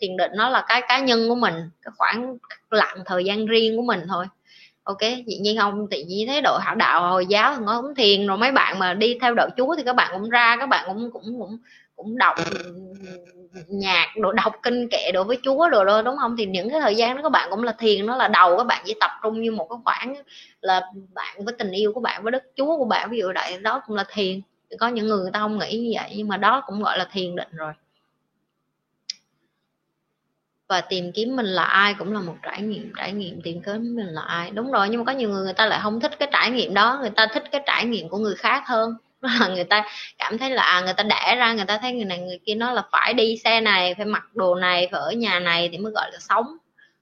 Thiền định nó là cái cá nhân của mình cái khoảng lặng thời gian riêng của mình thôi ok, dĩ nhiên không, tự nhiên thấy đội hảo đạo hồi giáo thì nó cũng thiền rồi, mấy bạn mà đi theo đạo chúa thì các bạn cũng ra, các bạn cũng cũng cũng cũng đọc nhạc, đồ đọc kinh kệ đối với chúa đồ đó, đúng không? Thì những cái thời gian đó các bạn cũng là thiền, nó là đầu, các bạn chỉ tập trung như một cái khoảng là bạn với tình yêu của bạn, với đức chúa của bạn, ví dụ đại đó cũng là thiền. Có những người người ta không nghĩ như vậy, nhưng mà đó cũng gọi là thiền định rồi và tìm kiếm mình là ai cũng là một trải nghiệm trải nghiệm tìm kiếm mình là ai. Đúng rồi nhưng mà có nhiều người người ta lại không thích cái trải nghiệm đó người ta thích cái trải nghiệm của người khác hơn. Là người ta cảm thấy là à, người ta đẻ ra người ta thấy người này người kia nói là phải đi xe này phải mặc đồ này phải ở nhà này thì mới gọi là sống.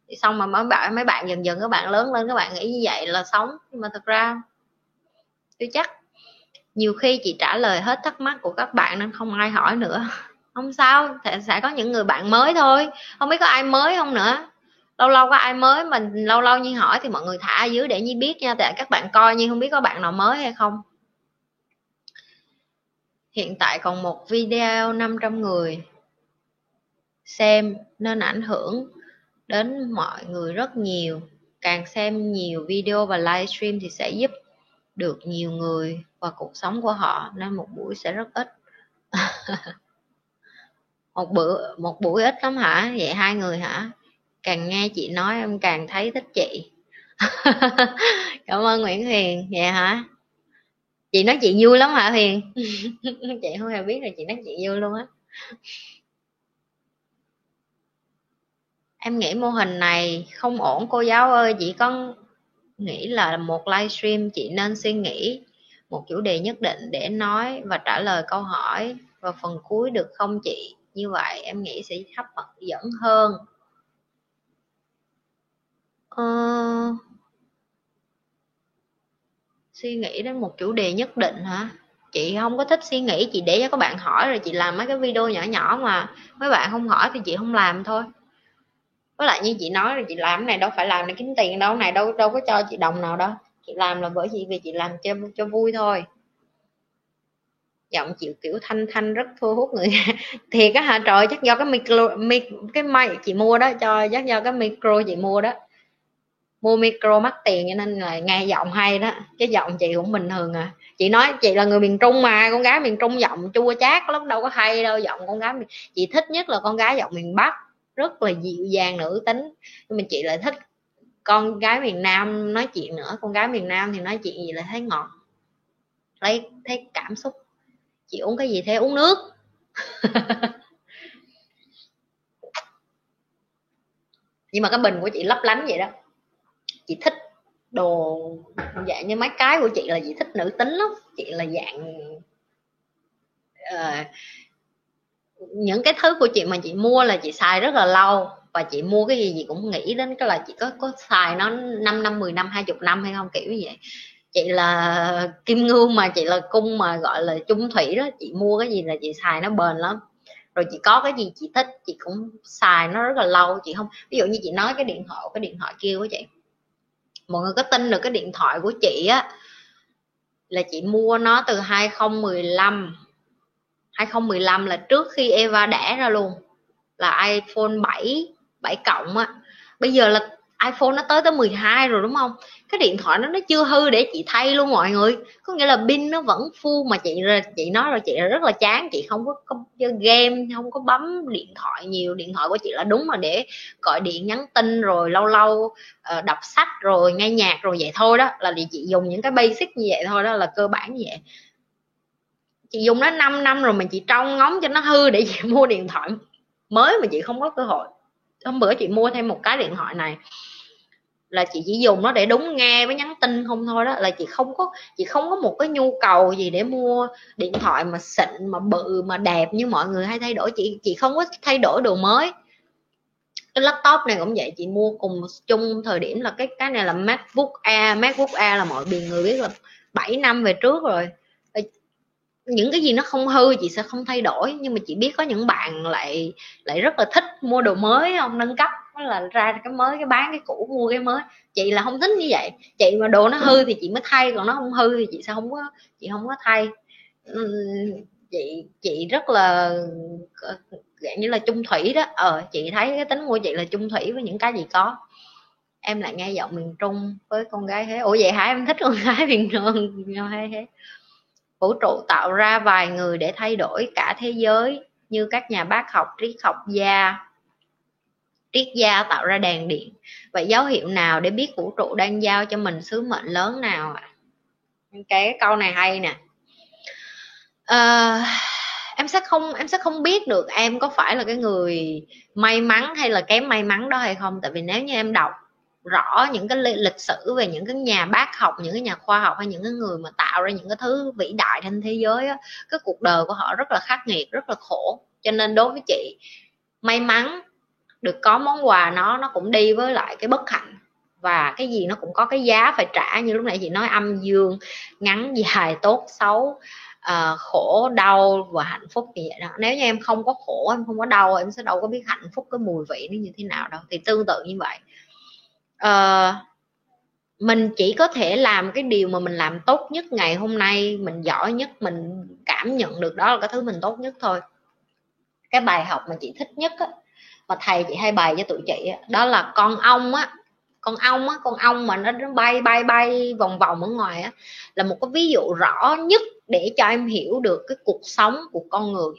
Thì xong mà mấy bạn mấy bạn dần dần các bạn lớn lên các bạn nghĩ như vậy là sống. Nhưng mà thật ra tôi chắc. Nhiều khi chị trả lời hết thắc mắc của các bạn nên không ai hỏi nữa. không sao, sẽ có những người bạn mới thôi. Không biết có ai mới không nữa. Lâu lâu có ai mới mình lâu lâu như hỏi thì mọi người thả ở dưới để như biết nha, tại các bạn coi nhưng không biết có bạn nào mới hay không. Hiện tại còn một video 500 người xem nên ảnh hưởng đến mọi người rất nhiều. Càng xem nhiều video và livestream thì sẽ giúp được nhiều người và cuộc sống của họ nên một buổi sẽ rất ít. một bữa, một buổi ít lắm hả? Vậy hai người hả? Càng nghe chị nói em càng thấy thích chị. Cảm ơn nguyễn huyền vậy hả? Chị nói chị vui lắm hả huyền chị không hề biết là chị nói chị vui luôn á. Em nghĩ mô hình này không ổn, cô giáo ơi. Chị có nghĩ là một livestream chị nên suy nghĩ một chủ đề nhất định để nói và trả lời câu hỏi. Vào phần cuối được không chị? Như vậy em nghĩ sẽ hấp dẫn hơn. Ờ, suy nghĩ đến một chủ đề nhất định hả? Chị không có thích suy nghĩ chị để cho các bạn hỏi rồi chị làm mấy cái video nhỏ nhỏ mà mấy bạn không hỏi thì chị không làm thôi. Với lại như chị nói rồi chị làm cái này đâu phải làm để kiếm tiền đâu này đâu đâu có cho chị đồng nào đâu. Chị làm là bởi vì vì chị làm cho cho vui thôi giọng chịu kiểu thanh thanh rất thu hút người thì cái hả? Trời chắc do cái micro mic, cái mic chị mua đó cho chắc do cái micro chị mua đó. Mua micro mắc tiền cho nên là nghe giọng hay đó. Cái giọng chị cũng bình thường à. Chị nói chị là người miền trung mà con gái miền trung giọng chua chát lắm đâu có hay đâu giọng con gái chị thích nhất là con gái giọng miền bắc rất là dịu dàng nữ tính. Nhưng mà chị lại thích con gái miền nam nói chuyện nữa. Con gái miền nam thì nói chuyện gì là thấy ngọt thấy thấy cảm xúc chị uống cái gì thế? Uống nước. Nhưng mà cái bình của chị lấp lánh vậy đó. Chị thích đồ dạng như mấy cái của chị là chị thích nữ tính lắm. Chị là dạng uh, những cái thứ của chị mà chị mua là chị xài rất là lâu. Và chị mua cái gì chị cũng nghĩ đến cái là chị có có xài nó 5 năm 10 năm 20 năm hay không? Kiểu như vậy chị là kim ngưu mà, chị là cung mà, gọi là trung thủy đó. Chị mua cái gì là chị xài nó bền lắm. Rồi chị có cái gì chị thích, chị cũng xài nó rất là lâu. Chị không, ví dụ như chị nói cái điện thoại, cái điện thoại kia của chị. Mọi người có tin được cái điện thoại của chị á, là chị mua nó từ 2015 2015 là trước khi Eva đẻ ra luôn. Là iPhone 7 7 cộng á. Bây giờ là iPhone nó tới tới 12 rồi đúng không? Cái điện thoại nó nó chưa hư để chị thay luôn mọi người. Có nghĩa là pin nó vẫn full mà chị chị nói rồi chị rất là chán. Chị không có, không chơi game không có bấm điện thoại nhiều. Điện thoại của chị là đúng là để gọi điện nhắn tin rồi lâu lâu uh, đọc sách rồi nghe nhạc rồi vậy thôi đó. Là chị dùng những cái basic như vậy thôi đó là cơ bản như vậy. Chị dùng nó 5 năm rồi mà chị trông ngóng cho nó hư để chị mua điện thoại mới mà chị không có cơ hội. Hôm bữa chị mua thêm một cái điện thoại này là chị chỉ dùng nó để đúng nghe với nhắn tin không thôi đó, là chị không có, chị không có một cái nhu cầu gì để mua điện thoại mà xịn, mà bự, mà đẹp như mọi người hay thay đổi. Chị chị không có thay đổi đồ mới. Cái laptop này cũng vậy, chị mua cùng chung thời điểm là cái cái này là macbook air macbook air là mọi người biết là 7 năm về trước rồi. Những cái gì nó không hư chị sẽ không thay đổi, nhưng mà chị biết có những bạn lại lại rất là thích mua đồ mới không nâng cấp là ra cái mới, cái bán cái cũ, mua cái mới. Chị là không thích như vậy. Chị mà đồ nó hư thì chị mới thay, còn nó không hư thì chị sẽ không có, chị không có thay. Chị chị rất là ờ, dạng như là trung thủy đó. Ờ chị thấy cái tính của chị là trung thủy với những cái gì có. Em lại nghe giọng miền trung với con gái thế ủa, vậy hả? Em thích con gái miền trung hay thế vũ trụ tạo ra vài người để thay đổi cả thế giới, như các nhà bác học, triết học, gia triết gia tạo ra đèn điện. Vậy dấu hiệu nào để biết vũ trụ đang giao cho mình sứ mệnh lớn nào ạ? À? cái câu này hay nè. À, em sẽ không em sẽ không biết được em có phải là cái người may mắn hay là kém may mắn đó hay không. Tại vì nếu như em đọc rõ những cái lịch sử về những cái nhà bác học những cái nhà khoa học hay những cái người mà tạo ra những cái thứ vĩ đại trên thế giới á, cái cuộc đời của họ rất là khắc nghiệt rất là khổ. Cho nên đối với chị may mắn được có món quà nó nó cũng đi với lại cái bất hạnh. Và cái gì nó cũng có cái giá phải trả như lúc nãy chị nói âm dương ngắn dài tốt xấu uh, khổ đau và hạnh phúc như vậy đó. Nếu như em không có khổ em không có đau em sẽ đâu có biết hạnh phúc cái mùi vị nó như thế nào đâu. Thì tương tự như vậy. Uh, mình chỉ có thể làm cái điều mà mình làm tốt nhất ngày hôm nay mình giỏi nhất mình cảm nhận được đó là cái thứ mình tốt nhất thôi. Cái bài học mà chị thích nhất á, mà thầy chị hay bày cho tụi chị á, đó là con ong á con ong á con ong mà nó bay bay bay vòng vòng ở ngoài á là một cái ví dụ rõ nhất để cho em hiểu được cái cuộc sống của con người.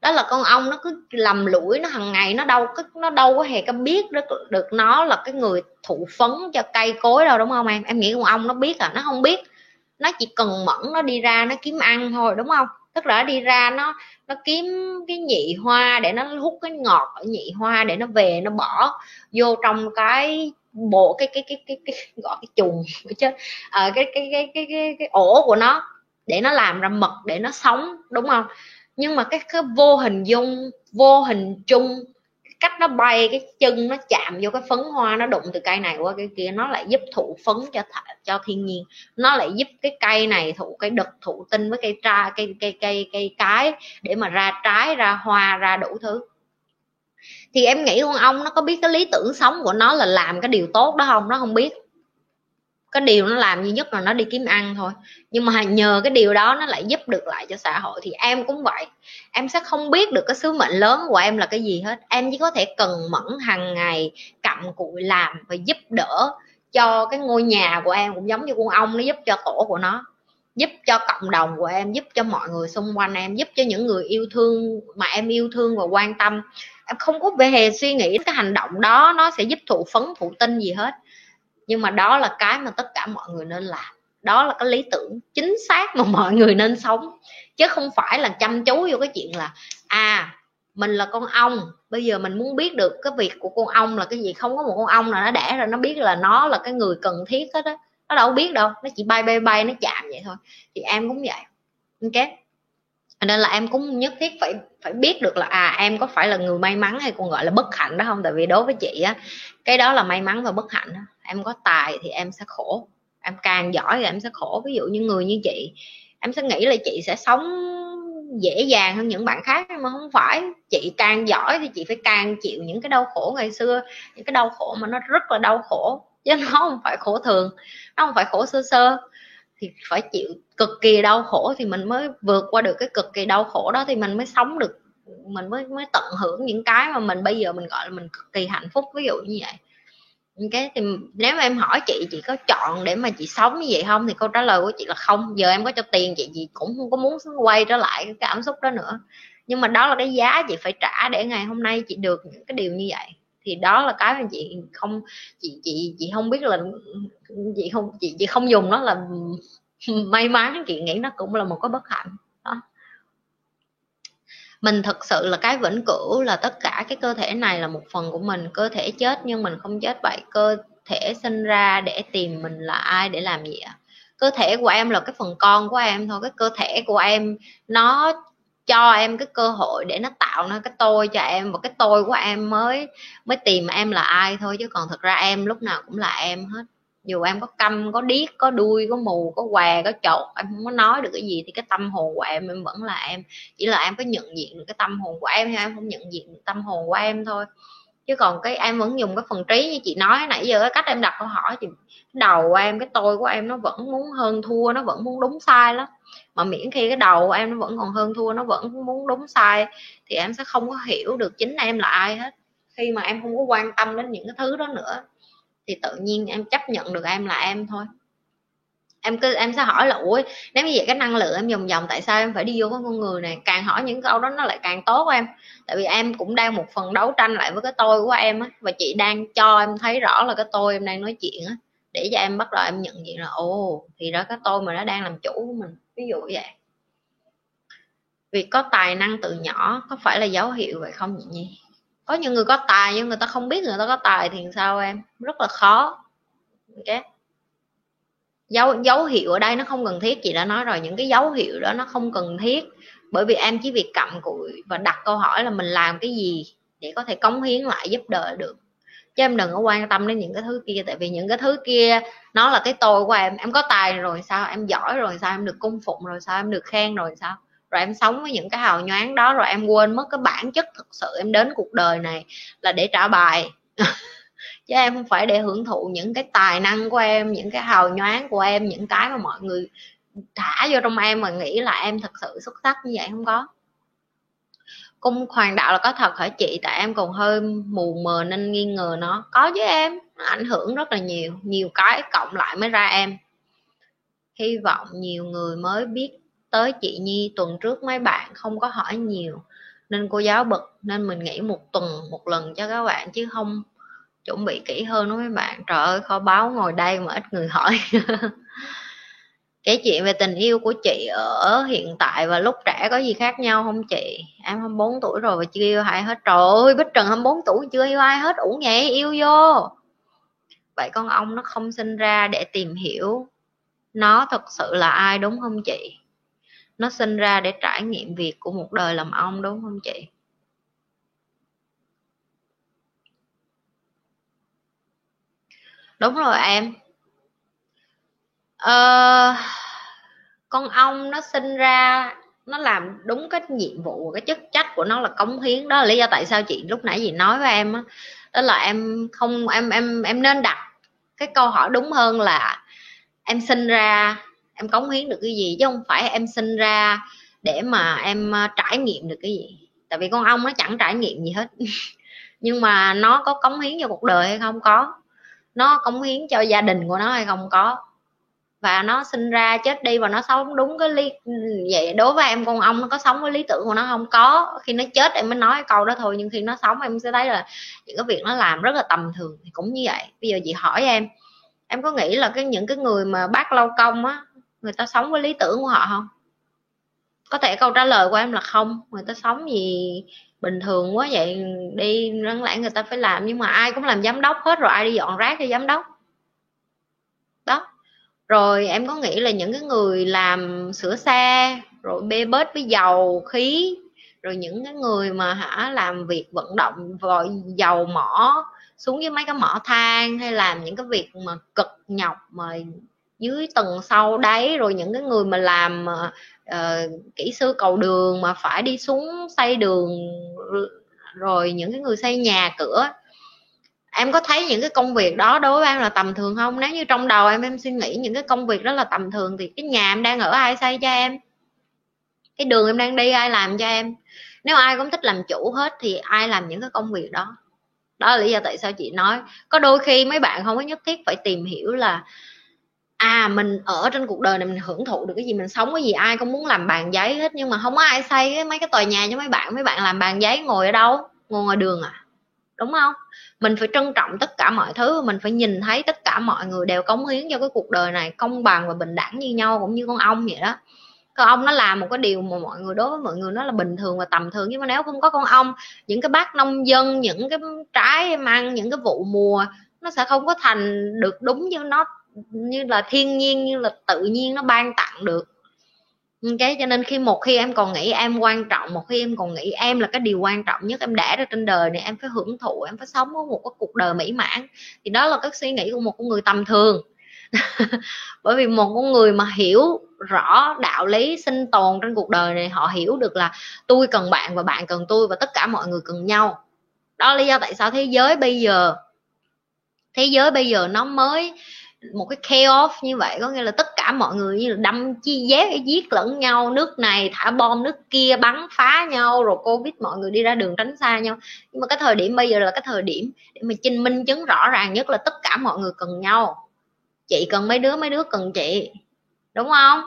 Đó là con ong nó cứ lầm lũi nó hàng ngày nó đâu có nó đâu có hề có biết được được nó là cái người thụ phấn cho cây cối đâu đúng không em? Em nghĩ con ong nó biết à nó không biết. Nó chỉ cần mẫn nó đi ra nó kiếm ăn thôi đúng không? Tức là đi ra nó nó kiếm cái nhị hoa để nó hút cái ngọt ở nhị hoa để nó về nó bỏ vô trong cái bộ cái cái cái cái, cái, gọi cái chùm chứ à, cái, cái, cái cái cái cái ổ của nó để nó làm ra mật để nó sống đúng không? Nhưng mà cái, cái vô hình dung vô hình chung cách nó bay, cái chân nó chạm vô cái phấn hoa, nó đụng từ cây này qua cây kia, nó lại giúp thụ phấn cho cho thiên nhiên. Nó lại giúp cái cây này thụ, cái đực thụ tinh với cây tra, cây cây cây cây cái để mà ra trái, ra hoa, ra đủ thứ. Thì em nghĩ con ong nó có biết cái lý tưởng sống của nó là làm cái điều tốt đó không? Nó không biết cái điều nó làm duy nhất là nó đi kiếm ăn thôi. Nhưng mà nhờ cái điều đó nó lại giúp được lại cho xã hội thì em cũng vậy. Em sẽ không biết được cái sứ mệnh lớn của em là cái gì hết. Em chỉ có thể cần mẫn hàng ngày, cặm cụi làm và giúp đỡ cho cái ngôi nhà của em cũng giống như con ong, nó giúp cho tổ của nó, giúp cho cộng đồng của em, giúp cho mọi người xung quanh em, giúp cho những người yêu thương mà em yêu thương và quan tâm. Em không có về hề suy nghĩ cái hành động đó nó sẽ giúp thụ phấn, thụ tinh gì hết nhưng mà đó là cái mà tất cả mọi người nên làm. Đó là cái lý tưởng chính xác mà mọi người nên sống. Chứ không phải là chăm chú vô cái chuyện là à mình là con ong bây giờ mình muốn biết được cái việc của con ong là cái gì? Không có một con ong nào nó đẻ rồi nó biết là nó là cái người cần thiết hết đó nó đâu biết đâu, nó chỉ bay bay bay, nó chạm vậy thôi. Thì em cũng vậy. Ok? Nên là em cũng nhất thiết phải phải biết được là à em có phải là người may mắn hay còn gọi là bất hạnh đó không? Tại vì đối với chị á cái đó là may mắn và bất hạnh em có tài thì em sẽ khổ. Em càng giỏi thì em sẽ khổ. Ví dụ như người như chị, em sẽ nghĩ là chị sẽ sống dễ dàng hơn những bạn khác nhưng mà không phải. Chị càng giỏi thì chị phải càng chịu những cái đau khổ ngày xưa, những cái đau khổ mà nó rất là đau khổ. Chứ nó không phải khổ thường, nó không phải khổ sơ sơ. Thì phải chịu cực kỳ đau khổ thì mình mới vượt qua được cái cực kỳ đau khổ đó thì mình mới sống được mình mới mới tận hưởng những cái mà mình bây giờ mình, gọi là, mình cực kỳ hạnh phúc, ví dụ như vậy. Cái thì nếu mà em hỏi chị chị có chọn để mà chị sống như vậy không? Thì câu trả lời của chị là không. Giờ em có cho tiền chị chị cũng không có muốn quay trở lại cái cảm xúc đó nữa. Nhưng mà đó là cái giá chị phải trả để ngày hôm nay chị được những cái điều như vậy. Thì đó là cái mà chị không, chị chị chị không biết là, chị không, chị chị không dùng nó là may mắn. Chị nghĩ nó cũng là một cái bất hạnh mình thực sự là cái vĩnh cửu là tất cả cái cơ thể này là một phần của mình, cơ thể chết nhưng mình không chết vậy. Cơ thể sinh ra để tìm mình là ai, để làm gì ạ? Cơ thể của em là cái phần con của em thôi, cái cơ thể của em nó cho em cái cơ hội để nó tạo ra cái tôi cho em và cái tôi của em mới mới tìm em là ai thôi, chứ còn thực ra em lúc nào cũng là em hết dù em có câm, có điếc, có đuôi, có mù, có què, có chột em không có nói được cái gì thì cái tâm hồn của em em vẫn là em. Chỉ là em có nhận diện được cái tâm hồn của em hay em không nhận diện được tâm hồn của em thôi. Chứ còn cái, em vẫn dùng cái phần trí như chị nói nãy giờ, cái cách em đặt câu hỏi thì đầu của em, cái tôi của em nó vẫn muốn hơn thua, nó vẫn muốn đúng sai lắm. Mà miễn khi cái đầu của em nó vẫn còn hơn thua, nó vẫn muốn đúng sai, thì em sẽ không có hiểu được chính em là ai hết. Khi mà em không có quan tâm đến những cái thứ đó nữa thì tự nhiên em chấp nhận được em là em thôi. Em cứ, em sẽ hỏi là, ủa, nếu như vậy cái năng lượng em vòng vòng tại sao em phải đi vô với con người này? Càng hỏi những câu đó nó lại càng tốt em. Tại vì em cũng đang một phần đấu tranh lại với cái tôi của em á, và chị đang cho em thấy rõ là cái tôi em đang nói chuyện á, để cho em bắt đầu em nhận diện là, ồ, thì đó cái tôi mà nó đang làm chủ của mình. Ví dụ vậy. Việc có tài năng từ nhỏ, có phải là dấu hiệu vậy không vậy nhi có những người có tài nhưng người ta không biết người ta có tài thì sao em? Rất là khó. Ok. Dấu dấu hiệu ở đây nó không cần thiết, chị đã nói rồi, những cái dấu hiệu đó nó không cần thiết. Bởi vì em chỉ việc cặm cụi và đặt câu hỏi là mình làm cái gì để có thể cống hiến lại giúp đời được. Chứ em đừng có quan tâm đến những cái thứ kia, tại vì những cái thứ kia nó là cái tôi của em. Em có tài rồi sao? Em giỏi rồi sao? Em được cung phụng rồi sao? Em được khen rồi sao? Rồi em sống với những cái hào nhoáng đó, rồi em quên mất cái bản chất thực sự em đến cuộc đời này là để trả bài. Chứ em không phải để hưởng thụ những cái tài năng của em, những cái hào nhoáng của em, những cái mà mọi người thả vô trong em mà nghĩ là em thật sự xuất sắc như vậy không có. Cung hoàng đạo là có thật hả chị? Tại em còn hơi mù mờ nên nghi ngờ nó. Có với em, nó ảnh hưởng rất là nhiều nhiều cái cộng lại mới ra em. Hy vọng nhiều người mới biết tới chị nhi tuần trước mấy bạn không có hỏi nhiều. Nên cô giáo bực, nên mình nghĩ một tuần, một lần cho các bạn chứ không chuẩn bị kỹ hơn đó mấy bạn. Trời ơi, kho báo ngồi đây mà ít người hỏi. Kể chuyện về tình yêu của chị ở hiện tại và lúc trẻ có gì khác nhau không chị? Em 24 tuổi rồi và chưa yêu ai hết. Trời ơi, bích trần 24 tuổi chưa yêu ai hết. Ủ nhẹ, yêu vô. Vậy con ong nó không sinh ra để tìm hiểu nó thật sự là ai đúng không chị? Nó sinh ra để trải nghiệm việc của một đời làm ong đúng không chị? Đúng rồi em. Ờ, con ong nó sinh ra nó làm đúng cái nhiệm vụ cái chức trách của nó là cống hiến. Đó là lý do tại sao chị lúc nãy gì nói với em đó, đó là em không em em em nên đặt cái câu hỏi đúng hơn là em sinh ra em cống hiến được cái gì, chứ không phải em sinh ra để mà em à, trải nghiệm được cái gì. Tại vì con ong nó chẳng trải nghiệm gì hết. Nhưng mà nó có cống hiến cho cuộc đời hay không? Có. Nó cống hiến cho gia đình của nó hay không? Có. Và nó sinh ra chết đi và nó sống đúng cái lý, vậy đối với em, con ong nó có sống với lý tưởng của nó không? Có. Khi nó chết em mới nói câu đó thôi, nhưng khi nó sống em sẽ thấy là những cái việc nó làm rất là tầm thường thì cũng như vậy. Bây giờ chị hỏi em em có nghĩ là cái những cái người mà bác lâu công á người ta sống với lý tưởng của họ không? Có thể câu trả lời của em là không. Người ta sống gì bình thường quá vậy, đi rắn lẽ người ta phải làm. Nhưng mà ai cũng làm giám đốc hết rồi, ai đi dọn rác cho giám đốc. Đó. Rồi em có nghĩ là những cái người làm sửa xe, rồi bê bết với dầu khí, rồi những cái người mà hả làm việc vận động vội dầu mỏ, xuống với mấy cái mỏ than, hay làm những cái việc mà cực nhọc mà dưới tầng sau đáy rồi những cái người mà làm uh, kỹ sư cầu đường mà phải đi xuống xây đường rồi những cái người xây nhà cửa. Em có thấy những cái công việc đó đối với em là tầm thường không? Nếu như trong đầu em em suy nghĩ những cái công việc đó là tầm thường thì cái nhà em đang ở ai xây cho em? Cái đường em đang đi ai làm cho em? Nếu ai cũng thích làm chủ hết thì ai làm những cái công việc đó? Đó là lý do tại sao chị nói. Có đôi khi mấy bạn không có nhất thiết phải tìm hiểu là à mình ở trên cuộc đời này mình hưởng thụ được cái gì, mình sống cái gì, ai cũng muốn làm bàn giấy hết, nhưng mà không có ai xây cái mấy cái tòa nhà cho mấy bạn mấy bạn làm bàn giấy ngồi ở đâu? Ngồi ngoài đường à? Đúng không? Mình phải trân trọng tất cả mọi thứ, mình phải nhìn thấy tất cả mọi người đều cống hiến cho cái cuộc đời này, công bằng và bình đẳng như nhau cũng như con ong vậy đó. Con ong nó làm một cái điều mà mọi người, đối với mọi người nó là bình thường và tầm thường, nhưng mà nếu không có con ong những cái bác nông dân, những cái trái mang những cái vụ mùa, nó sẽ không có thành được đúng như nó như là thiên nhiên, như là tự nhiên nó ban tặng được. Cái cho nên khi một khi em còn nghĩ em quan trọng, một khi em còn nghĩ em là cái điều quan trọng nhất em đã ra trên đời này, em phải hưởng thụ, em phải sống một cái cuộc đời mỹ mãn. Thì đó là cái suy nghĩ của một con người tầm thường. Bởi vì một con người mà hiểu rõ đạo lý sinh tồn trên cuộc đời này, họ hiểu được là tôi cần bạn và bạn cần tôi và tất cả mọi người cần nhau. Đó là lý do tại sao thế giới bây giờ, thế giới bây giờ nó mới một cái chaos như vậy, có nghĩa là tất cả mọi người như là đâm chi giác giết lẫn nhau, nước này thả bom, nước kia bắn phá nhau, rồi covid mọi người đi ra đường tránh xa nhau. Nhưng mà cái thời điểm bây giờ là cái thời điểm để mà chứng minh, chứng rõ ràng nhất là tất cả mọi người cần nhau. Chị cần mấy đứa mấy đứa cần chị. Đúng không?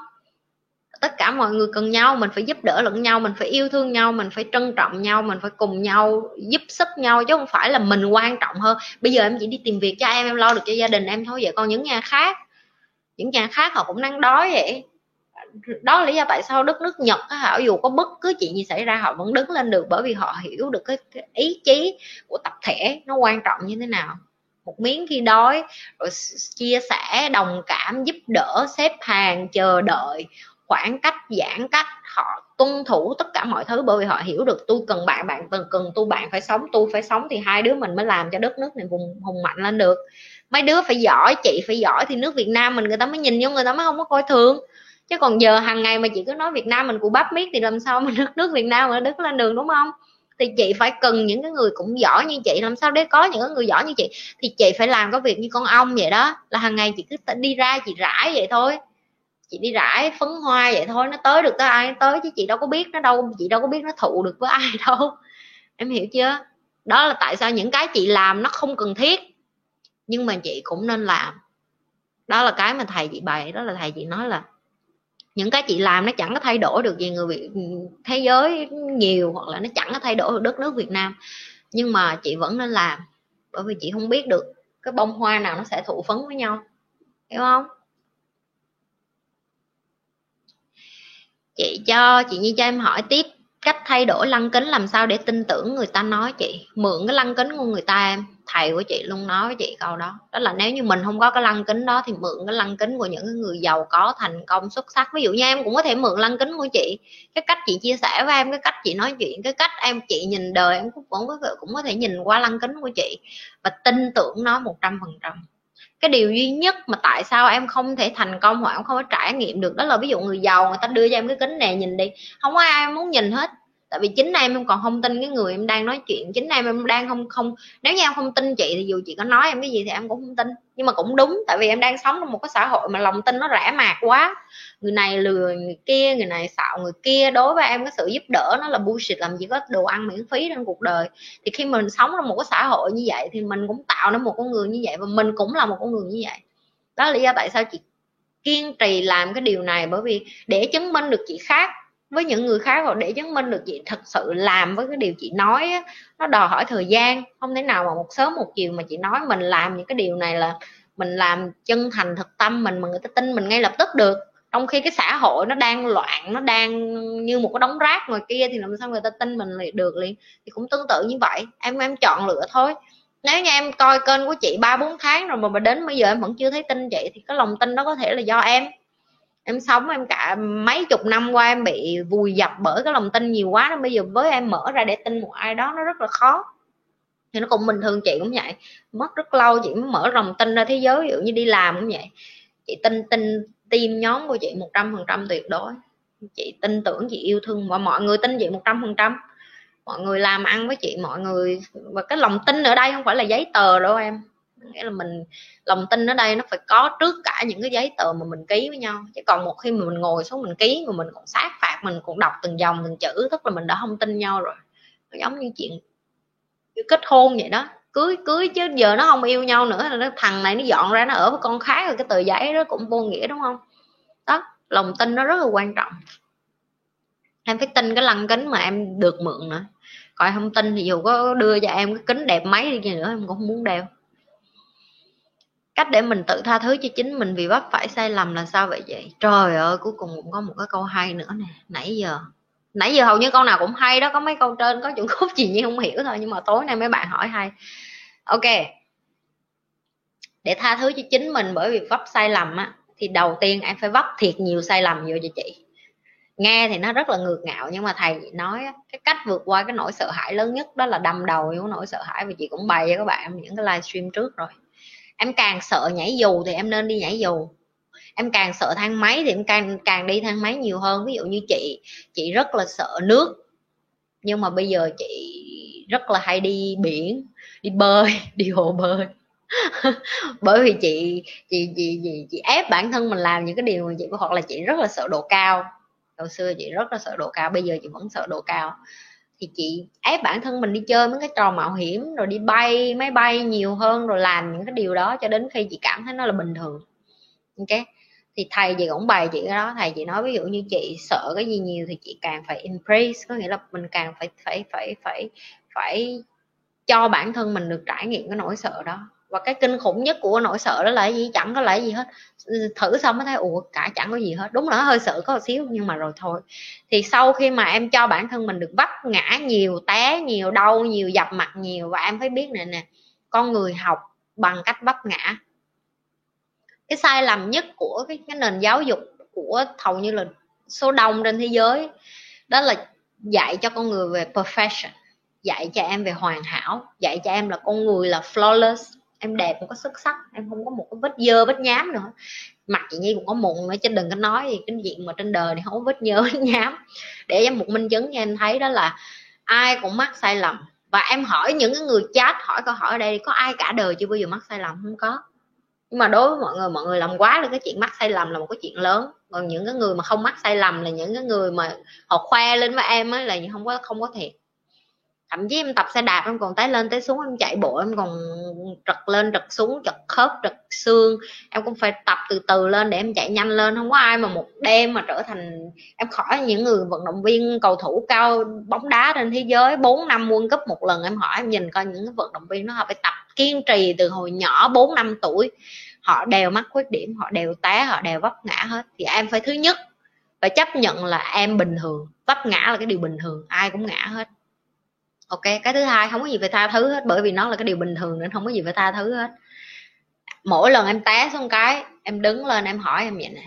Mọi người cần nhau mình phải giúp đỡ lẫn nhau mình phải yêu thương nhau mình phải trân trọng nhau mình phải cùng nhau giúp sức nhau chứ không phải là mình quan trọng hơn. Bây giờ em chỉ đi tìm việc cho em em lo được cho gia đình em thôi vậy. Còn những nhà khác những nhà khác họ cũng đang đói vậy. Đó là lý do tại sao đất nước nhật họ dù có bất cứ chuyện gì xảy ra họ vẫn đứng lên được bởi vì họ hiểu được cái, cái ý chí của tập thể nó quan trọng như thế nào. Một miếng khi đói rồi chia sẻ đồng cảm giúp đỡ xếp hàng chờ đợi khoảng cách, giãn cách, họ tuân thủ tất cả mọi thứ bởi vì họ hiểu được tôi cần bạn bạn cần cần tôi bạn phải sống tôi phải sống thì hai đứa mình mới làm cho đất nước này vùng hùng mạnh lên được. Mấy đứa phải giỏi, chị phải giỏi thì nước Việt Nam mình người ta mới nhìn vô, người ta mới không có coi thường. Chứ còn giờ hàng ngày mà chị cứ nói Việt Nam mình cụ bắp miết thì làm sao mà nước nước Việt Nam mà đứng lên đường, đúng không? Thì chị phải cần những cái người cũng giỏi như chị, làm sao để có những cái người giỏi như chị? Thì chị phải làm cái việc như con ong vậy đó, là hàng ngày chị cứ đi ra, chị rải vậy thôi chị đi rải phấn hoa vậy thôi, nó tới được tới ai tới chứ chị đâu có biết, nó đâu, chị đâu có biết nó thụ được với ai đâu. Em hiểu chưa? Đó là tại sao những cái chị làm nó không cần thiết, nhưng mà chị cũng nên làm. Đó là cái mà thầy chị bày, đó là thầy chị nói là những cái chị làm nó chẳng có thay đổi được gì người Việt ừ, thế giới nhiều hoặc là nó chẳng có thay đổi được đất nước Việt Nam. Nhưng mà chị vẫn nên làm, bởi vì chị không biết được cái bông hoa nào nó sẽ thụ phấn với nhau. Hiểu không? Chị cho chị Nhi cho em hỏi tiếp, cách thay đổi lăng kính làm sao để tin tưởng người ta nói chị? Mượn cái lăng kính của người ta em, thầy của chị luôn nói với chị câu đó. Đó là nếu như mình không có cái lăng kính đó thì mượn cái lăng kính của những người giàu có, thành công, xuất sắc. Ví dụ như em cũng có thể mượn lăng kính của chị. Cái cách chị chia sẻ với em, cái cách chị nói chuyện, cái cách em, chị nhìn đời em cũng cũng có cũng có thể nhìn qua lăng kính của chị và tin tưởng nó một trăm phần trăm cái điều duy nhất mà tại sao em không thể thành công hoặc em không có trải nghiệm được đó là ví dụ người giàu người ta đưa cho em cái kính này, nhìn đi, không có ai muốn nhìn hết. Tại vì chính em em còn không tin cái người em đang nói chuyện, chính em em đang không không, nếu như em không tin chị thì dù chị có nói em cái gì thì em cũng không tin nhưng mà cũng đúng, tại vì em đang sống trong một cái xã hội mà lòng tin nó rẻ mạt quá. Người này lừa người kia, người này xạo người kia, đối với em cái sự giúp đỡ nó là bullshit, làm gì có đồ ăn miễn phí trong cuộc đời. Thì khi mình sống trong một cái xã hội như vậy thì mình cũng tạo nên một con người như vậy và mình cũng là một con người như vậy. Đó là lý do tại sao chị kiên trì làm cái điều này, bởi vì để chứng minh được chị khác với những người khác hoặc để chứng minh được chị thật sự làm với cái điều chị nói á, nó đòi hỏi thời gian không thể nào mà một sớm một chiều mà chị nói mình làm những cái điều này là mình làm chân thành thật tâm mình mà người ta tin mình ngay lập tức được. Trong khi cái xã hội nó đang loạn nó đang như một cái đống rác ngoài kia thì làm sao người ta tin mình được liền? Thì cũng tương tự như vậy em em chọn lựa thôi. Nếu như em coi kênh của chị ba bốn tháng rồi mà, mà đến bây giờ em vẫn chưa thấy tin chị thì cái lòng tin đó có thể là do em em sống em cả mấy chục năm qua em bị vùi dập bởi cái lòng tin nhiều quá, nên bây giờ với em mở ra để tin một ai đó nó rất là khó. Thì nó cũng bình thường chị cũng vậy. Mất rất lâu chị mới mở lòng tin ra thế giới, ví dụ như đi làm cũng vậy. Chị tin tin tim nhóm của chị một trăm phần trăm tuyệt đối. Chị tin tưởng, chị yêu thương, và mọi người tin chị một trăm phần trăm. Mọi người làm ăn với chị, mọi người, và cái lòng tin ở đây không phải là giấy tờ đâu em nghĩa là mình, lòng tin ở đây nó phải có trước cả những cái giấy tờ mà mình ký với nhau. Chứ còn một khi mà mình ngồi xuống mình ký mà mình còn sát phạt, mình còn đọc từng dòng, từng chữ, tức là mình đã không tin nhau rồi. Nó giống như chuyện kết hôn vậy đó. Cưới cưới chứ giờ nó không yêu nhau nữa, là thằng này nó dọn ra nó ở với con khác rồi cái tờ giấy đó cũng vô nghĩa, đúng không? Đó, lòng tin nó rất là quan trọng. Em phải tin cái lăng kính mà em được mượn nữa. Còn không tin thì dù có đưa cho em cái kính đẹp mấy đi nữa, em cũng không muốn đeo cách để mình tự tha thứ cho chính mình vì vấp phải sai lầm là sao vậy vậy trời ơi, cuối cùng cũng có một cái câu hay nữa nè. Nãy giờ nãy giờ hầu như câu nào cũng hay đó. Có mấy câu trên, có chuẩn khúc gì nhưng không hiểu thôi, nhưng mà tối nay mấy bạn hỏi hay. Ok. Để tha thứ cho chính mình bởi vì vấp sai lầm á, thì đầu tiên em phải vấp thiệt nhiều sai lầm vô cho chị. Nghe thì nó rất là ngược ngạo, nhưng mà thầy nói cái cách vượt qua cái nỗi sợ hãi lớn nhất đó là đâm đầu vô nỗi sợ hãi và chị cũng bày cho các bạn những cái livestream trước rồi em càng sợ nhảy dù thì em nên đi nhảy dù. Em càng sợ thang máy thì em càng càng đi thang máy nhiều hơn. Ví dụ như chị chị rất là sợ nước. Nhưng mà bây giờ chị rất là hay đi biển, đi bơi, đi hồ bơi. Bởi vì chị chị chị chị chị ép bản thân mình làm những cái điều mà chị, hoặc là chị rất là sợ độ cao. Hồi xưa chị rất là sợ độ cao, bây giờ chị vẫn sợ độ cao thì chị ép bản thân mình đi chơi mấy cái trò mạo hiểm, rồi đi bay, máy bay nhiều hơn, rồi làm những cái điều đó cho đến khi chị cảm thấy nó là bình thường. Ok? Thì thầy chị cũng bày chị cái đó, thầy chị nói ví dụ như chị sợ cái gì nhiều thì chị càng phải embrace, có nghĩa là mình càng phải phải phải phải phải cho bản thân mình được trải nghiệm cái nỗi sợ đó. Và cái kinh khủng nhất của nỗi sợ đó là gì? Chẳng có lại gì hết. Ừ, thử xong mới thấy ủa cả chẳng có gì hết. Đúng là hơi sợ có một xíu nhưng mà rồi thôi. Thì sau khi mà em cho bản thân mình được vấp ngã nhiều té nhiều đau nhiều dập mặt nhiều và em phải biết này nè con người học bằng cách vấp ngã. Cái sai lầm nhất của cái, cái nền giáo dục của hầu như là số đông trên thế giới đó là dạy cho con người về perfection dạy cho em về hoàn hảo dạy cho em là con người là flawless em đẹp không có xuất sắc, em không có một cái vết dơ, vết nhám nữa. Mặt chị nhi cũng có mụn nữa, chứ đừng có nói gì, cái chuyện mà trên đời này không có vết nhơ, vết nhám. Để em một minh chứng cho em thấy đó là ai cũng mắc sai lầm. Và em hỏi những cái người chat, hỏi câu hỏi ở đây, có ai cả đời chưa bao giờ mắc sai lầm? Không có. Nhưng mà đối với mọi người mọi người làm quá là cái chuyện mắc sai lầm là một cái chuyện lớn. Còn những cái người mà không mắc sai lầm là những cái người mà họ khoe lên với em ấy là không có không có thiệt thậm chí em tập xe đạp em còn tới lên tới xuống, em chạy bộ em còn trật lên trật xuống, trật khớp, trật xương. Em cũng phải tập từ từ lên để em chạy nhanh lên. Không có ai mà một đêm mà trở thành, em khỏi những người vận động viên cầu thủ cao bóng đá trên thế giới 4 năm world cup một lần, em hỏi em nhìn coi những cái vận động viên nó họ phải tập kiên trì từ hồi nhỏ 4 năm tuổi. Họ đều mắc khuyết điểm, họ đều té, họ đều vấp ngã hết. Thì em phải thứ nhất phải chấp nhận là em bình thường. Vấp ngã là cái điều bình thường, ai cũng ngã hết ok, cái thứ hai, không có gì phải tha thứ hết, bởi vì nó là cái điều bình thường nên không có gì phải tha thứ hết. Mỗi lần em té xuống cái, em đứng lên, em hỏi em vậy nè,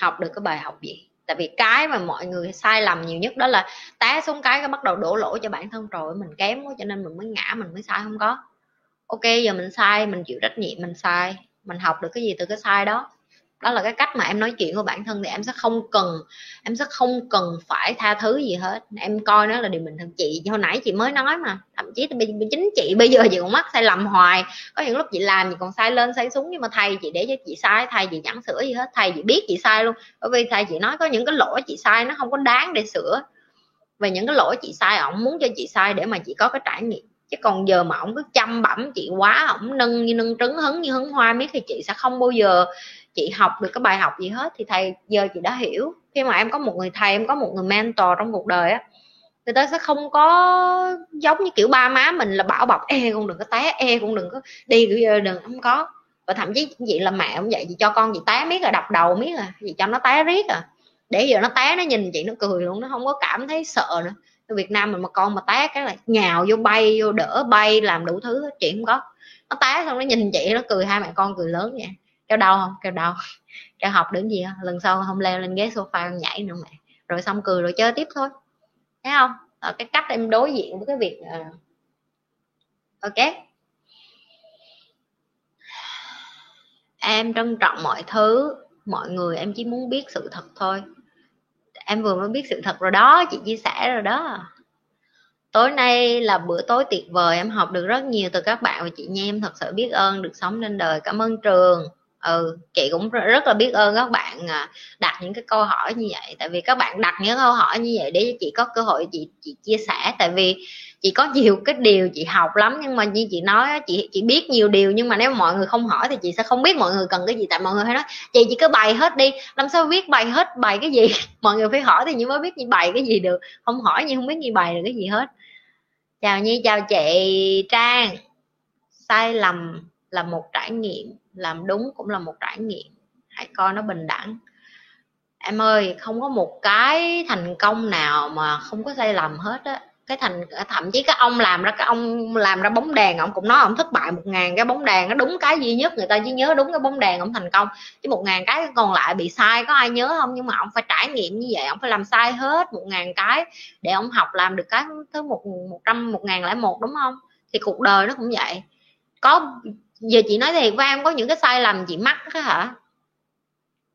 học được cái bài học gì? Tại vì cái mà mọi người sai lầm nhiều nhất đó là té xuống cái cái bắt đầu đổ lỗi cho bản thân rồi, mình kém quá cho nên mình mới ngã, mình mới sai, không có. Ok, giờ mình sai, mình chịu trách nhiệm, mình sai. Mình học được cái gì từ cái sai đó đó là cái cách mà em nói chuyện của bản thân thì em sẽ không cần, em sẽ không cần phải tha thứ gì hết. Em coi nó là điều bình thường. Chị, hồi nãy chị mới nói mà, thậm chí chính chị, bây giờ chị cũng mắc sai lầm hoài. Có những lúc chị làm chị còn sai lên, sai xuống, nhưng mà thầy chị để cho chị sai thầy chị chẳng sửa gì hết thầy chị biết chị sai luôn. Bởi vì thầy chị nói có những cái lỗi chị sai nó không có đáng để sửa. Về những cái lỗi chị sai, ổng muốn cho chị sai để mà chị có cái trải nghiệm. Chứ còn giờ mà ổng cứ chăm bẩm chị quá, ổng nâng như nâng trứng, hứng như hứng hoa miết thì chị sẽ không bao giờ chị học được cái bài học gì hết thì thầy giờ chị đã hiểu. Khi mà em có một người thầy, em có một người mentor trong cuộc đời á, người ta sẽ không có giống như kiểu ba má mình là bảo bọc e con đừng có té e con đừng có đi, đừng, không có. Và thậm chí chị là mẹ cũng vậy, chị cho con chị té miết là đập đầu miết à chị cho nó té riết à. Để giờ nó té, nó nhìn chị, nó cười luôn, nó không có cảm thấy sợ nữa. Ở Việt Nam mình mà con mà té cái là nhào vô bay, vô đỡ bay, làm đủ thứ chị không có. Nó té xong nó nhìn chị, nó cười, hai mẹ con cười lớn vậy kêu đau không? Kêu đau. Kêu học đến gì không, lần sau không leo lên ghế sofa nhảy nữa mẹ. Rồi xong cười rồi chơi tiếp thôi. Thấy không? Ở cái cách em đối diện với cái việc uh... ok. Em trân trọng mọi thứ mọi người em chỉ muốn biết sự thật thôi. Em vừa mới biết sự thật rồi đó chị chia sẻ rồi đó. Tối nay là bữa tối tuyệt vời em học được rất nhiều từ các bạn và chị nha em thật sự biết ơn được sống trên đời. Cảm ơn trường ừ chị cũng rất là biết ơn các bạn à, đặt những cái câu hỏi như vậy. Tại vì các bạn đặt những câu hỏi như vậy để chị có cơ hội chị chị chia sẻ. Tại vì chị có nhiều cái điều chị học lắm, nhưng mà như chị nói chị chị biết nhiều điều. Nhưng mà nếu mọi người không hỏi thì chị sẽ không biết mọi người cần cái gì. Tại mọi người hay nói, chị chỉ cứ bày hết đi. Làm sao biết bày hết, bày cái gì? Mọi người phải hỏi thì như mới biết như bày cái gì được. Không hỏi như không biết như bày được cái gì hết. Chào nhi, chào chị trang. Sai lầm là một trải nghiệm làm đúng cũng là một trải nghiệm. Hãy coi nó bình đẳng. Em ơi, không có một cái thành công nào mà không có sai lầm hết á. Cái thành, thậm chí cái ông làm ra, cái ông làm ra bóng đèn, ông cũng nói ông thất bại một ngàn cái bóng đèn, nó đúng cái duy nhất, người ta chỉ nhớ đúng cái bóng đèn ông thành công. Chứ một ngàn cái còn lại bị sai, có ai nhớ không? Nhưng mà ông phải trải nghiệm như vậy, ông phải làm sai hết một ngàn cái để ông học làm được cái thứ một một trăm, một ngàn lẻ một, đúng không? Thì cuộc đời nó cũng vậy. Có giờ chị nói thiệt với em có những cái sai lầm chị mắc đó hả?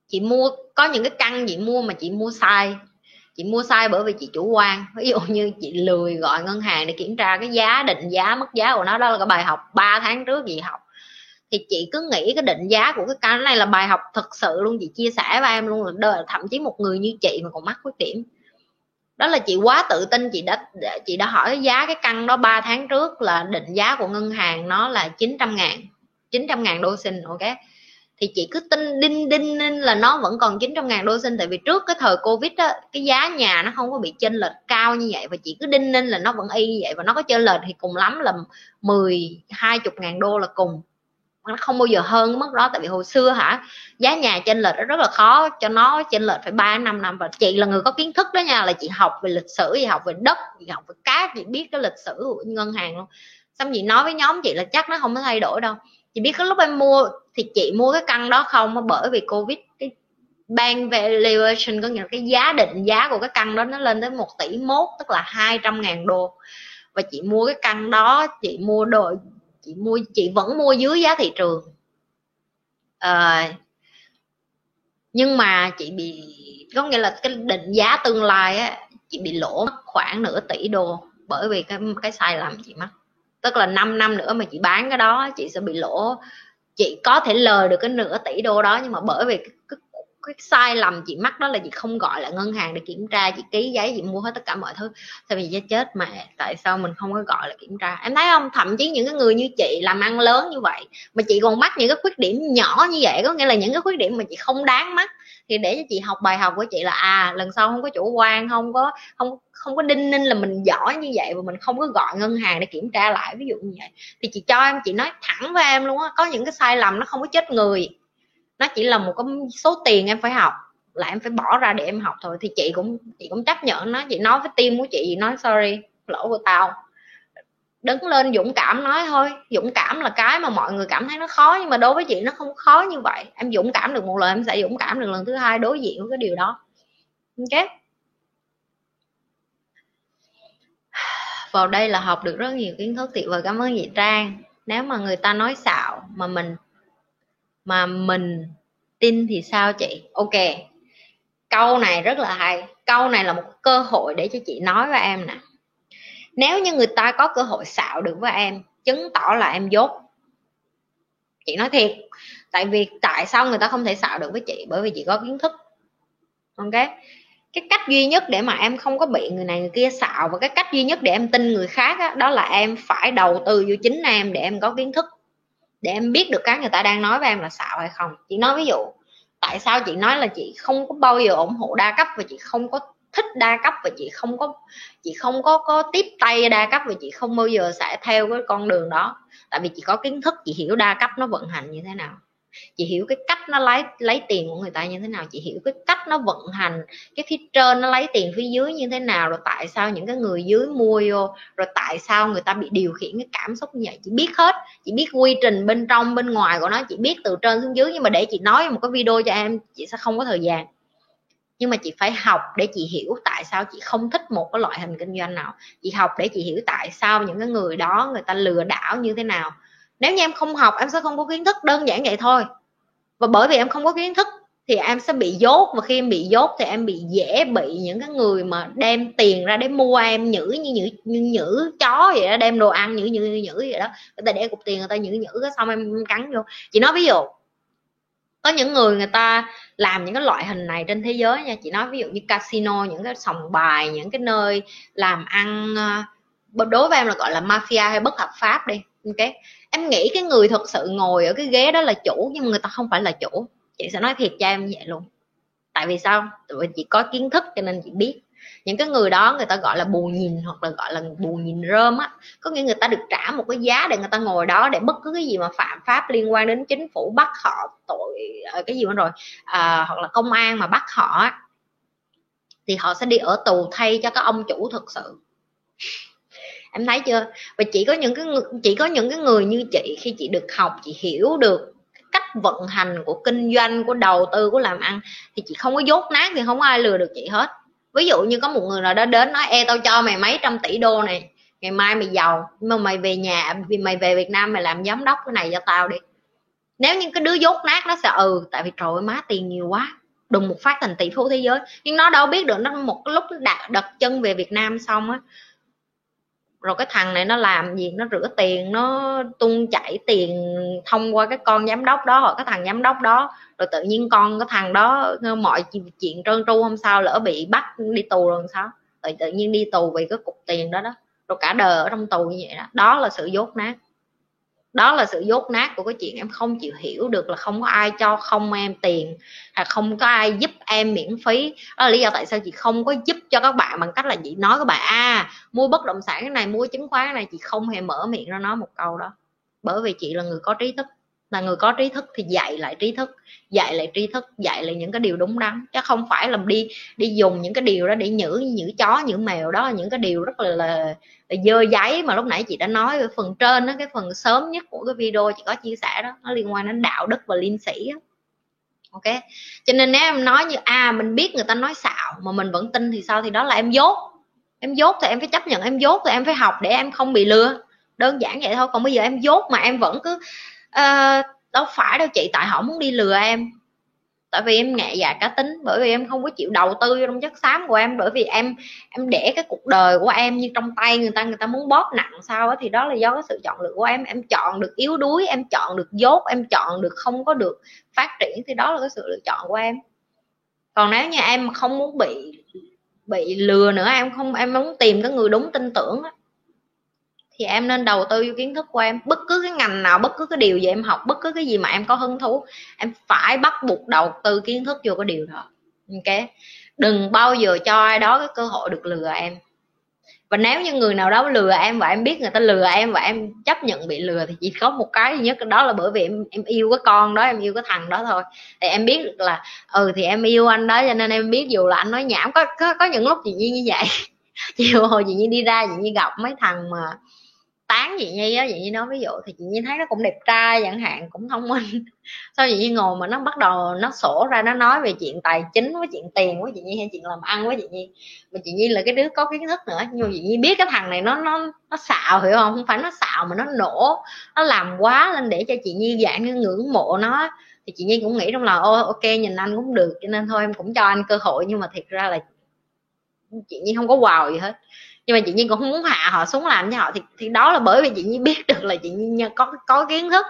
Chị mua, có những cái căn chị mua mà chị mua sai. Chị mua sai bởi vì chị chủ quan. Ví dụ như chị lười gọi ngân hàng để kiểm tra cái giá, định giá mất giá của nó. Đó là cái bài học 3 tháng trước chị học. Thì chị cứ nghĩ cái định giá của cái căn này là bài học thật sự luôn. Chị chia sẻ với em luôn là thậm chí một người như chị mà còn mắc khuyết điểm. Đó là chị quá tự tin. Chị đã chị đã hỏi giá cái căn đó 3 tháng trước là định giá của ngân hàng nó là 900 ngàn. 900 ngàn đô sinh, ok? Thì chị cứ tin, đinh đinh đinh là nó vẫn còn 900 ngàn đô sinh, tại vì trước cái thời covid á, cái giá nhà nó không có bị chênh lệch cao như vậy và chị cứ đinh nên là nó vẫn y như vậy và nó có chênh lệch thì cùng lắm là 10 20 ngàn đô là cùng. Nó không bao giờ hơn mức đó, tại vì hồi xưa hả, giá nhà chênh lệch rất là khó cho nó chênh lệch phải ba năm năm và chị là người có kiến thức đó nha, là chị học về lịch sử, chị học về đất, chị học về cát, chị biết cái lịch sử của ngân hàng luôn. Xong chị nói với nhóm chị là chắc nó không có thay đổi đâu chị biết cái lúc em mua thì chị mua cái căn đó không? Bởi vì covid cái ban valuation có nghĩa là cái giá định giá của cái căn đó nó lên tới một tỷ mốt tức là 200 ngàn đô. Và chị mua cái căn đó chị mua đồ chị mua chị vẫn mua dưới giá thị trường. À, nhưng mà chị bị có nghĩa là cái định giá tương lai á chị bị lỗ khoảng nửa tỷ đô bởi vì cái cái sai lầm chị mắc tức là 5 năm nữa mà chị bán cái đó chị sẽ bị lỗ. Chị có thể lời được cái nửa tỷ đô đó nhưng mà bởi vì cái, cái, cái sai lầm chị mắc đó là chị không gọi là ngân hàng để kiểm tra chị ký giấy chị mua hết tất cả mọi thứ. Thì vì chết mà tại sao mình không có gọi là kiểm tra? Em thấy không? Thậm chí những cái người như chị làm ăn lớn như vậy mà chị còn mắc những cái khuyết điểm nhỏ như vậy có nghĩa là những cái khuyết điểm mà chị không đáng mắc thì để cho chị học bài học của chị là à lần sau không có chủ quan, không có, không không có đinh ninh là mình giỏi như vậy và mình không có gọi ngân hàng để kiểm tra lại, ví dụ như vậy. Thì chị cho em, chị nói thẳng với em luôn á, có những cái sai lầm nó không có chết người. Nó chỉ là một cái số tiền em phải học, là em phải bỏ ra để em học thôi. Thì chị cũng chị cũng chấp nhận nó, chị nói với tim của chị nói, sorry, lỗi của tao đứng lên dũng cảm nói, thôi, dũng cảm là cái mà mọi người cảm thấy nó khó, nhưng mà đối với chị nó không khó như vậy. Em dũng cảm được một lần, em sẽ dũng cảm được lần thứ hai đối diện với cái điều đó. Ok? Vào đây là học được rất nhiều kiến thức tuyệt vời. Cảm ơn chị trang. Nếu mà người ta nói xạo mà mình mà mình tin thì sao chị? Ok. Câu này rất là hay. Câu này là một cơ hội để cho chị nói với em nè nếu như người ta có cơ hội xạo được với em chứng tỏ là em dốt. Chị nói thiệt tại vì tại sao người ta không thể xạo được với chị? Bởi vì chị có kiến thức. Ok? Cái cách duy nhất để mà em không có bị người này người kia xạo và cái cách duy nhất để em tin người khác đó, đó là em phải đầu tư vô chính em để em có kiến thức. Để em biết được cái người ta đang nói với em là xạo hay không. Chị nói ví dụ tại sao chị nói là chị không có bao giờ ủng hộ đa cấp và chị không có thích đa cấp và chị không có, chị không có có tiếp tay đa cấp và chị không bao giờ sẽ theo cái con đường đó. Tại vì chị có kiến thức, chị hiểu đa cấp nó vận hành như thế nào. Chị hiểu cái cách nó lấy lấy tiền của người ta như thế nào. Chị hiểu cái cách nó vận hành, cái phía trên nó lấy tiền phía dưới như thế nào, rồi tại sao những cái người dưới mua vô, rồi tại sao người ta bị điều khiển cái cảm xúc như vậy. Chị biết hết. Chị biết quy trình bên trong, bên ngoài của nó. Chị biết từ trên xuống dưới. Nhưng mà để chị nói một cái video cho em, chị sẽ không có thời gian nhưng mà chị phải học để chị hiểu tại sao chị không thích một cái loại hình kinh doanh nào. Chị học để chị hiểu tại sao những cái người đó, người ta lừa đảo như thế nào. Nếu như em không học, em sẽ không có kiến thức đơn giản vậy thôi. Và bởi vì em không có kiến thức, thì em sẽ bị dốt. Và khi em bị dốt, thì em bị dễ bị những cái người mà đem tiền ra để mua em, nhử như nhử như nhử chó vậy đó, đem đồ ăn nhử nhử nhử vậy đó. Người ta để cục tiền, người ta nhử nhử xong em cắn vô. Chị nói ví dụ có những người người ta làm những cái loại hình này trên thế giới nha. Chị nói ví dụ như casino, những cái sòng bài, những cái nơi làm ăn ờ, đối với em là gọi là mafia hay bất hợp pháp đi. Ok? Em nghĩ cái người thật sự ngồi ở cái ghế đó là chủ, nhưng mà người ta không phải là chủ. Chị sẽ nói thiệt cho em vậy luôn. Tại vì sao? Tại vì chị có kiến thức cho nên chị biết những cái người đó người ta gọi là bù nhìn hoặc là gọi là bù nhìn rơm á. Có nghĩa người ta được trả một cái giá để người ta ngồi đó để bất cứ cái gì mà phạm pháp liên quan đến chính phủ bắt họ tội ờ, cái gì nữa rồi à, hoặc là công an mà bắt họ thì họ sẽ đi ở tù thay cho các ông chủ thực sự. Em thấy chưa? Và chỉ có những cái chỉ có những cái người như chị khi chị được học chị hiểu được cách vận hành của kinh doanh của đầu tư của làm ăn thì chị không có dốt nát thì không có ai lừa được chị hết ví dụ như có một người nào đó đến nói e tao cho mày mấy trăm tỷ đô này, ngày mai mày giàu mà mày về nhà, vì mày về Việt Nam mày làm giám đốc cái này cho tao đi. Nếu như cái đứa dốt nát nó sẽ ừ tại vì trời ơi, má tiền nhiều quá, đùng một phát thành tỷ phú thế giới. Nhưng nó đâu biết được, nó một lúc đặt đặt chân về Việt Nam xong á rồi cái thằng này nó làm gì? Nó rửa tiền, nó tung chảy tiền thông qua cái con giám đốc đó hoặc cái thằng giám đốc đó. Rồi tự nhiên con cái thằng đó mọi chuyện trơn tru hôm sau lỡ bị bắt đi tù rồi sao? Rồi tự nhiên đi tù vì cái cục tiền đó đó. Rồi cả đời ở trong tù như vậy đó. Đó là sự dốt nát đó là sự dốt nát của cái chuyện em không chịu hiểu được là không có ai cho, không em tiền hay không có ai giúp em miễn phí. Đó là lý do tại sao chị không có giúp cho các bạn bằng cách là chị nói các bạn à mua bất động sản cái này, mua chứng khoán cái này. Chị không hề mở miệng ra nói một câu đó. Bởi vì chị là người có trí thức là người có trí thức thì dạy lại trí thức dạy lại trí thức dạy lại những cái điều đúng đắn. Chứ không phải là đi đi dùng những cái điều đó để nhử nhử chó nhử mèo đó những cái điều rất là, là, là dơ giấy mà lúc nãy chị đã nói ở phần trên đó cái phần sớm nhất của cái video chị có chia sẻ đó nó liên quan đến đạo đức và liêm sĩ đó. ok? Cho nên nếu em nói như à mình biết người ta nói xạo mà mình vẫn tin thì sao? Thì đó là em dốt. Em dốt thì em phải chấp nhận em dốt thì em phải học để em không bị lừa. Đơn giản vậy thôi còn bây giờ em dốt mà em vẫn cứ à, đâu phải đâu chị tại họ muốn đi lừa em. Tại vì em nhẹ dạ cá tính bởi vì em không có chịu đầu tư trong chất xám của em bởi vì em em để cái cuộc đời của em như trong tay người ta người ta muốn bóp nặng sao đó thì đó là do cái sự chọn lựa của em. Em chọn được yếu đuối em chọn được dốt em chọn được không có được phát triển thì đó là cái sự lựa chọn của em. Còn nếu như em không muốn bị bị lừa nữa em không em muốn tìm cái người đúng tin tưởng thì em nên đầu tư vô kiến thức của em. Bất cứ cái ngành nào bất cứ cái điều gì em học bất cứ cái gì mà em có hứng thú em phải bắt buộc đầu tư kiến thức vô cái điều đó. Ok? Đừng bao giờ cho ai đó cái cơ hội được lừa em. Và nếu như người nào đó lừa em và em biết người ta lừa em và em chấp nhận bị lừa thì chỉ có một cái duy nhất đó là bởi vì em em yêu cái con đó em yêu cái thằng đó thôi. Thì em biết được là ừ thì em yêu anh đó cho nên em biết dù là anh nói nhảm có có, có những lúc chị như như vậy. Chiều hồi chị như đi ra chị như gặp mấy thằng mà tán chị nhi á chị nhi nói ví dụ thì chị nhi thấy nó cũng đẹp trai chẳng hạn cũng thông minh Sao chị nhi ngồi mà nó bắt đầu nó sổ ra nó nói về chuyện tài chính với chuyện tiền với chị nhi hay chuyện làm ăn với chị nhi mà chị nhi là cái đứa có kiến thức nữa nhưng mà chị nhi biết cái thằng này nó nó nó xạo hiểu không không phải nó xạo mà nó nổ nó làm quá lên để cho chị nhi dạng như ngưỡng mộ nó thì chị nhi cũng nghĩ trong lòng ô ok nhìn anh cũng được cho nên thôi em cũng cho anh cơ hội nhưng mà thiệt ra là chị nhi không có wow gì hết nhưng mà chị nhiên cũng không muốn hạ họ xuống làm cho họ thì thì đó là bởi vì chị nhiên biết được là chị nhiên có có kiến thức.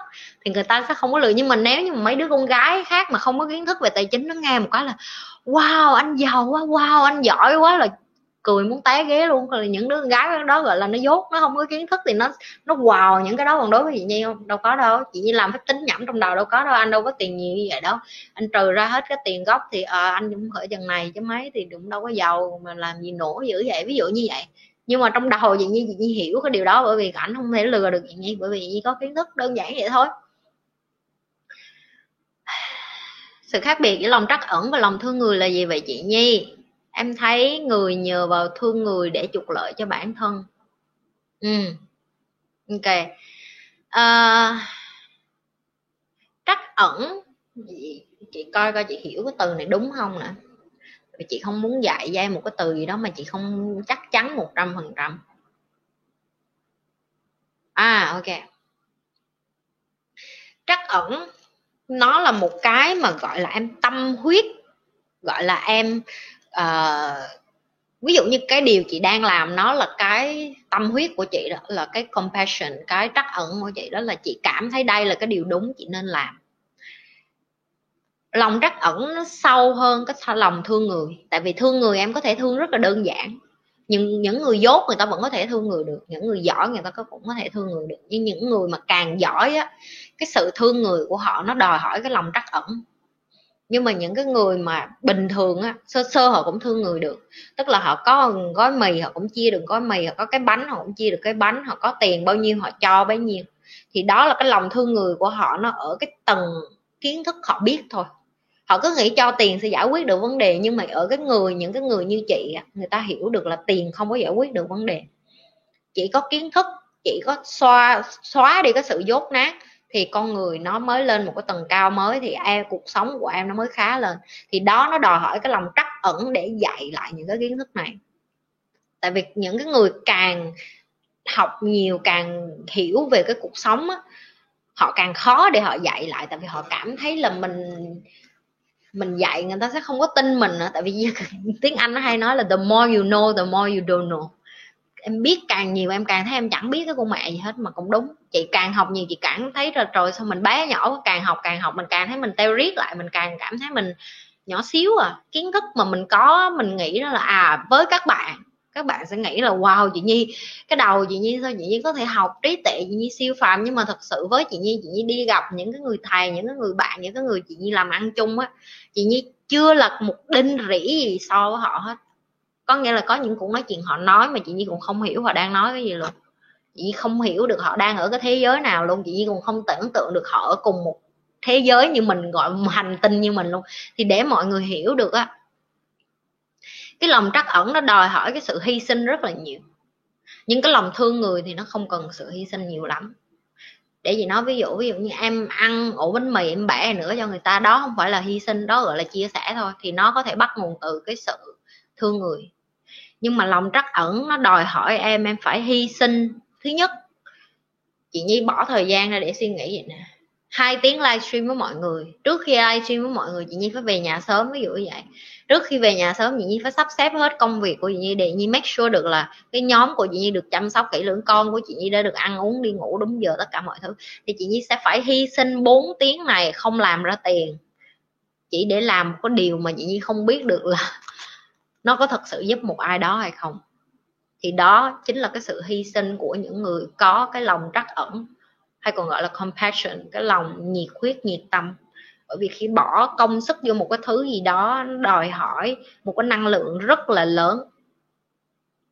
Thì người ta sẽ không có lừa. Nhưng mà nếu như mà mấy đứa con gái khác mà không có kiến thức về tài chính nó nghe một cái là, wow, anh giàu quá, wow, anh giỏi quá là cười muốn té ghế luôn. Là những đứa gái đó gọi là nó dốt nó không có kiến thức thì nó nó wow những cái đó. Còn đối với chị nhi không? Đâu có đâu. Chị nhi làm phép tính nhẩm trong đầu đâu có đâu. Anh đâu có tiền nhiều như vậy đâu. Anh trừ ra hết cái tiền gốc thì à, anh cũng khởi chừng này chứ mấy thì cũng đâu có giàu mà làm gì nổ dữ vậy. Ví dụ như vậy. Nhưng mà trong đầu chị nhi chị nhi hiểu cái điều đó bởi vì ảnh không thể lừa được chị nhi bởi vì chị nhi có kiến thức đơn giản vậy thôi. Sự khác biệt giữa lòng trắc ẩn và lòng thương người là gì vậy chị nhi? Em thấy người nhờ vào thương người để trục lợi cho bản thân. Ừ. Ok. À, trắc ẩn chị coi coi chị hiểu cái từ này đúng không nè? Vì chị không muốn dạy cho em một cái từ gì đó mà chị không chắc chắn một trăm phần trăm. À ok. Trắc ẩn nó là một cái mà gọi là em tâm huyết gọi là em à, ví dụ như cái điều chị đang làm nó là cái tâm huyết của chị đó là cái compassion cái trắc ẩn của chị đó là chị cảm thấy đây là cái điều đúng chị nên làm. Lòng trắc ẩn nó sâu hơn cái lòng thương người tại vì thương người em có thể thương rất là đơn giản nhưng những người dốt người ta vẫn có thể thương người được những người giỏi người ta cũng có thể thương người được nhưng những người mà càng giỏi á cái sự thương người của họ nó đòi hỏi cái lòng trắc ẩn nhưng mà những cái người mà bình thường á, sơ sơ họ cũng thương người được. Tức là họ có gói mì, họ cũng chia được gói mì, họ có cái bánh, họ cũng chia được cái bánh, họ có tiền bao nhiêu, họ cho bấy nhiêu. Thì đó là cái lòng thương người của họ, nó ở cái tầng kiến thức họ biết thôi. Họ cứ nghĩ cho tiền sẽ giải quyết được vấn đề, nhưng mà ở cái người, những cái người như chị người ta hiểu được là tiền không có giải quyết được vấn đề. Chỉ có kiến thức, chỉ có xoa, xóa đi cái sự dốt nát thì con người nó mới lên một cái tầng cao mới thì em cuộc sống của em nó mới khá lên. Thì đó nó đòi hỏi cái lòng trắc ẩn để dạy lại những cái kiến thức này. Tại vì những cái người càng học nhiều càng hiểu về cái cuộc sống á, họ càng khó để họ dạy lại. Tại vì họ cảm thấy là mình mình dạy người ta sẽ không có tin mình nữa. Tại vì tiếng anh nó hay nói là the more you know the more you don't know em biết càng nhiều em càng thấy em chẳng biết cái con mẹ gì hết mà cũng đúng. Chị càng học nhiều chị càng thấy rồi rồi sao mình bé nhỏ càng học càng học mình càng thấy mình teo riết lại, mình càng cảm thấy mình nhỏ xíu à. Kiến thức mà mình có, mình nghĩ đó là à với các bạn các bạn sẽ nghĩ là, wow, chị nhi, cái đầu chị nhi sao chị nhi có thể học trí tuệ, chị nhi siêu phàm. Nhưng mà thật sự với chị nhi chị nhi đi gặp những cái người thầy, những cái người bạn, những cái người chị nhi làm ăn chung á, chị nhi chưa là một đinh rỉ gì so với họ hết có nghĩa là có những cuộc nói chuyện họ nói mà chị nhi cũng không hiểu họ đang nói cái gì luôn. Chị nhi không hiểu được họ đang ở cái thế giới nào luôn. Chị nhi cũng không tưởng tượng được họ ở cùng một thế giới như mình, gọi một hành tinh như mình luôn. Thì để mọi người hiểu được á, cái lòng trắc ẩn nó đòi hỏi cái sự hy sinh rất là nhiều. Nhưng cái lòng thương người thì nó không cần sự hy sinh nhiều lắm. Để gì nói ví dụ ví dụ như em ăn ổ bánh mì, em bẻ nữa cho người ta, đó không phải là hy sinh, đó gọi là chia sẻ thôi. Thì nó có thể bắt nguồn từ cái sự thương người. Nhưng mà lòng trắc ẩn nó đòi hỏi em em phải hy sinh. Thứ nhất, chị nhi bỏ thời gian ra để suy nghĩ vậy nè. Hai tiếng livestream với mọi người. Trước khi livestream với mọi người, chị nhi phải về nhà sớm, ví dụ như vậy. Trước khi về nhà sớm, chị nhi phải sắp xếp hết công việc của chị nhi để nhi make sure được là cái nhóm của chị nhi được chăm sóc kỹ lưỡng, con của chị nhi đã được ăn uống, đi ngủ đúng giờ, tất cả mọi thứ. Thì chị nhi sẽ phải hy sinh 4 tiếng này không làm ra tiền. Chỉ để làm một cái điều mà chị nhi không biết được là nó có thật sự giúp một ai đó hay không? Thì đó chính là cái sự hy sinh của những người có cái lòng trắc ẩn, hay còn gọi là compassion, cái lòng nhiệt huyết, nhiệt tâm. Bởi vì khi bỏ công sức vô một cái thứ gì đó, đòi hỏi một cái năng lượng rất là lớn.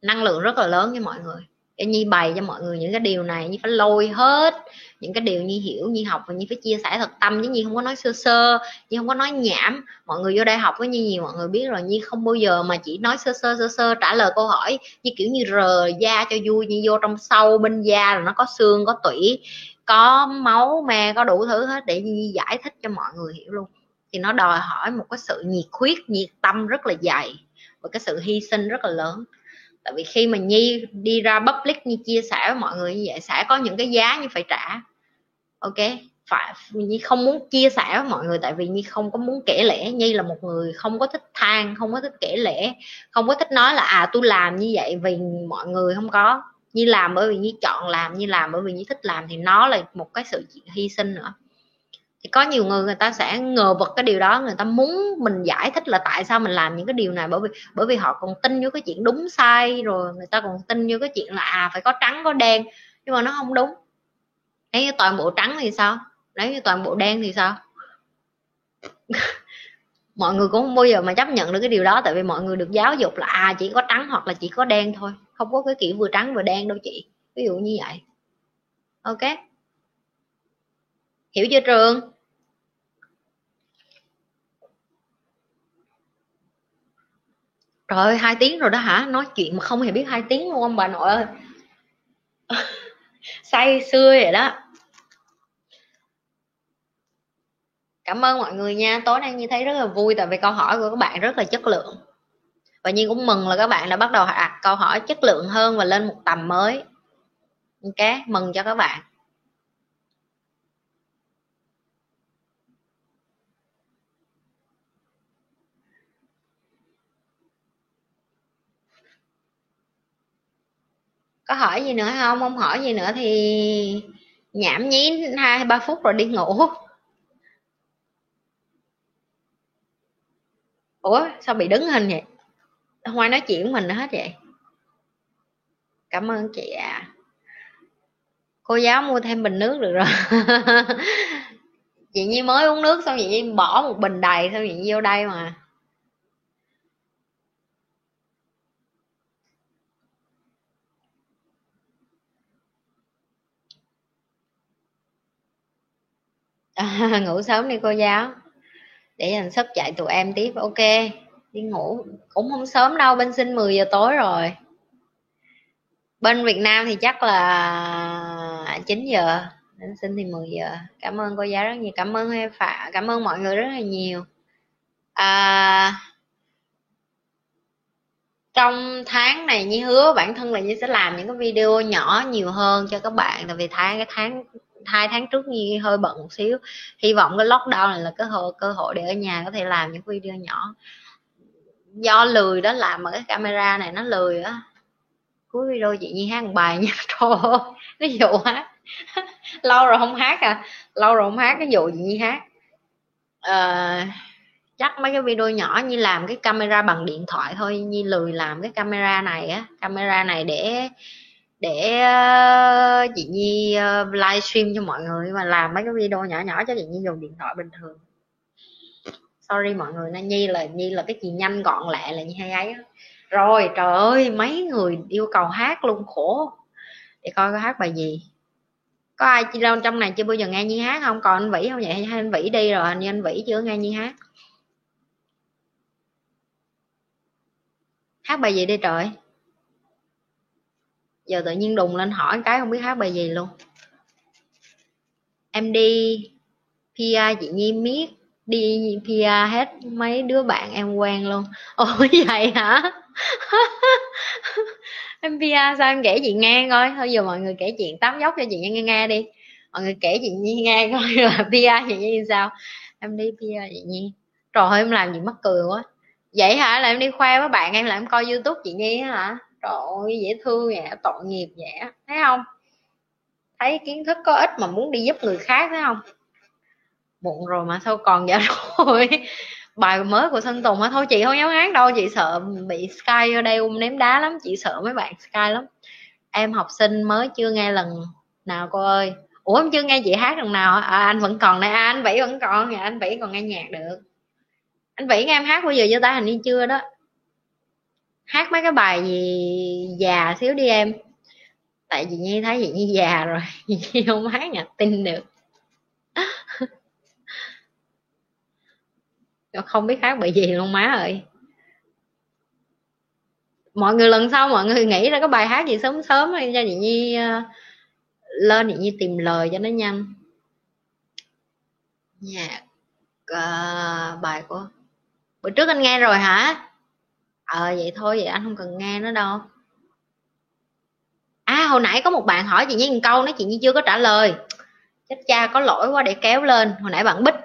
Năng lượng rất là lớn với mọi người. Để nhi bày cho mọi người những cái điều này như phải lôi hết những cái điều nhi hiểu, nhi học và nhi phải chia sẻ thật tâm chứ nhi không có nói sơ sơ, nhi không có nói nhảm. Mọi người vô đây học với nhi nhiều, mọi người biết rồi, nhi không bao giờ mà chỉ nói sơ sơ sơ sơ, trả lời câu hỏi. Như kiểu như rờ da cho vui như vô trong sâu bên da là nó có xương, có tủy, có máu me, có đủ thứ hết để nhi giải thích cho mọi người hiểu luôn. Thì nó đòi hỏi một cái sự nhiệt huyết, nhiệt tâm rất là dày và cái sự hy sinh rất là lớn. Tại vì khi mà nhi đi ra public như chia sẻ với mọi người như vậy, sẽ có những cái giá như phải trả ok, phải nhi không muốn chia sẻ với mọi người tại vì nhi không có muốn kể lẽ nhi là một người không có thích than, không có thích kể lẽ không có thích nói là à tôi làm như vậy vì mọi người không có. Như làm bởi vì như chọn làm như làm bởi vì như thích làm thì nó là một cái sự hy sinh nữa. Thì có nhiều người người ta sẽ ngờ vực cái điều đó, người ta muốn mình giải thích là tại sao mình làm những cái điều này bởi vì bởi vì họ còn tin vô cái chuyện đúng sai rồi, người ta còn tin vô cái chuyện là à phải có trắng, có đen. Nhưng mà nó không đúng nếu toàn bộ trắng thì sao? Nếu như toàn bộ đen thì sao? Mọi người cũng không bao giờ mà chấp nhận được cái điều đó, tại vì mọi người được giáo dục là à chỉ có trắng hoặc là chỉ có đen thôi. Không có cái kiểu vừa trắng vừa đen đâu chị. Ví dụ như vậy. Ok. Hiểu chưa, trường? Trời ơi, hai tiếng rồi đó hả? Nói chuyện mà không hề biết hai tiếng luôn, ông bà nội ơi. Say xưa vậy đó. Cảm ơn mọi người nha. Tối nay như thấy rất là vui tại vì câu hỏi của các bạn rất là chất lượng. Và nhiên cũng mừng là các bạn đã bắt đầu đặt à, câu hỏi chất lượng hơn và lên một tầm mới. Ok, mừng cho các bạn. Có hỏi gì nữa không? Không hỏi gì nữa thì nhảm nhí hai, ba phút rồi đi ngủ. Ủa sao bị đứng hình vậy? Không ai nói chuyện mình hết vậy? Cảm ơn chị ạ. À. cô giáo mua thêm bình nước được rồi. Chị nhi mới uống nước xong chị nhi bỏ một bình đầy xong chị nhi vô đây mà. À, ngủ sớm đi cô giáo để dành sức chạy tụi em tiếp. Ok đi ngủ. Cũng không sớm đâu bên sinh 10 giờ tối rồi. Bên Việt Nam thì chắc là 9 giờ đến sinh thì 10 giờ. Cảm ơn cô giáo rất nhiều. Cảm ơn em phạ cảm ơn mọi người rất là nhiều. À, trong tháng này như hứa bản thân là như sẽ làm những cái video nhỏ nhiều hơn cho các bạn. Tại vì tháng cái tháng hai tháng trước như hơi bận một xíu. Hy vọng cái lockdown này là cái hội cơ hội để ở nhà có thể làm những video nhỏ. Do lười đó làm mà cái camera này nó lười á. Cuối video chị nhi hát một bài nha. Trời ơi nó dụ hát lâu rồi không hát à. Lâu rồi không hát cái dụ chị nhi hát. À, chắc mấy cái video nhỏ như làm cái camera bằng điện thoại thôi. Như lười làm cái camera này á. Camera này để để ờ, chị Nhi ờ, livestream cho mọi người mà làm mấy cái video nhỏ nhỏ cho chị Nhi dùng điện thoại bình thường. Sorry mọi người nên Nhi là Nhi là cái gì nhanh gọn lẹ là như hay ấy rồi, trời ơi, mấy người yêu cầu hát luôn, khổ. Để coi có hát bài gì. Có ai chi đâu, trong này chưa bao giờ nghe Nhi hát không? Còn anh Vĩ không vậy? Hay anh Vĩ đi rồi anh anh Vĩ chưa nghe Nhi hát. Hát bài gì đi trời? Giờ tự nhiên đùng lên hỏi cái không biết hát bài gì luôn. Em đi Pia, chị Nhi miết, đi Pia hết mấy đứa bạn em quen luôn. Ôi vậy hả? Em Pia, sao em kể chị nghe coi. Thôi giờ mọi người kể chuyện tám dốc cho chị nghe nghe đi. Mọi người kể chị Nhi nghe coi là Pia, chị Nhi sao. Em đi Pia, chị Nhi. Trời ơi, em làm gì mắc cười quá. Vậy hả? Là em đi khoe với bạn em, là em coi youtube chị nhi hả? Trời ơi dễ thương nhẹ tội nghiệp nhẹ thấy không? Thấy kiến thức có ích mà muốn đi giúp người khác thấy không? Muộn rồi mà sao còn vậy rồi? Bài mới của Sơn Tùng á thôi chị không dám hát đâu chị sợ bị Sky ở đây um ném đá lắm chị sợ mấy bạn Sky lắm. Em học sinh mới chưa nghe lần nào cô ơi? Ủa em chưa nghe chị hát lần nào à, anh vẫn còn này à, anh vĩ vẫn còn dạ, anh vĩ còn nghe nhạc được. Anh vĩ nghe em hát bây giờ cho ta? Hình như chưa đó hát mấy cái bài gì già xíu đi em. Tại vì nhi thấy chị nhi già rồi nhi không hát nhạc tin được. Không biết hát bài gì luôn má ơi. Mọi người lần sau mọi người nghĩ ra cái bài hát gì sớm sớm cho chị nhi ờ, lên chị nhi tìm lời cho nó nhanh. Nhạc uh, bài của bữa trước anh nghe rồi hả? Ờ vậy thôi, vậy anh không cần nghe nữa đâu. À hồi nãy có một bạn hỏi chị nhi một câu, nói chị nhi chưa có trả lời. Chết cha, có lỗi quá để kéo lên. Hồi nãy bạn bích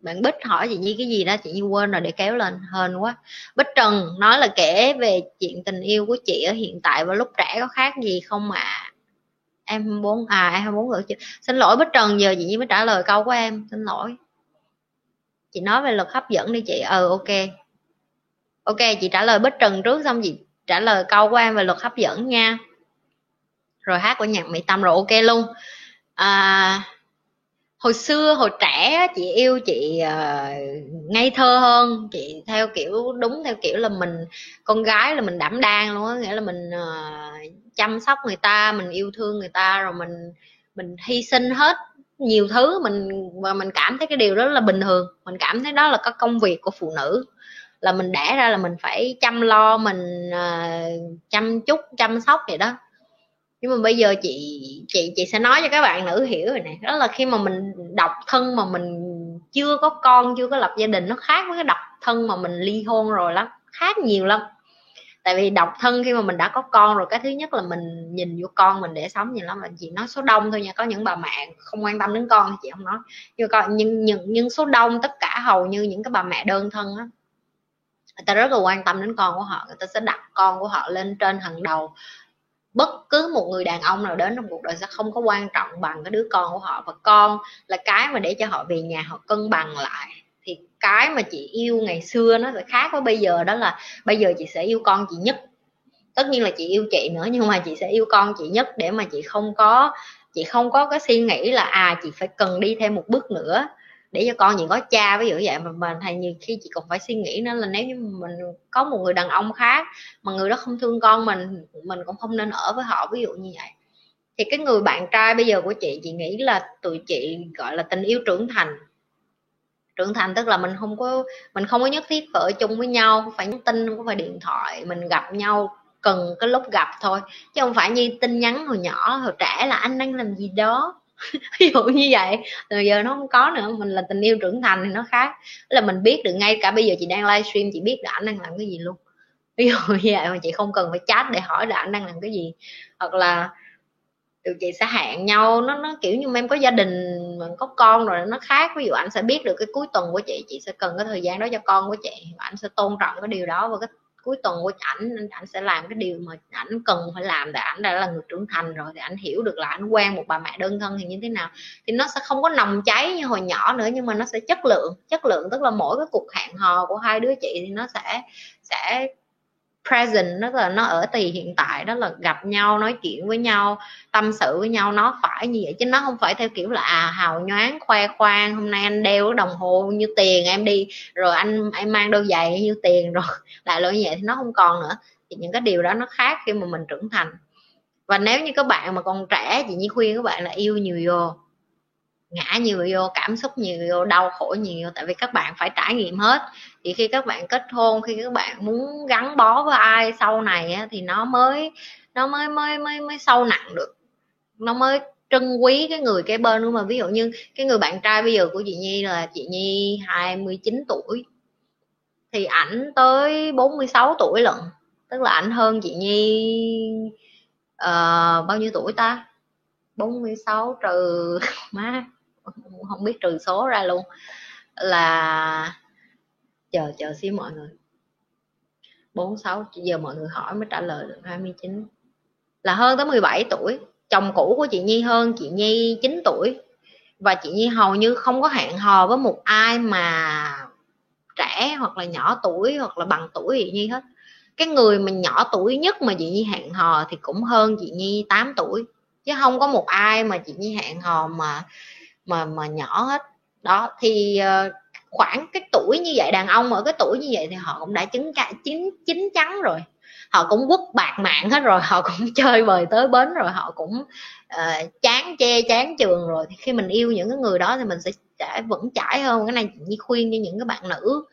bạn bích hỏi chị nhi cái gì đó, chị nhi quên rồi để kéo lên. Hên quá. Bích trần nói là kể về chuyện tình yêu của chị ở hiện tại và lúc trẻ có khác gì không ạ? À? em muốn à em muốn gửi chị. Xin lỗi bích trần, giờ chị nhi mới trả lời câu của em. Xin lỗi. Chị nói về luật hấp dẫn đi chị. Ừ ok ok chị trả lời bích trần trước xong chị trả lời câu của em về luật hấp dẫn nha. Rồi hát của nhạc mỹ tâm rồi ok luôn. À, hồi xưa hồi trẻ chị yêu chị uh, ngây thơ hơn. Chị theo kiểu đúng theo kiểu là mình con gái là mình đảm đang luôn á nghĩa là mình uh, chăm sóc người ta mình yêu thương người ta rồi mình mình hy sinh hết nhiều thứ. Mình và mình cảm thấy cái điều đó là bình thường. Mình cảm thấy đó là có công việc của phụ nữ là mình đẻ ra là mình phải chăm lo mình uh, chăm chút chăm sóc vậy đó. Nhưng mà bây giờ chị chị chị sẽ nói cho các bạn nữ hiểu rồi nè. Đó là khi mà mình độc thân mà mình chưa có con chưa có lập gia đình nó khác với cái độc thân mà mình ly hôn rồi lắm khác nhiều lắm. Tại vì độc thân khi mà mình đã có con rồi cái thứ nhất là mình nhìn vô con mình để sống nhìn lắm. Là chị nói số đông thôi nha có những bà mẹ không quan tâm đến con thì chị không nói. Nhưng nhưng nhưng nhưng số đông tất cả hầu như những cái bà mẹ đơn thân á người ta rất là quan tâm đến con của họ, người ta sẽ đặt con của họ lên trên hàng đầu. Bất cứ một người đàn ông nào đến trong cuộc đời sẽ không có quan trọng bằng cái đứa con của họ. Và con là cái mà để cho họ về nhà, họ cân bằng lại. Thì cái mà chị yêu ngày xưa nó sẽ khác với bây giờ, đó là bây giờ chị sẽ yêu con chị nhất. Tất nhiên là chị yêu chị nữa, nhưng mà chị sẽ yêu con chị nhất để mà chị không có, chị không có cái suy nghĩ là à chị phải cần đi thêm một bước nữa để cho con những có cha, ví dụ vậy. Mà mình hay nhiều khi chị còn phải suy nghĩ nữa là nếu như mình có một người đàn ông khác mà người đó không thương con mình mình cũng không nên ở với họ, ví dụ như vậy. Thì cái người bạn trai bây giờ của chị chị nghĩ là tụi chị, gọi là, tình yêu trưởng thành. Trưởng thành tức là mình không có, mình không có nhất thiết phải ở chung với nhau, không phải nhắn tin, không phải điện thoại, mình gặp nhau cần cái lúc gặp thôi. Chứ không phải như tin nhắn hồi nhỏ, hồi trẻ là anh đang làm gì đó. ví dụ như vậy. Rồi giờ nó không có nữa, mình là tình yêu trưởng thành thì nó khác. Là mình biết được ngay cả bây giờ chị đang livestream, chị biết là anh đang làm cái gì luôn. Ví dụ như vậy mà chị không cần phải chat để hỏi là anh đang làm cái gì. Hoặc là tụi chị sẽ hẹn nhau, nó nó kiểu như em có gia đình mình có con rồi nó khác. Ví dụ anh sẽ biết được cái cuối tuần của chị chị sẽ cần cái thời gian đó cho con của chị. Và anh sẽ tôn trọng cái điều đó và cái cuối tuần của ảnh ảnh sẽ làm cái điều mà ảnh cần phải làm để ảnh đã là người trưởng thành rồi thì ảnh hiểu được là ảnh quen một bà mẹ đơn thân thì như thế nào. Thì nó sẽ không có nồng cháy như hồi nhỏ nữa, nhưng mà nó sẽ chất lượng. Chất lượng tức là mỗi cái cuộc hẹn hò của hai đứa chị thì nó sẽ sẽ present nó là nó ở tùy hiện tại, đó là gặp nhau, nói chuyện với nhau, tâm sự với nhau, nó phải như vậy. Chứ nó không phải theo kiểu là à hào nhoáng, khoe khoang, hôm nay anh đeo cái đồng hồ như tiền, em đi, rồi anh, em mang đôi giày như tiền, rồi lại loại như vậy, thì nó không còn nữa. Thì những cái điều đó nó khác khi mà mình trưởng thành. Và nếu như các bạn mà còn trẻ, chị Nhi khuyên các bạn là yêu nhiều vô, ngã nhiều vô, cảm xúc nhiều vô, đau khổ nhiều tại vì các bạn phải trải nghiệm hết thì khi các bạn kết hôn khi các bạn muốn gắn bó với ai sau này á, thì nó mới nó mới mới mới mới sâu nặng được. Nó mới trân quý cái người cái bên của mà ví dụ như cái người bạn trai bây giờ của chị Nhi là chị Nhi 29 tuổi thì ảnh tới 46 tuổi lận. Tức là ảnh hơn chị Nhi uh, bao nhiêu tuổi ta? 46 trừ má không biết trừ số ra luôn. Là chờ chờ xíu mọi người. 46 giờ mọi người hỏi mới trả lời được 29 là hơn tới 17 tuổi. Chồng cũ của chị Nhi hơn chị Nhi 9 tuổi. Và chị Nhi hầu như không có hẹn hò với một ai mà trẻ hoặc là nhỏ tuổi hoặc là bằng tuổi chị Nhi hết. Cái người mà nhỏ tuổi nhất mà chị Nhi hẹn hò thì cũng hơn chị Nhi 8 tuổi. Chứ không có một ai mà chị Nhi hẹn hò mà mà mà nhỏ hết. Đó thì uh, khoảng cái tuổi như vậy đàn ông ở cái tuổi như vậy thì họ cũng đã chứng cả chín chín chắn rồi. Họ cũng quất bạc mạng hết rồi họ cũng chơi bời tới bến rồi họ cũng uh, chán che chán trường rồi. Thì khi mình yêu những cái người đó thì mình sẽ sẽ vững chãi hơn. Cái này như khuyên cho những cái bạn nữ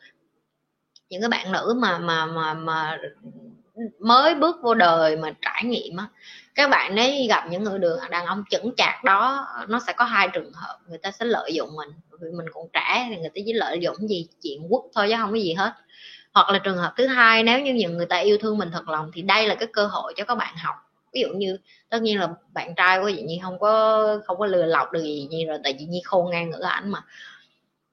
những cái bạn nữ mà mà mà mà mới bước vô đời mà trải nghiệm á. Các bạn nếu gặp những người đường đàn ông chững chạc đó, nó sẽ có hai trường hợp, người ta sẽ lợi dụng mình. Vì mình còn trẻ thì người ta chỉ lợi dụng gì chuyện quốc thôi chứ không có gì hết. Hoặc là trường hợp thứ hai, nếu như những người ta yêu thương mình thật lòng thì đây là cái cơ hội cho các bạn học. Ví dụ như, tất nhiên là bạn trai của chị nhi không có không có lừa lọc được gì nhi rồi, tại chị nhi khôn ngang ngữ ảnh mà.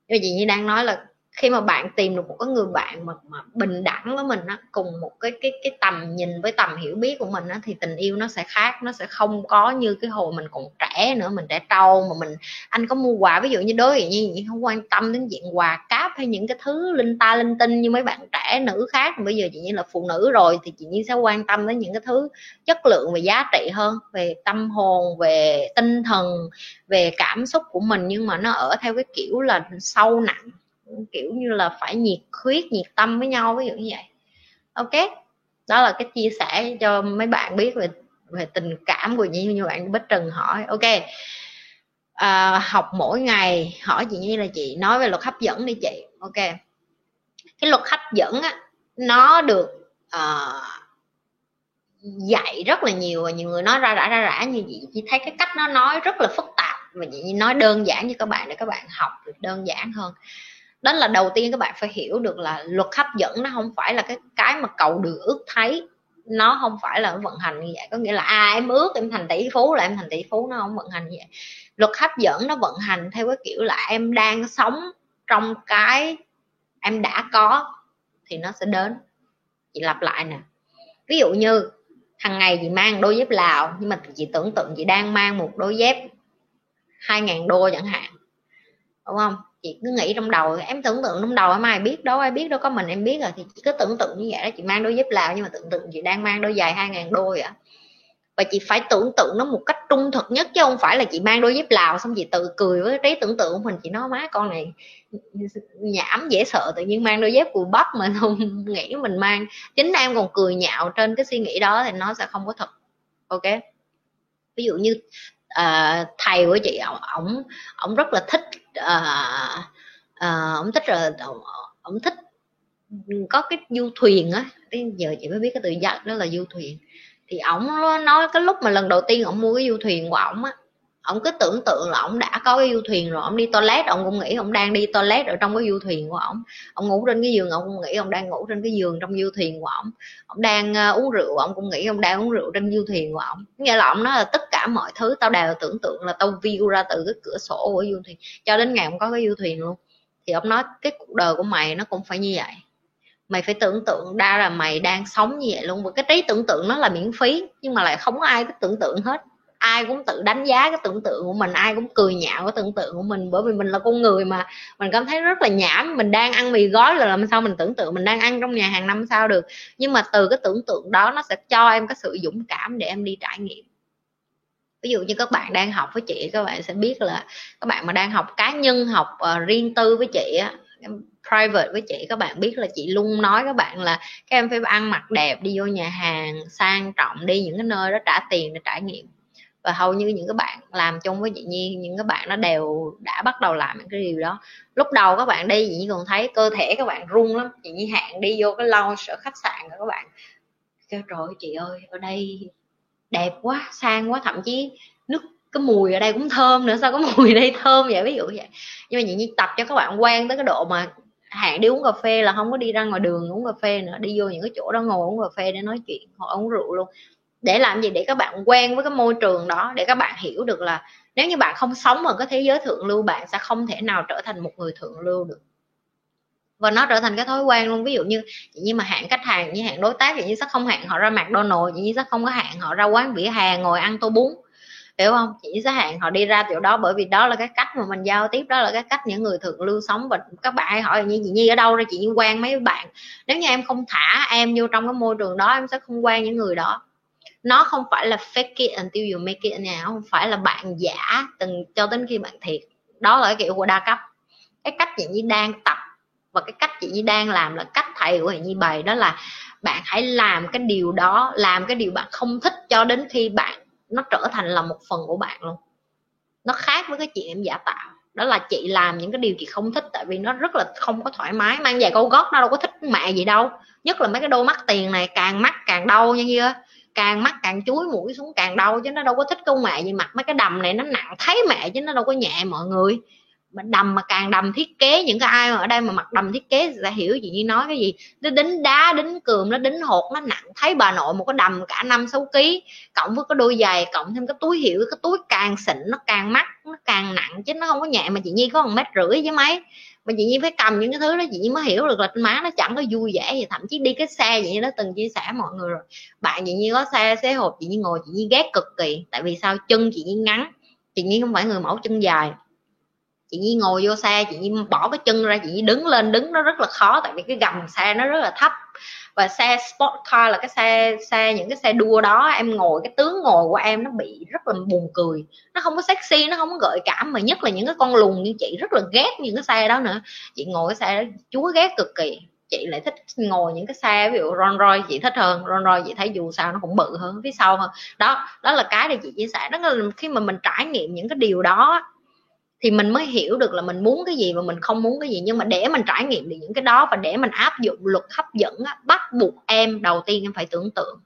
Nhưng chị nhi đang nói là khi mà bạn tìm được một cái người bạn mà, mà bình đẳng với mình á cùng một cái cái cái tầm nhìn với tầm hiểu biết của mình á thì tình yêu nó sẽ khác nó sẽ không có như cái hồi mình còn trẻ nữa mình trẻ trâu mà mình anh có mua quà ví dụ như đối với như không quan tâm đến chuyện quà cáp hay những cái thứ linh ta linh tinh như mấy bạn trẻ nữ khác. Bây giờ chị như là phụ nữ rồi thì chị như sẽ quan tâm đến những cái thứ chất lượng và giá trị hơn về tâm hồn về tinh thần về cảm xúc của mình. Nhưng mà nó ở theo cái kiểu là sâu nặng kiểu như là phải nhiệt huyết nhiệt tâm với nhau ví dụ như vậy. Ok đó là cái chia sẻ cho mấy bạn biết về về tình cảm của như như bạn Bích Trần hỏi ok à, học mỗi ngày hỏi chị như là chị nói về luật hấp dẫn đi chị. Ok cái luật hấp dẫn á nó được uh, dạy rất là nhiều và nhiều người nói ra rã ra rã. Như vậy chị thấy cái cách nó nói rất là phức tạp và chị nói đơn giản cho các bạn để các bạn học được đơn giản hơn đó là đầu tiên các bạn phải hiểu được là luật hấp dẫn nó không phải là cái cái mà cầu được ước thấy. Nó không phải là vận hành như vậy. Có nghĩa là à em ước em thành tỷ phú là em thành tỷ phú, nó không vận hành như vậy. Luật hấp dẫn nó vận hành theo cái kiểu là em đang sống trong cái em đã có thì nó sẽ đến. Chị lặp lại nè. Ví dụ như hàng ngày chị mang đôi dép lào, nhưng mà chị tưởng tượng chị đang mang một đôi dép 2.000 đô chẳng hạn, đúng không? Chị cứ nghĩ trong đầu, em tưởng tượng trong đầu em ai biết, đâu ai biết, đâu có mình em biết rồi thì chị cứ tưởng tượng như vậy đó, chị mang đôi dép lào nhưng mà tưởng tượng chị đang mang đôi giày hai ngàn đôi ạ và chị phải tưởng tượng nó một cách trung thực nhất chứ không phải là chị mang đôi dép lào xong chị tự cười với trí tưởng tượng của mình. Chị nói, má, con này nhảm dễ sợ, tự nhiên mang đôi dép cùi bắp mà không nghĩ mình mang. Chính em còn cười nhạo trên cái suy nghĩ đó thì nó sẽ không có thật. Ok? Ví dụ như uh, thầy của chị ổng ổng rất là thích ờ, ờ, uh, uh, ổng thích là ổng thích ừ, có cái du thuyền á. Giờ chị mới biết cái từ giác đó là du thuyền. Thì ổng nói cái lúc mà lần đầu tiên ổng mua cái du thuyền của ổng á ông cứ tưởng tượng là ông đã có cái du thuyền rồi, ông đi toilet, ông cũng nghĩ ông đang đi toilet ở trong cái du thuyền của ông. Ông ngủ trên cái giường, ông cũng nghĩ ông đang ngủ trên cái giường trong du thuyền của ông. Ông đang ờ, uống rượu, ông cũng nghĩ ông đang uống rượu trên du thuyền của ông. Nghĩa là ông nói là tất cả mọi thứ tao đều tưởng tượng là tao view ra từ cái cửa sổ của du thuyền, cho đến ngày ông có cái du thuyền luôn. Thì ông nói cái cuộc đời của mày nó cũng phải như vậy. Mày phải tưởng tượng ra là mày đang sống như vậy luôn. Và cái trí tưởng tượng nó là miễn phí, nhưng mà lại không có ai có tưởng tượng hết ai cũng tự đánh giá cái tưởng tượng của mình ai cũng cười nhạo cái tưởng tượng của mình bởi vì mình là con người mà. Mình cảm thấy rất là nhảm mình đang ăn mì gói là làm sao mình tưởng tượng mình đang ăn trong nhà hàng năm sao được. Nhưng mà từ cái tưởng tượng đó nó sẽ cho em cái sự dũng cảm để em đi trải nghiệm. Ví dụ như các bạn đang học với chị các bạn sẽ biết là các bạn mà đang học cá nhân học uh, riêng tư với chị á private với chị các bạn biết là chị luôn nói các bạn là các em phải ăn mặc đẹp đi vô nhà hàng sang trọng đi những cái nơi đó trả tiền để trải nghiệm và hầu như những cái bạn làm chung với chị Nhi những cái bạn nó đều đã bắt đầu làm những cái điều đó. Lúc đầu các bạn đi chị Nhi còn thấy cơ thể các bạn run lắm. Chị Nhi hạn đi vô cái lounge ở khách sạn rồi các bạn kêu, trời chị ơi, ở đây đẹp quá, sang quá. Thậm chí nước, cái mùi ở đây cũng thơm nữa. Sao có mùi đây thơm vậy? Ví dụ vậy. Nhưng mà chị Nhi tập cho các bạn quen tới cái độ mà hạn đi uống cà phê là không có đi ra ngoài đường uống cà phê nữa. Đi vô những cái chỗ đó ngồi uống cà phê để nói chuyện hoặc uống rượu luôn để làm gì? Để các bạn quen với cái môi trường đó, để các bạn hiểu được là nếu như bạn không sống ở cái thế giới thượng lưu, bạn sẽ không thể nào trở thành một người thượng lưu được. Và nó trở thành cái thói quen luôn. Ví dụ như như mà hẹn khách hàng như hẹn đối tác thì như sẽ không hẹn họ ra McDonald's như sẽ không có hẹn họ ra quán vỉa hè, ngồi ăn tô bún. Hiểu không? Chỉ sẽ hẹn họ đi ra chỗ đó bởi vì đó là cái cách mà mình giao tiếp, đó là cái cách những người thượng lưu sống. Và các bạn hay hỏi như chị nhi ở đâu ra? Chị nhi quen mấy bạn. Nếu như em không thả em vô trong cái môi trường đó, em sẽ không quen những người đó nó không phải là fake it until you make it nè không phải là bạn giả từng cho đến khi bạn thiệt. Đó là cái kiểu của đa cấp. Cái cách chị nhi đang tập và cái cách chị nhi đang làm là cách thầy của chị nhi bày, đó là bạn hãy làm cái điều đó, làm cái điều bạn không thích cho đến khi bạn, nó trở thành là một phần của bạn luôn. Nó khác với cái chuyện em giả tạo. Đó là chị làm những cái điều chị không thích tại vì nó rất là không có thoải mái, mang giày câu gót, nó đâu có thích mẹ gì đâu. Nhất là mấy cái đôi mắt tiền này, càng mắt càng đau nha chưa càng mắt càng chuối mũi xuống càng đau chứ nó đâu có thích công mẹ gì. Mặc mấy cái đầm này nó nặng thấy mẹ chứ nó đâu có nhẹ mọi người. Mà đầm mà càng đầm thiết kế, những cái ai mà ở đây mà mặc đầm thiết kế sẽ hiểu gì như nói cái gì. Nó đính đá, đính cườm, nó đính hột, nó nặng thấy bà nội một cái đầm cả năm, sáu ký. Cộng với cái đôi giày, cộng thêm cái túi hiệu, cái túi càng xịn nó càng mắc, nó càng nặng chứ nó không có nhẹ. Mà chị nhi có một mét rưỡi với mấy mà chị nhi phải cầm những cái thứ đó chị nhi mới hiểu được là má nó chẳng có vui vẻ gì, thậm chí đi cái xe vậy nó từng chia sẻ mọi người rồi. Bạn chị nhi có xe, xế hộp chị nhi ngồi chị nhi ghét cực kỳ, tại vì sao? Chân chị nhi ngắn chị nhi không phải người mẫu chân dài. Chị nhi ngồi vô xe chị nhi bỏ cái chân ra chị nhi đứng lên, đứng nó rất là khó, tại vì cái gầm xe nó rất là thấp và xe sport car là cái xe xe, những cái xe đua đó, em ngồi, cái tướng ngồi của em nó bị rất là buồn cười. Nó không có sexy, nó không có gợi cảm, mà nhất là những cái con lùn như chị rất là ghét những cái xe đó nữa. Chị ngồi cái xe đó, chúa ghét cực kỳ. Chị lại thích ngồi những cái xe, ví dụ Rolls Royce chị thích hơn Rolls Royce chị thấy dù sao nó cũng bự hơn phía sau hơn. Đó đó là cái để chị chia sẻ. Đó là khi mà mình trải nghiệm những cái điều đó thì mình mới hiểu được là mình muốn cái gì và mình không muốn cái gì. Nhưng mà để mình trải nghiệm được những cái đó và để mình áp dụng luật hấp dẫn á, bắt buộc em đầu tiên em phải tưởng tượng.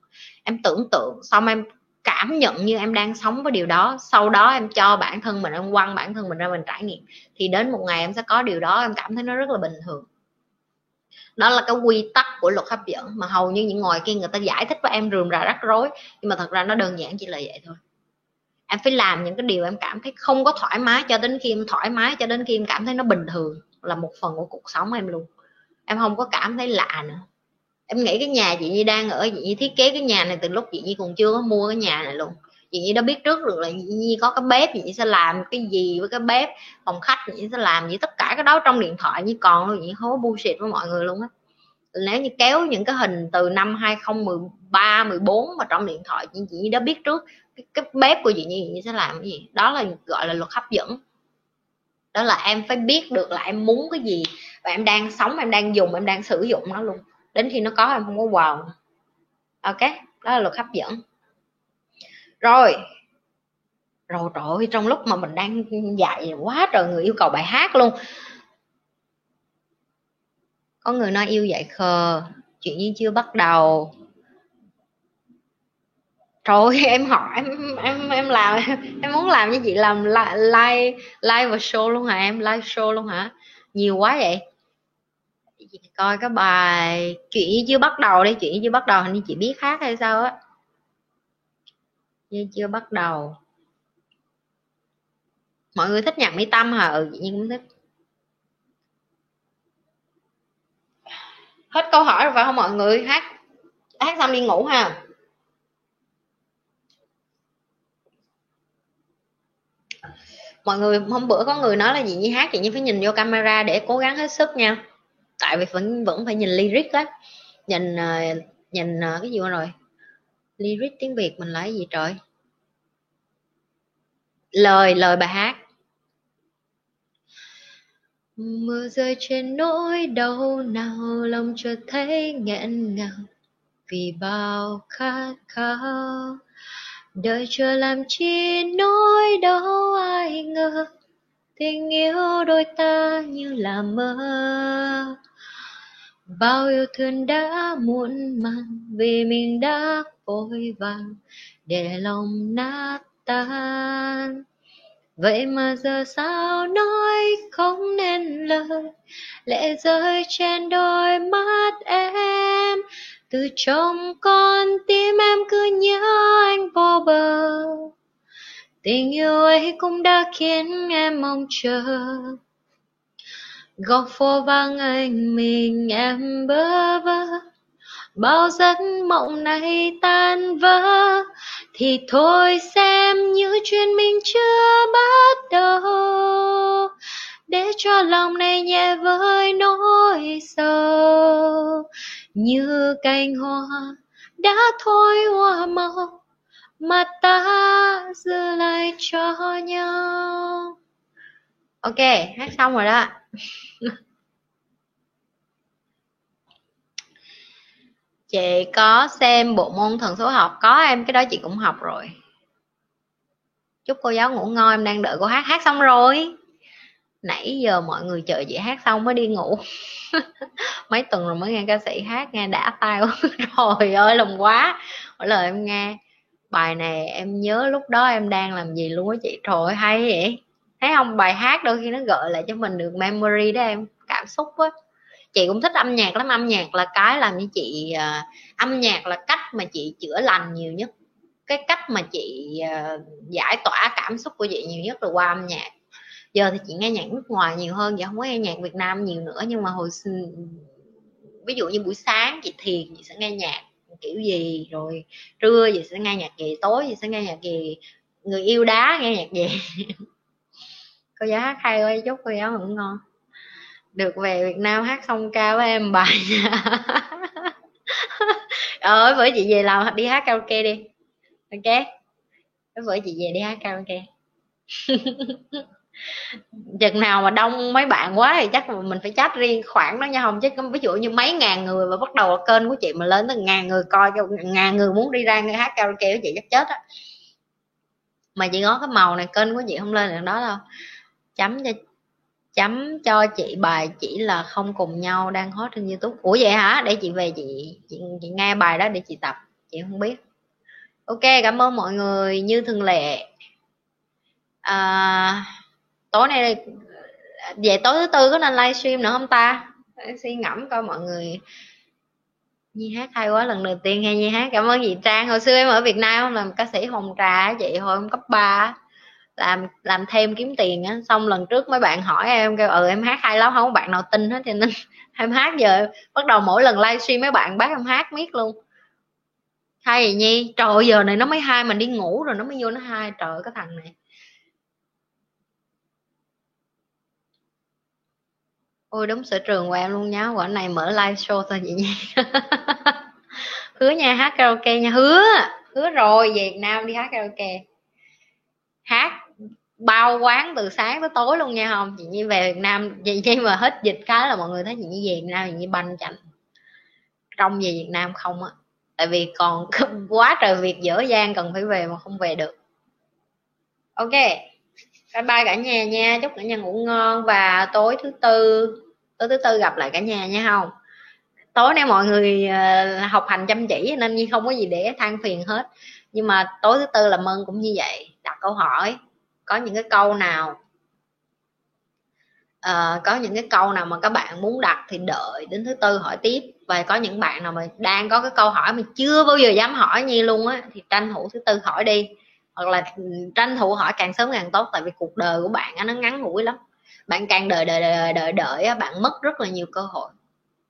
Em tưởng tượng xong em cảm nhận như em đang sống với điều đó. Sau đó em cho bản thân mình em quăng bản thân mình ra mình trải nghiệm. Thì đến một ngày em sẽ có điều đó em cảm thấy nó rất là bình thường. Đó là cái quy tắc của luật hấp dẫn mà hầu như những ngoài kia người ta giải thích với em rườm rà rắc rối. Nhưng mà thật ra nó đơn giản chỉ là vậy thôi em phải làm những cái điều em cảm thấy không có thoải mái cho đến khi em thoải mái, cho đến khi em cảm thấy nó bình thường, là một phần của cuộc sống em luôn. Em không có cảm thấy lạ nữa. Em nghĩ cái nhà chị Nhi đang ở, chị Nhi thiết kế cái nhà này từ lúc chị Nhi còn chưa có mua cái nhà này luôn. Chị Nhi đã biết trước được là chị Nhi có cái bếp, chị Nhi sẽ làm cái gì với cái bếp, phòng khách, chị Nhi sẽ làm gì tất cả cái đó trong điện thoại như còn luôn, chị Nhi không có bullshit với mọi người luôn á. Nếu như kéo những cái hình từ năm 2013 14 mà trong điện thoại, chị Nhi đã biết trước cái, cái bếp của chị Nhi sẽ làm cái gì? Đó là gọi là luật hấp dẫn. Đó là em phải biết được là em muốn cái gì và em đang sống em đang dùng em đang sử dụng nó luôn. Đến khi nó có em không có wow ok đó là luật hấp dẫn. Rồi. Rồi trời ơi trong lúc mà mình đang dạy quá trời người yêu cầu bài hát luôn. Có người nói yêu dạy khờ chuyện như chưa bắt đầu trời ơi, em hỏi, em em em làm, em muốn làm như chị làm live live và show luôn hả em? Live show luôn hả? Nhiều quá vậy. Chị coi cái bài chuyện chưa bắt đầu đi, chuyện chưa bắt đầu, hình như chị biết hát hay sao á. Như chưa bắt đầu. Mọi người thích nhạc mỹ tâm hả? Ừ chị cũng thích. Hết câu hỏi rồi phải không mọi người? Hát hát xong đi ngủ ha. Mọi người, hôm bữa có người nói là gì như hát thì như phải nhìn vô camera để cố gắng hết sức nha. Tại vì vẫn vẫn phải nhìn lyric á. Nhìn ờ, nhìn ờ, cái gì rồi? Lyric tiếng việt mình là cái gì trời? Lời lời bài hát. Mưa rơi trên nỗi đau nào, lòng chợt thấy nghẹn ngào. Vì bao khát khao đợi chờ làm chi nỗi đau ai ngờ, tình yêu đôi ta như là mơ. Bao yêu thương đã muộn màng, vì mình đã vội vàng để lòng nát tan. Vậy mà giờ sao nói không nên lời, lệ rơi trên đôi mắt em? Từ trong con tim em cứ nhớ anh vô bờ. Tình yêu ấy cũng đã khiến em mong chờ. Góc phố vang anh mình em bơ vơ. Bao giấc mộng này tan vỡ. Thì thôi xem như chuyện mình chưa bắt đầu. Để cho lòng này nhẹ với nỗi sầu như cành hoa đã thôi hoa màu, mà ta giữ lại cho nhau. Ok, hát xong rồi đó. Chị có xem bộ môn thần số học. Có em, cái đó chị cũng học rồi. Chúc cô giáo ngủ ngon, em đang đợi cô hát. Hát xong rồi nãy giờ mọi người chờ chị hát xong mới đi ngủ. Mấy tuần rồi mới nghe ca sĩ hát nghe đã tay rồi ơi lòng quá. Mỗi lời em nghe. Bài này em nhớ lúc đó em đang làm gì luôn á chị. Trời hay vậy. Thấy không? Bài hát đôi khi nó gợi lại cho mình được memory đó em. Cảm xúc á. Chị cũng thích âm nhạc lắm. Âm nhạc là cái làm như chị uh, âm nhạc là cách mà chị chữa lành nhiều nhất. Cái cách mà chị uh, giải tỏa cảm xúc của chị nhiều nhất là qua âm nhạc giờ thì chị nghe nhạc nước ngoài nhiều hơn giờ không có nghe nhạc việt nam nhiều nữa, nhưng mà hồi ví dụ như buổi sáng chị thiền chị sẽ nghe nhạc kiểu gì, rồi trưa chị sẽ nghe nhạc gì, tối chị sẽ nghe nhạc gì, người yêu đá nghe nhạc gì. Cô giáo hát hay ơi chúc cô giáo ngủ ngon. Được về Việt Nam hát xong ca với em bài ờ bữa chị về làm đi hát karaoke đi. Ok với chị về đi hát karaoke. chừng nào mà đông mấy bạn quá thì chắc mình phải chat riêng khoảng đó nha không chứ ví dụ như mấy ngàn người và bắt đầu kênh của chị mà lên tới ngàn người coi cho ngàn người muốn đi ra nghe hát karaoke của chị chắc chết á. Mà chị có cái màu này kênh của chị không lên được đó đâu. Chấm cho chấm cho chị bài chỉ là không cùng nhau đang hot trên youtube. Ủa vậy hả? Để chị về chị chị, chị nghe bài đó để chị tập. Chị không biết. Ok cảm ơn mọi người như thường lệ. À, tối nay về tối thứ tư có nên livestream nữa không ta? Suy ngẫm coi mọi người. Nhi hát hay quá, lần đầu tiên nghe Nhi hát. Cảm ơn chị Trang. Hồi xưa em ở Việt Nam làm ca sĩ hồng trà chị hồi em cấp 3 làm làm thêm kiếm tiền á. Xong lần trước mấy bạn hỏi em, kêu ừ em hát hay lắm. Không có bạn nào tin hết, cho nên em hát giờ bắt đầu mỗi lần livestream mấy bạn bác em hát miết luôn. Hay vậy nhi. Trời giờ này nó mới hai mình đi ngủ rồi, nó mới vô nó hai. Trời cái thằng này. Ôi, đúng sở trường của em luôn nhá. Quả này mở live show thôi vậy nha hứa nha, hát karaoke nha. Hứa hứa rồi. Về Việt Nam đi hát karaoke. Hát bao quán từ sáng tới tối luôn nha, không? Chị nhi về việt nam, chị nhi mà hết dịch cái là mọi người thấy chị nhi về việt nam, chị nhi banh chành trong về việt nam không á. Tại vì còn quá trời việc dở dang cần phải về mà không về được. Ok bye bye cả nhà nha. Chúc cả nhà ngủ ngon. Và tối thứ tư tối thứ tư gặp lại cả nhà nha không? Tối nay mọi người ờ, học hành chăm chỉ nên như không có gì để than phiền hết. Nhưng mà tối thứ tư làm ơn cũng như vậy. Đặt câu hỏi có những cái câu nào uh, có những cái câu nào mà các bạn muốn đặt thì đợi đến thứ tư hỏi tiếp. Và có những bạn nào mà đang có cái câu hỏi mà chưa bao giờ dám hỏi như luôn á thì tranh thủ thứ tư hỏi đi hoặc là ừ, tranh thủ hỏi càng sớm càng tốt, tại vì cuộc đời của bạn nó ngắn ngủi lắm. Bạn càng đợi đợi đợi đợi đợi bạn mất rất là nhiều cơ hội.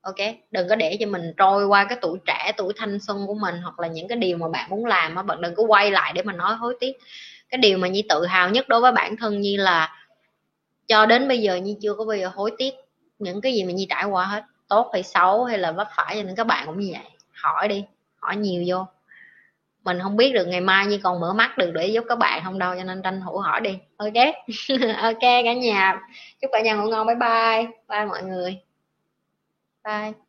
Ok? Đừng có để cho mình trôi qua cái tuổi trẻ, tuổi thanh xuân của mình, hoặc là những cái điều mà bạn muốn làm á, bạn đừng có quay lại để mà nói hối tiếc. Cái điều mà nhi tự hào nhất đối với bản thân nhi là, cho đến bây giờ nhi chưa có bao giờ hối tiếc những cái gì mà nhi trải qua hết. Tốt hay xấu hay là vấp phải cho nên các bạn cũng như vậy. Hỏi đi, hỏi nhiều vô mình không biết được ngày mai như còn mở mắt được để giúp các bạn không đâu, cho nên tranh thủ hỏi đi. Ok. Ok cả nhà. Chúc cả nhà ngủ ngon. Bye bye. Bye mọi người. Bye.